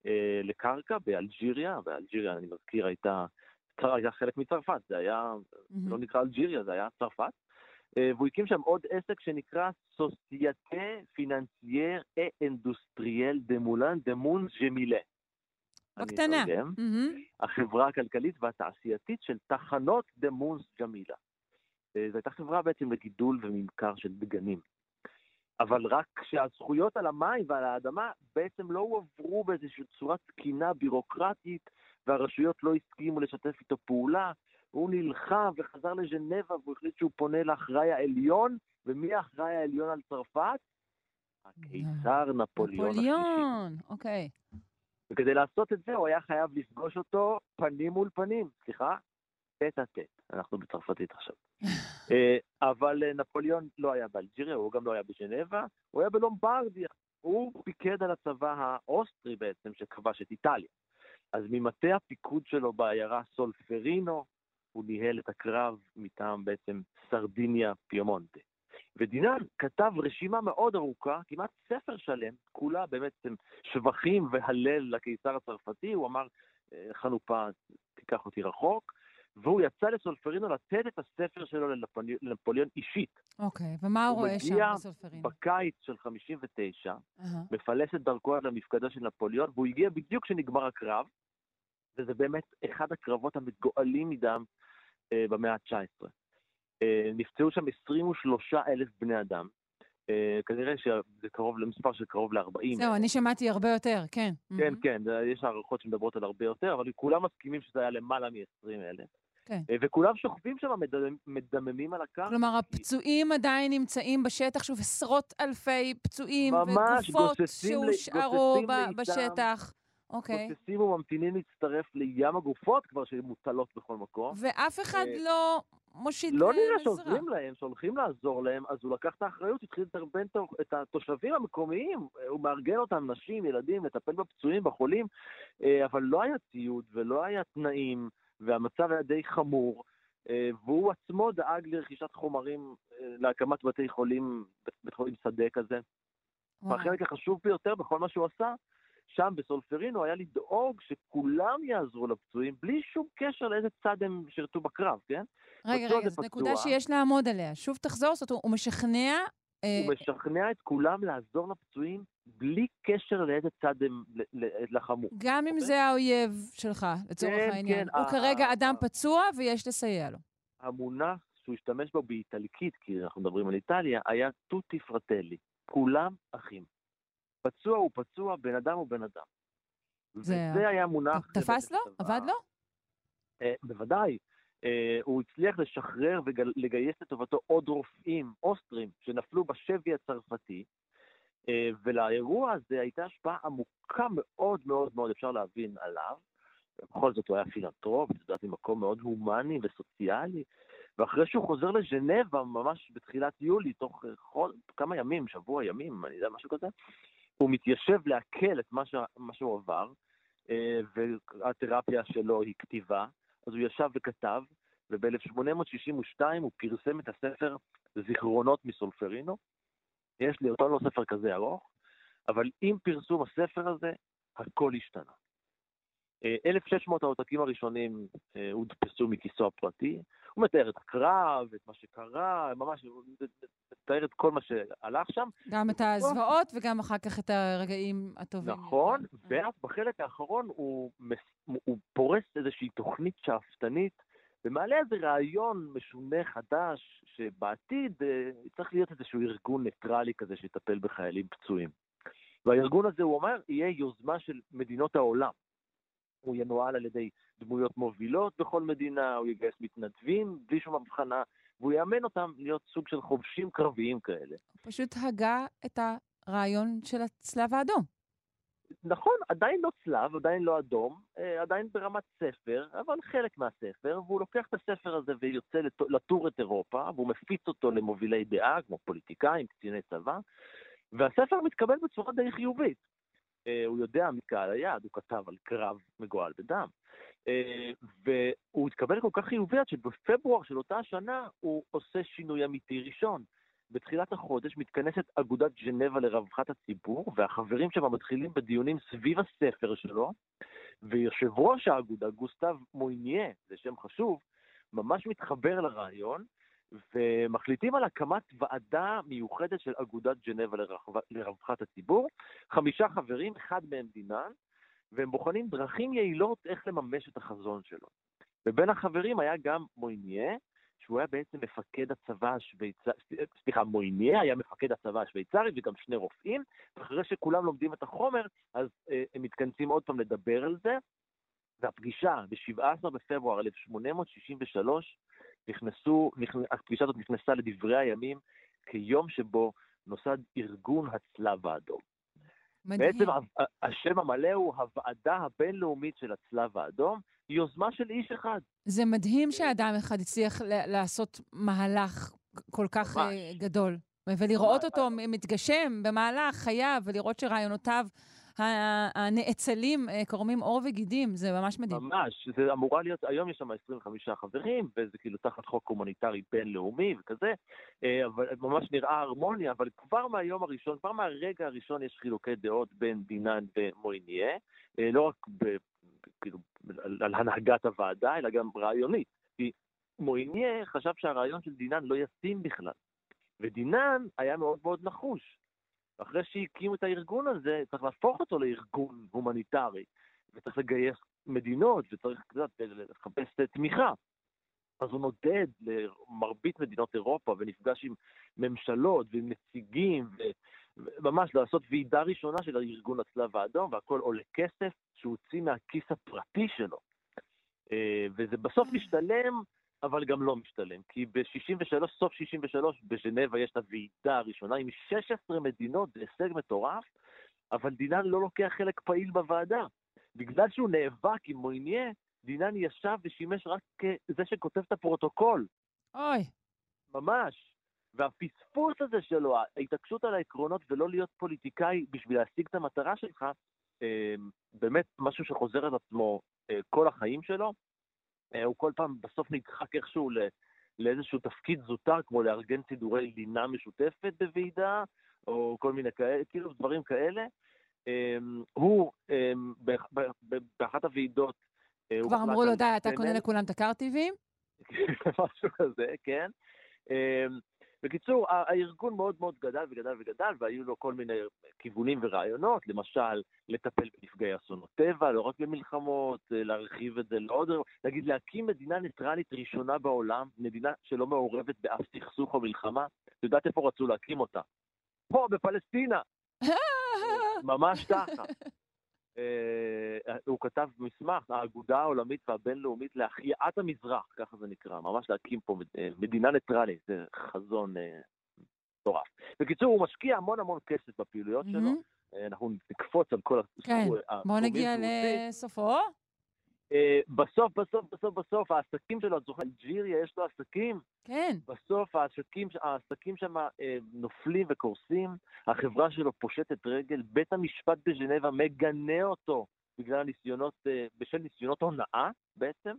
אה, לקרקע באלג'יריה, ואלג'יריה, אני מזכיר, הייתה, הייתה חלק מצרפת, זה היה, mm-hmm. לא נקרא אלג'יריה, זה היה צרפת. אה, והוא הקים שם עוד עסק שנקרא Société financière et industrielle des moulins de Mons-Djémila. בקטנה. Mm-hmm. החברה הכלכלית והתעשייתית של טחנות דה מונס ג'מילה. אה, זו הייתה חברה בעצם לגידול וממכר של דגנים. אבל רק שהזכויות על המים ועל האדמה בעצם לא הועברו באיזושהי צורה תקינה בירוקרטית, והרשויות לא הסכימו לשתף איתו פעולה. הוא נלחם וחזר לז'נבה והוא החליט שהוא פונה לאחראי העליון, ומי האחראי העליון על צרפת? הקיסר נפוליאון השלישי. נפוליאון, אוקיי. וכדי לעשות את זה הוא היה חייב לפגוש אותו פנים מול פנים, סליחה, tête-à-tête, אנחנו בצרפתית עכשיו. *laughs* אה, אבל אה, נפוליאון לא היה באלג'יריה, הוא גם לא היה בז'נבה, הוא היה בלומברדיה. הוא פיקד על הצבא האוסטרי בעצם, שכבש את איטליה. אז ממטה הפיקוד שלו בעיירה סולפרינו, הוא ניהל את הקרב מטעם בעצם סרדיניה פיומונטה. ודינן כתב רשימה מאוד ארוכה, כמעט ספר שלם, כולה באמת שבחים והלל לקיסר הצרפתי, הוא אמר, אה, חנופה, תיקח אותי רחוק, והוא יצא לסולפרינו לתת את הספר שלו לנפוליאון אישית. אוקיי, ומה הוא, הוא רואה שם בסולפרינו? הוא מגיע בקיץ של 59, uh-huh. מפלס את דרכו עד למפקדה של נפוליאון, והוא הגיע בדיוק כשנגמר הקרב, וזה באמת אחד הקרבות המגואלים מדם אה, במאה ה-19. אה, נפצעו שם 23 אלף בני אדם. Uh, כנראה שזה קרוב למספר של קרוב ל-40. זהו, אני שמעתי הרבה יותר, כן. כן, mm-hmm. כן, יש הערכות שמדברות על הרבה יותר, אבל כולם מסכימים שזה היה למעלה מ-20 אלף. כן. אה, וכולם שוכבים שם, מדממים על הקרקע. כלומר, הפצועים עדיין נמצאים בשטח, שוב, עשרות אלפי פצועים וגופות שהושארו בשטח. אוקיי. גוססים וממתינים להצטרף לים הגופות כבר שמוטלות בכל מקום. ואף אחד אה, לא מושיט לא נראה שעוזרים להם, שהולכים לעזור להם, אז הוא לקח את האחריות, התחיל לדרבן את התושבים המקומיים, הוא מארגן אותם, נשים, ילדים, לטפל בפצועים, בחולים, אה, אבל לא היה ציוד ולא היה תנאים. והמצב היה די חמור, אה, והוא עצמו דאג לרכישת חומרים אה, להקמת בתי חולים, בית חולים שדה כזה. והחלק החשוב ביותר בכל מה שהוא עשה, שם בסולפרינו היה לדאוג שכולם יעזרו לפצועים, בלי שום קשר לאיזה צד הם שירתו בקרב, כן? רגע, רגע, זו נקודה שיש לעמוד עליה. שוב תחזור, זאת אומרת, הוא משכנע... אה, הוא משכנע את כולם לעזור לפצועים בלי קשר לאיזה צד הם לחמו. גם אם זה האויב שלך, לצורך כן, העניין. כן. הוא כרגע אדם פצוע ויש לסייע לו. המונח שהוא השתמש בו באיטלקית, כי אנחנו מדברים על איטליה, היה טוטי פרטלי. כולם אחים. פצוע הוא פצוע, בן אדם הוא בן אדם. זה... וזה היה מונח... תפס לו? עבד לו? אה, בוודאי. אה, הוא הצליח לשחרר ולגייס לטובתו עוד רופאים אוסטרים שנפלו בשבי הצרפתי, אה, ולאירוע הזה הייתה השפעה עמוקה מאוד מאוד מאוד, אפשר להבין, עליו. בכל זאת הוא היה פילנטרופ, את יודעת, ממקום מאוד הומני וסוציאלי, ואחרי שהוא חוזר לז'נבה, ממש בתחילת יולי, תוך חול, כמה ימים, שבוע ימים, אני יודע, משהו כזה, הוא מתיישב לעכל את מה, ש... מה שהוא עבר, אה, והתרפיה שלו היא כתיבה, אז הוא ישב וכתב, וב-1862 הוא פרסם את הספר זיכרונות מסולפרינו. יש לי אותו לא ספר כזה ארוך, אבל עם פרסום הספר הזה, הכל השתנה. 1,600 אה, העותקים הראשונים אה, הודפסו מכיסו הפרטי. הוא מתאר את הקרב, את מה שקרה, ממש הוא מתאר את כל מה שהלך שם. גם את הזוועות וגם אחר כך את הרגעים הטובים. נכון, ואז בחלק האחרון הוא, הוא פורס איזושהי תוכנית שאפתנית ומעלה איזה רעיון משונה חדש, שבעתיד אה, צריך להיות איזשהו ארגון ניטרלי כזה שיטפל בחיילים פצועים. והארגון הזה, הוא אומר, יהיה יוזמה של מדינות העולם. הוא ינוהל על ידי דמויות מובילות בכל מדינה, הוא יגייס מתנדבים בלי שום הבחנה, והוא יאמן אותם להיות סוג של חובשים קרביים כאלה. פשוט הגה את הרעיון של הצלב האדום. נכון, עדיין לא צלב, עדיין לא אדום, אה, עדיין ברמת ספר, אבל חלק מהספר, והוא לוקח את הספר הזה ויוצא לטור את אירופה, והוא מפיץ אותו למובילי דעה, כמו פוליטיקאים, קציני צבא, והספר מתקבל בצורה די חיובית. אה, הוא יודע מקהל היעד, הוא כתב על קרב מגואל בדם. אה, והוא התקבל כל כך חיובי עד שבפברואר של אותה שנה הוא עושה שינוי אמיתי ראשון. בתחילת החודש מתכנסת אגודת ג'נבה לרווחת הציבור, והחברים שבה מתחילים בדיונים סביב הספר שלו, ויושב ראש האגודה, גוסטב מויניה, זה שם חשוב, ממש מתחבר לרעיון, ומחליטים על הקמת ועדה מיוחדת של אגודת ג'נבה לרווחת הציבור. חמישה חברים, אחד מהם דינן, והם בוחנים דרכים יעילות איך לממש את החזון שלו. ובין החברים היה גם מויניה, שהוא היה בעצם מפקד הצבא השוויצרי, סליחה, מויניה היה מפקד הצבא השוויצרי וגם שני רופאים, ואחרי שכולם לומדים את החומר, אז אה, הם מתכנסים עוד פעם לדבר על זה, והפגישה ב-17 בפברואר 1863, נכנסו, נכנס, הפגישה הזאת נכנסה לדברי הימים כיום שבו נוסד ארגון הצלב האדום. מדהים. בעצם השם המלא הוא הוועדה הבינלאומית של הצלב האדום, יוזמה של איש אחד. זה מדהים שאדם אחד הצליח לעשות מהלך כל כך ממש. אה, גדול. ולראות ממש. אותו מתגשם במהלך חייו, ולראות שרעיונותיו הנאצלים אה, קורמים עור וגידים, זה ממש מדהים. ממש, זה אמורה להיות, היום יש שם 25 חברים, וזה כאילו תחת חוק הומניטרי בינלאומי וכזה, אה, אבל ממש נראה הרמוניה, אבל כבר מהיום הראשון, כבר מהרגע הראשון יש חילוקי דעות בין דינן ומויניה, לא רק כאילו, על, הנהגת הוועדה, אלא גם רעיונית. כי מויניה חשב שהרעיון של דינן לא ישים בכלל. ודינן היה מאוד מאוד נחוש. אחרי שהקימו את הארגון הזה, צריך להפוך אותו לארגון הומניטרי, וצריך לגייס מדינות, וצריך קצת לחפש תמיכה. אז הוא נודד למרבית מדינות אירופה ונפגש עם ממשלות ועם נציגים, וממש לעשות ועידה ראשונה של ארגון הצלב האדום, והכל עולה כסף שהוא הוציא מהכיס הפרטי שלו. אה, וזה בסוף משתלם, אבל גם לא משתלם, כי ב-63, סוף 63, בז'נבה יש את הוועידה הראשונה עם 16 מדינות, זה הישג מטורף, אבל דינן לא לוקח חלק פעיל בוועדה. בגלל שהוא נאבק עם מויניה, דינן ישב ושימש רק כזה שכותב את הפרוטוקול. אוי. ממש. והפספוס הזה שלו, ההתעקשות על העקרונות ולא להיות פוליטיקאי בשביל להשיג את המטרה שלך, אה, באמת משהו שחוזר על עצמו אה, כל החיים שלו. אה, הוא כל פעם בסוף נדחק איכשהו לאיזשהו תפקיד זוטר, כמו לארגן סידורי לינה משותפת בוועידה, או כל מיני כאלה, כאילו דברים כאלה. הוא, באחת הוועידות... כבר אמרו לו, די, אתה קונה לכולם את הקרטיבים? *laughs* משהו כזה, כן. בקיצור, הארגון מאוד מאוד גדל וגדל וגדל, והיו לו כל מיני כיוונים ורעיונות, למשל, לטפל בנפגעי אסונות טבע, לא רק במלחמות, אה, להרחיב את זה לעוד, נגיד להקים מדינה ניטרלית ראשונה בעולם, מדינה שלא מעורבת באף סכסוך או מלחמה. את יודעת איפה רצו להקים אותה? פה, בפלסטינה. *laughs* ממש ככה. אה, הוא כתב מסמך, האגודה העולמית והבינלאומית להחייאת המזרח, ככה זה נקרא, ממש להקים פה אה, מדינה ניטרלית, זה חזון אה, מטורף. בקיצור, הוא משקיע המון המון כסף בפעילויות שלו. אנחנו נקפוץ על כל כן, בוא נגיע לסופו. בסוף, בסוף, בסוף, בסוף, העסקים שלו, את זוכרת, אלג'יריה, יש לו עסקים. כן. בסוף העסקים, העסקים שם אה, נופלים וקורסים, החברה שלו פושטת רגל, בית המשפט בז'נבה מגנה אותו בגלל הניסיונות, אה, בשל ניסיונות הונאה בעצם,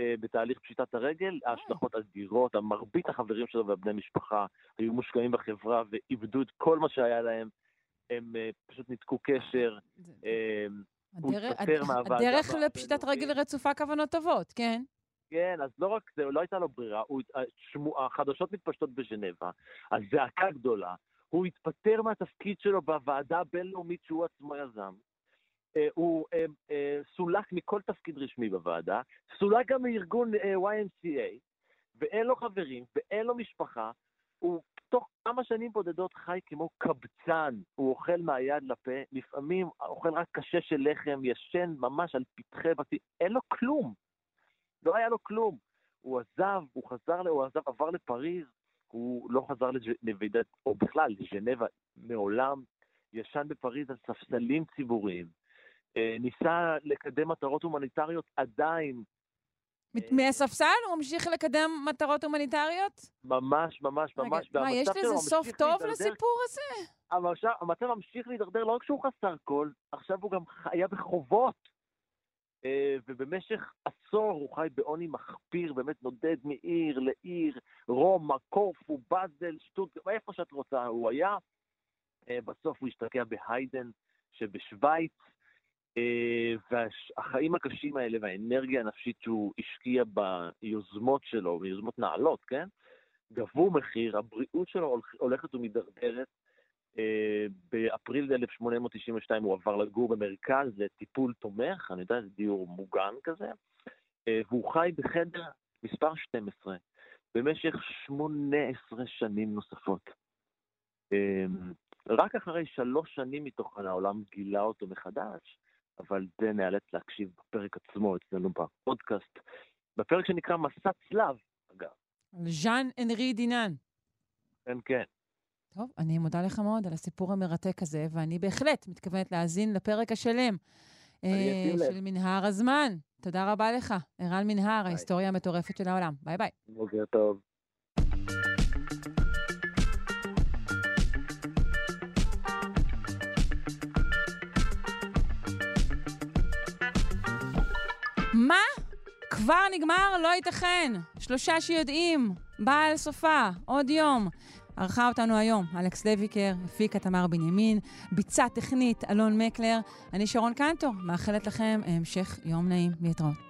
אה, בתהליך פשיטת הרגל, ההשלכות אדירות, מרבית החברים שלו והבני משפחה היו מושקעים בחברה ואיבדו את כל מה שהיה להם, הם פשוט ניתקו קשר. הדרך, הדרך לפשיטת רגל רצופה כוונות טובות, כן? כן, אז לא רק זה, לא הייתה לו ברירה, הוא, שמו, החדשות מתפשטות בז'נבה, הזעקה גדולה, הוא התפטר מהתפקיד שלו בוועדה הבינלאומית שהוא עצמו יזם. אה, הוא אה, אה, סולק מכל תפקיד רשמי בוועדה, סולק גם מארגון YMCA, ואין לו חברים, ואין לו משפחה. הוא תוך כמה שנים בודדות חי כמו קבצן, הוא אוכל מהיד לפה, לפעמים אוכל רק קשה של לחם, ישן ממש על פתחי בתים, אין לו כלום. לא היה לו כלום. הוא עזב, הוא חזר, הוא עזב, עבר לפריז, הוא לא חזר לוועידת, או בכלל, לז'נבה מעולם, ישן בפריז על ספסלים ציבוריים, אה, ניסה לקדם מטרות הומניטריות עדיין. אה, מהספסל הוא ממשיך לקדם מטרות הומניטריות? ממש, ממש, ממש. מה, יש לזה סוף טוב לסיפור הזה? המצב ממשיך להידרדר, לא רק שהוא חסר כל, עכשיו הוא גם היה בחובות. אה, ובמשך עשור הוא חי בעוני מחפיר, באמת נודד מעיר לעיר, רומא, קורפו, באזל, שטוט, איפה שאת רוצה הוא היה. אה, בסוף הוא השתקע בהיידן שבשוויץ, והחיים הקשים האלה והאנרגיה הנפשית שהוא השקיע ביוזמות שלו, ביוזמות נעלות, כן? גבו מחיר, הבריאות שלו הולכת ומידרדרת, אה, באפריל 1892 הוא עבר לגור במרכז לטיפול תומך, אני יודע, זה דיור מוגן כזה, אה, והוא חי בחדר מספר 12 במשך 18 שנים נוספות. אה, רק אחרי שלוש שנים מתוכן העולם גילה אותו מחדש, אבל זה נאלץ להקשיב בפרק עצמו אצלנו בפודקאסט, בפרק שנקרא מסע צלב, אגב. ז'אן אנרי דינן. כן, כן. טוב, אני מודה לך מאוד על הסיפור המרתק הזה, ואני בהחלט מתכוונת להאזין לפרק השלם אה, של מנהר הזמן. תודה רבה לך, ערן מנהר, ביי. ההיסטוריה המטורפת של העולם. ביי ביי. בוקר טוב. כבר נגמר? לא ייתכן. שלושה שיודעים, בעל סופה, עוד יום. ערכה אותנו היום אלכס לויקר, הפיקה תמר בנימין, ביצע טכנית אלון מקלר. אני שרון קנטור, מאחלת לכם המשך יום נעים. להתראות.